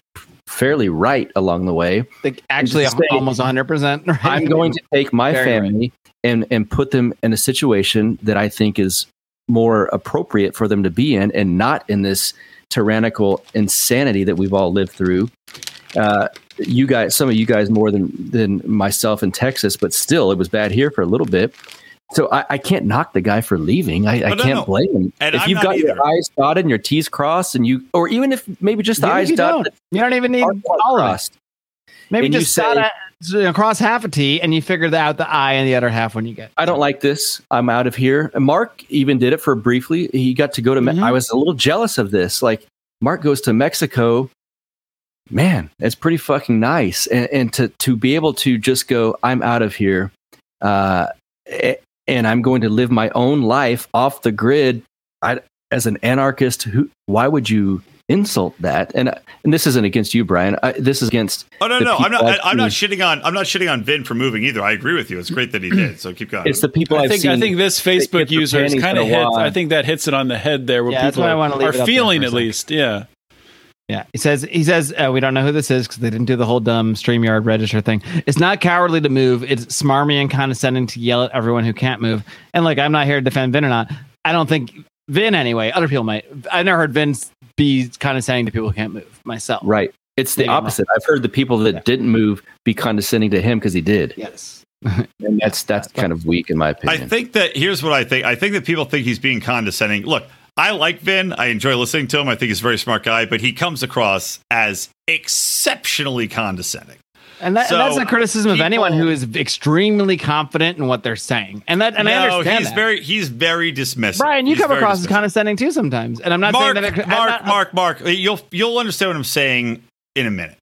S6: fairly right along the way.
S1: Like, actually,
S6: say-
S1: almost 100%. Right?
S6: I'm going to take my
S1: Very right.
S6: family and and put them in a situation that I think is more appropriate for them to be in, and not in this tyrannical insanity that we've all lived through. Uh, you guys, some of you guys more than than myself in Texas, but still, it was bad here for a little bit. So I, I can't knock the guy for leaving. I, I
S5: Oh, no,
S6: can't
S5: no.
S6: blame him.
S5: And
S6: if
S5: I'm
S6: you've got
S5: either.
S6: your I's dotted and your T's crossed, and you, or even if maybe just the
S1: Maybe
S6: I's
S1: you
S6: dotted,
S1: don't. You don't even need
S6: the R's
S1: all of
S6: crossed.
S1: Maybe
S6: And you
S1: just
S6: say-
S1: dot a- across half a T and you figure out the I and the other half when you get.
S6: I don't like this. I'm out of here. And Mark even did it for briefly. He got to go to. Me-
S1: Mhm.
S6: I was a little jealous of this. Like Mark goes to Mexico. Man, it's pretty fucking nice. And, and to to be able to just go, I'm out of here, uh, and I'm going to live my own life off the grid. I, as an anarchist, who? Why would you insult that? And uh, and this isn't against you, Brian. I, this is against.
S5: Oh no, no, I'm not. I,
S6: I've
S5: I'm not shitting on. I'm not shitting on Vin for moving either. I agree with you. It's great that he did. So keep going.
S6: It's the people
S4: I
S6: I've
S4: think
S6: seen.
S4: I think this Facebook user is kind of
S6: in a
S4: hit. I think that hits it on the head there, where
S1: Yeah, that's
S4: people
S1: why I
S4: are,
S1: wanna leave
S4: are
S1: it up there
S4: feeling at least. Yeah,
S1: Yeah, he says he says uh, we don't know who this is because they didn't do the whole dumb Streamyard register thing. It's not cowardly to move. It's smarmy and condescending to yell at everyone who can't move. And like, I'm not here to defend Vin or not. I don't think Vin anyway. Other people might. I've never heard Vin be condescending to people who can't move. Myself,
S6: Right. It's the
S1: Maybe
S6: opposite. I've heard the people that
S1: Yeah.
S6: didn't move be condescending to him because he did,
S1: Yes.
S6: and that's that's kind of weak in my opinion.
S5: I think that here's what I think. I think that people think he's being condescending. Look, I like Vin. I enjoy listening to him. I think he's a very smart guy, but he comes across as exceptionally condescending.
S1: And, that,
S5: So,
S1: and that's a criticism of anyone who is extremely confident in what they're saying. And that and I
S5: no,
S1: understand
S5: he's
S1: that.
S5: very he's very dismissive.
S1: Brian, you
S5: He's
S1: come
S5: very
S1: across as condescending too sometimes. And I'm not
S5: Mark,
S1: saying that. it-
S5: Mark,
S1: not-
S5: Mark, Mark. You'll you'll understand what I'm saying in a minute.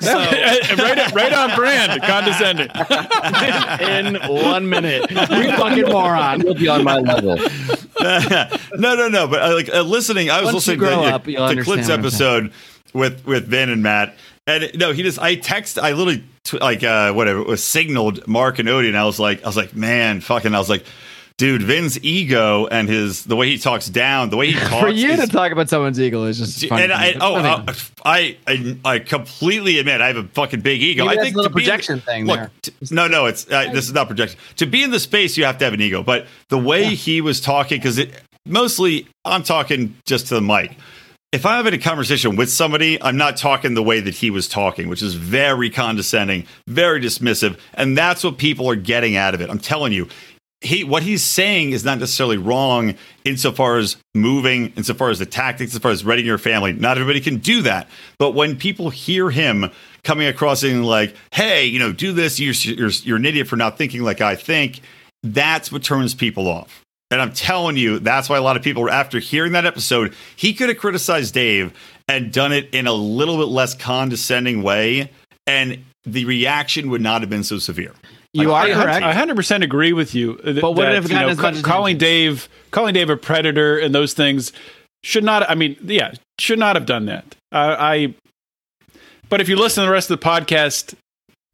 S5: So,
S4: right, right on brand, condescending.
S1: in one minute. You fucking moron.
S6: You'll be on my level.
S5: no, no, no. But uh, like uh, listening, I was
S1: Once
S5: listening to,
S1: grow
S5: the-
S1: up, you'll
S5: to
S1: understand
S5: Clint's episode with with Vin and Matt, and no, he just I text, I literally tw- like uh, whatever it was signaled Mark and Odie, and I was like, I was like, man, fucking, I was like. Dude, Vin's ego and his the way he talks down, the way he talks.
S1: For you
S5: is-
S1: to talk about someone's ego is just funny.
S5: and I, oh,
S1: I
S5: uh, I, I, I completely admit I have a fucking big ego.
S1: Maybe
S5: I think
S1: a little
S5: to in-
S1: projection thing
S5: Look,
S1: there.
S5: t- no, no, it's uh, this is not projection. To be in the space, you have to have an ego. But the way he was talking, because it mostly I'm talking just to the mic. If I'm having a conversation with somebody, I'm not talking the way that he was talking, which is very condescending, very dismissive, and that's what people are getting out of it. I'm telling you, he what he's saying is not necessarily wrong insofar as moving, insofar as the tactics, as far as readying your family. Not everybody can do that, but when people hear him coming across and like, "Hey, you know, do this," you're you're, you're an idiot for not thinking like I think. That's what turns people off. And I'm telling you, that's why a lot of people, after hearing that episode, he could have criticized Dave and done it in a little bit less condescending way, and the reaction would not have been so severe.
S1: you are
S5: I-
S1: correct.
S4: I hundred percent agree with you. uh,
S1: But would it have
S4: you know,
S1: as much
S4: ca- calling? Dave, calling Dave a predator, and those things should not. I mean, yeah, should not have done that. Uh, I. But if you listen to the rest of the podcast,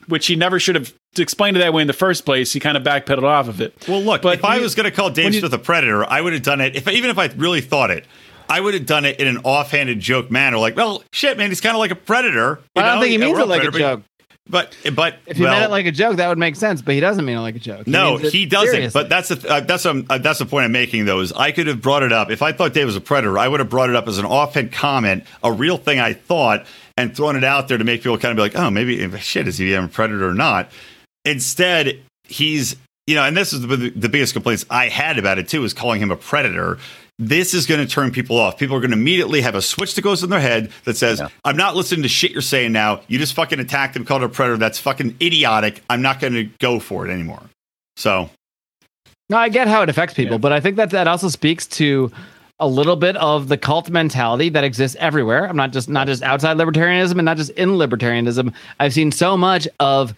S4: which he never should have explained it that way in the first place, he kind of backpedaled off of it.
S5: Well, look,
S4: But
S5: if I was going to call Dave
S4: when
S5: Smith a predator, I would have done it. If even if I really thought it, I would have done it in an offhanded joke manner, like, "Well, shit, man, he's kind of like a predator."
S1: But I don't
S5: know?
S1: think he
S5: Yeah,
S1: means
S5: we're
S1: it
S5: all
S1: like a joke.
S5: But but
S1: If he
S5: well,
S1: meant it like a joke, that would make sense. But he doesn't mean it like a joke. He
S5: no, he doesn't.
S1: seriously.
S5: But that's the uh, that's um, uh, that's the point I'm making. Though is I could have brought it up if I thought Dave was a predator. I would have brought it up as an offhand comment, a real thing I thought, and thrown it out there to make people kind of be like, "Oh, maybe shit, is he a predator or not?" Instead, he's you know, and this is the, the biggest complaints I had about it too is calling him a predator. This is going to turn people off. People are going to immediately have a switch that goes in their head that says, "I'm not listening to shit you're saying now. You just fucking attacked him, called him a predator. That's fucking idiotic. I'm not going to go for it anymore." So
S1: No, I get how it affects people,
S4: Yeah.
S1: but I think that that also speaks to a little bit of the cult mentality that exists everywhere. I'm not just not just outside libertarianism and not just in libertarianism. I've seen so much of,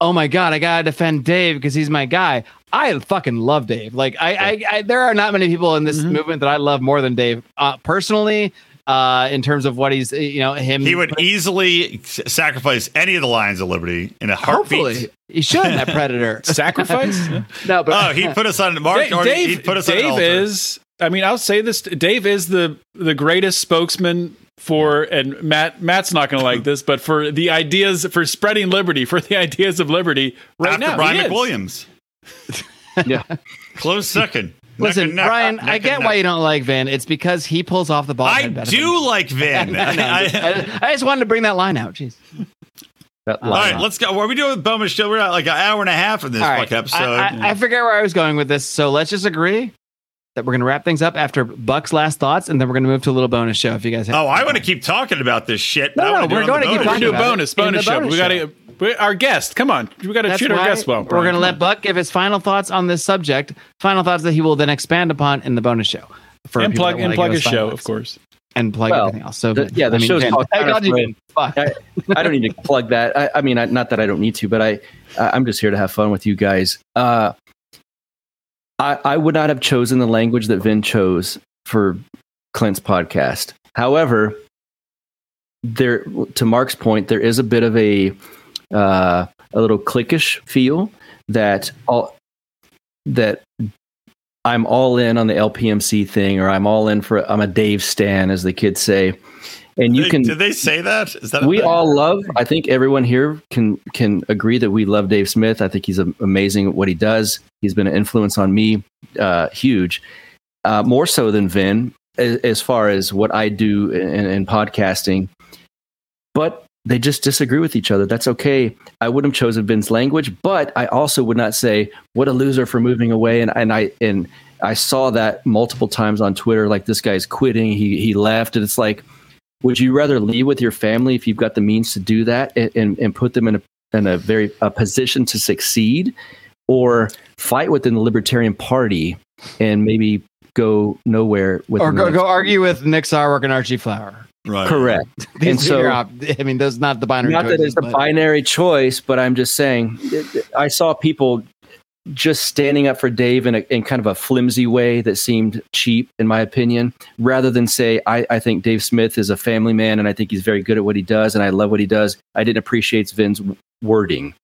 S1: oh my god, I gotta defend Dave because he's my guy. I fucking love Dave. Like I, I, I there are not many people in this
S4: Mhm.
S1: movement that I love more than Dave. Uh, personally, uh, in terms of what he's, you know, him.
S5: he would easily s- sacrifice any of the Lions of Liberty in a heartbeat.
S1: hopefully he should that predator.
S4: Sacrifice.
S1: no, but
S5: Oh, he put us on Mark.
S4: Da-
S5: already-
S4: Dave,
S5: he'd put us on
S4: Dave
S5: altar.
S4: is. I mean, I'll say this: Dave is the the greatest spokesman for and Matt Matt's not going to like this, but for the ideas for spreading liberty, for the ideas of liberty right
S5: After
S4: now.
S5: Brian. McWilliams.
S6: Yeah.
S5: Close second.
S1: Listen,
S5: Neck
S1: Brian,
S5: neck
S1: I get why you don't like Vin. It's because he pulls off the ball.
S5: I do
S1: than-
S5: like Vin.
S1: I, just wanted to bring that line out. Jeez.
S6: That uh,
S5: all
S6: line.
S5: let's go. What are we doing with Bowman Show? We're at like an hour and a half of this
S1: All right.
S5: fuck episode.
S1: I, I, I forget where I was going with this, so let's just agree that we're going to wrap things up after Buck's last thoughts, and then we're going to move to a little bonus show. If you guys, have
S5: oh, I want to keep talking about this shit. but
S1: No,
S5: I
S1: no,
S5: wanna do
S1: we're
S5: on
S1: going
S5: the
S1: to keep
S5: bonus
S1: talking
S4: Do a
S1: about it
S4: bonus, bonus show. We got to our guest. Come on, we got to
S1: That's
S4: treat our guest well.
S1: We're going to let. Buck give his final thoughts on this subject. Final thoughts that he will then expand upon in the bonus show. For
S4: and plug
S1: that
S4: and plug his show,
S1: thoughts.
S4: of course.
S1: and plug
S6: Well,
S1: everything else. So
S6: the- yeah, the
S1: I mean,
S6: show's
S1: Vin,
S6: called
S1: I called you
S6: Counterflow.
S1: Vin. Fuck.
S6: I, I don't need to plug that. I, I mean, I, not that I don't need to, but I, I- I'm just here to have fun with you guys. Uh, I, I would not have chosen the language that Vin chose for Clint's podcast. However, there, to Mark's point, there is a bit of a, uh, a little cliquish feel that all that I'm all in on the LPMC thing, or I'm all in for I'm a Dave Stan, as the kids say. And you
S5: They-
S6: can
S5: Did they say that? Is that
S6: we all love i think everyone here can can agree that we love dave smith. I think he's amazing at what he does. He's been an influence on me uh, huge uh, more so than vin as, as far as what i do in, in podcasting. But they just disagree with each other. That's okay. I wouldn't have chosen vin's language but i also would not say what a loser for moving away. And, and i and i saw that multiple times on twitter like this guy's quitting. He he left. And it's like would you rather leave with your family if you've got the means to do that and, and, and put them in a, in a very a position to succeed or fight within the libertarian party and maybe go nowhere with
S1: Or go, go argue with Nick Sarwark and Archie Flower.
S5: Right.
S6: correct
S1: These
S6: And
S1: are
S6: so-
S1: op- I mean, those not the binary.
S6: not that
S1: choices,
S6: it's a binary choice but i'm just saying i saw people just standing up for dave in, a, in kind of a flimsy way that seemed cheap in my opinion rather than say I, I think dave smith is a family man and i think he's very good at what he does and i love what he does i didn't appreciate vin's wording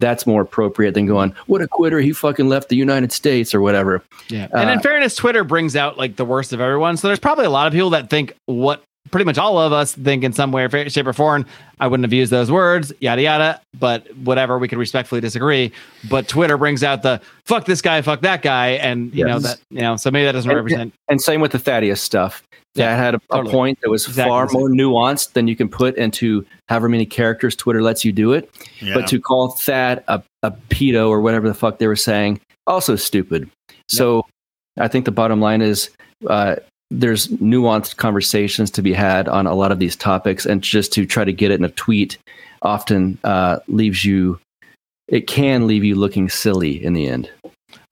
S6: that's more appropriate than going what a quitter he fucking left the united states or whatever
S1: Yeah. And in
S6: Uh,
S1: fairness, Twitter brings out like the worst of everyone. So there's probably a lot of people that think what pretty much all of us think in some way, shape, or form. I wouldn't have used those words, yada yada. But whatever, we could respectfully disagree. But Twitter brings out the fuck this guy, fuck that guy, and you know that you know. So maybe that doesn't
S6: And-
S1: represent.
S6: and same with the Thaddeus stuff. That
S1: Yeah,
S6: had a, a point that was
S1: Exactly
S6: far more nuanced than you can put into however many characters Twitter lets you do it.
S5: Yeah.
S6: But to call Thad a, a pedo or whatever the fuck they were saying, also stupid. So I think the bottom line is uh, there's nuanced conversations to be had on a lot of these topics, and just to try to get it in a tweet often uh, leaves you. It can leave you looking silly in the end.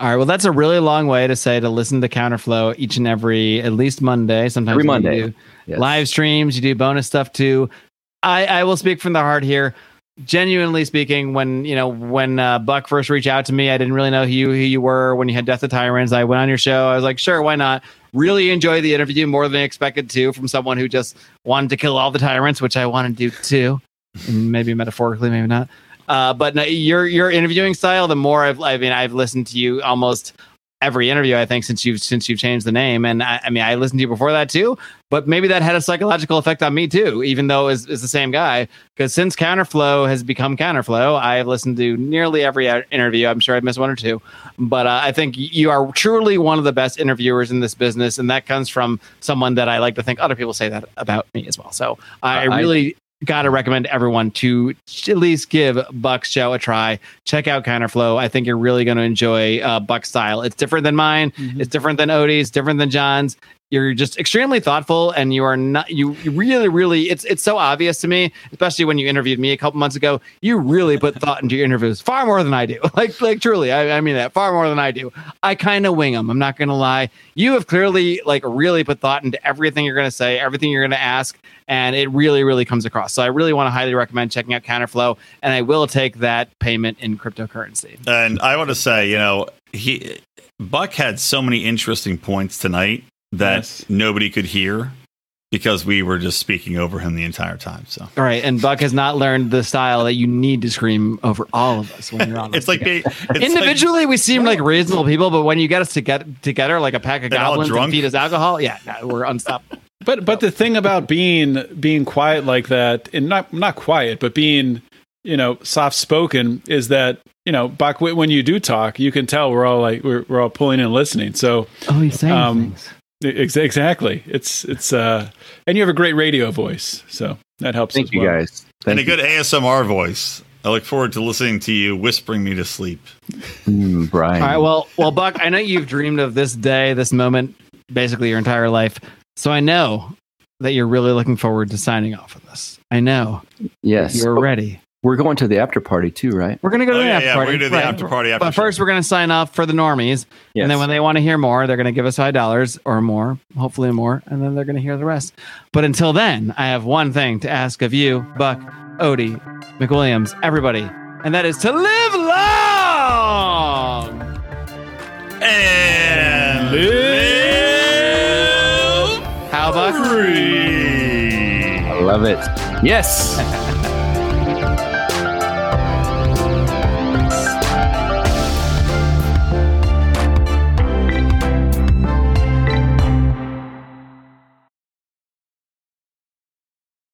S1: All right. Well, that's a really long way to say to listen to Counterflow each and every, at least Monday. Sometimes
S6: Every
S1: you
S6: Monday.
S1: do
S6: Yes.
S1: live streams. You do bonus stuff too. I, I will speak from the heart here. Genuinely speaking, when you know when uh, Buck first reached out to me, I didn't really know who you, who you were. When you had Death to Tyrants, I went on your show. I was like, sure, why not? Really enjoyed the interview more than I expected to from someone who just wanted to kill all the tyrants, which I want to do too, maybe metaphorically, maybe not. Uh, but your your interviewing style, the more I've I mean I've listened to you almost every interview I think since you've since you've changed the name, and I, I mean I listened to you before that too, but maybe that had a psychological effect on me too, even though it's, it's the same guy. Because since Counterflow has become Counterflow, I've listened to nearly every interview. I'm sure I've missed one or two, but uh, I think you are truly one of the best interviewers in this business, and that comes from someone that I like to think other people say that about me as well. So I,
S6: I-
S1: really got to recommend everyone to at least give Buck's show a try. Check out Counterflow. I think you're really going to enjoy uh, Buck's style. It's different than mine. It's different than Odie's. Different than John's. You're just extremely thoughtful, and you are not. You, really, really. It's it's so obvious to me, especially when you interviewed me a couple months ago. You really put thought into your interviews far more than I do. Like like truly, I, I mean that far more than I do. I kind of wing them. I'm not to lie. You have clearly like really put thought into everything you're to say, everything you're to ask, and it really, really comes across. So I really want to highly recommend checking out Counterflow, and I will take that payment in cryptocurrency.
S5: And I want to say, you know, he Buck had so many interesting points tonight that
S4: Yes.
S5: nobody could hear because we were just speaking over him the entire time. So
S1: All right, and Buck has not learned the style that you need to scream over all of us when you're on.
S5: it's like
S1: together.
S5: being it's
S1: individually we seem like reasonable people, but when you get us to get together like a pack of
S5: And all
S1: goblins and feed us alcohol, yeah, no, we're unstoppable.
S4: But but the thing about being being quiet like that, and not not quiet, but being you know soft spoken, is that you know Buck when you do talk, you can tell we're all like we're we're all pulling and listening. So
S1: Oh, he's saying
S4: Um,
S1: things.
S4: Ex- exactly, it's it's uh, and you have a great radio voice, so that helps.
S6: Thank
S4: as
S6: you
S4: well.
S6: guys. Thank
S5: and a good ASMR voice. I look forward to listening to you whispering me to sleep.
S6: Mm, Brian.
S1: All right. Well, well, Buck, I know you've dreamed of this day, this moment, basically your entire life. So I know that you're really looking forward to signing off of this. I know
S6: yes,
S1: you're ready.
S6: We're going to the after party too, right?
S1: We're gonna go to
S5: Oh,
S1: the
S5: yeah,
S1: after
S5: yeah,
S1: party.
S5: we're gonna do the
S1: right.
S5: after party after
S1: But first,
S5: show.
S1: we're gonna sign up for the normies,
S6: Yes.
S1: and then when they want to hear more, they're gonna give us five dollars or more, hopefully more, and then they're gonna hear the rest. But until then, I have one thing to ask of you, Buck, Odie, McWilliams, everybody, and that is to live long.
S5: And live.
S1: How Buck?
S5: free.
S6: I love it. Yes.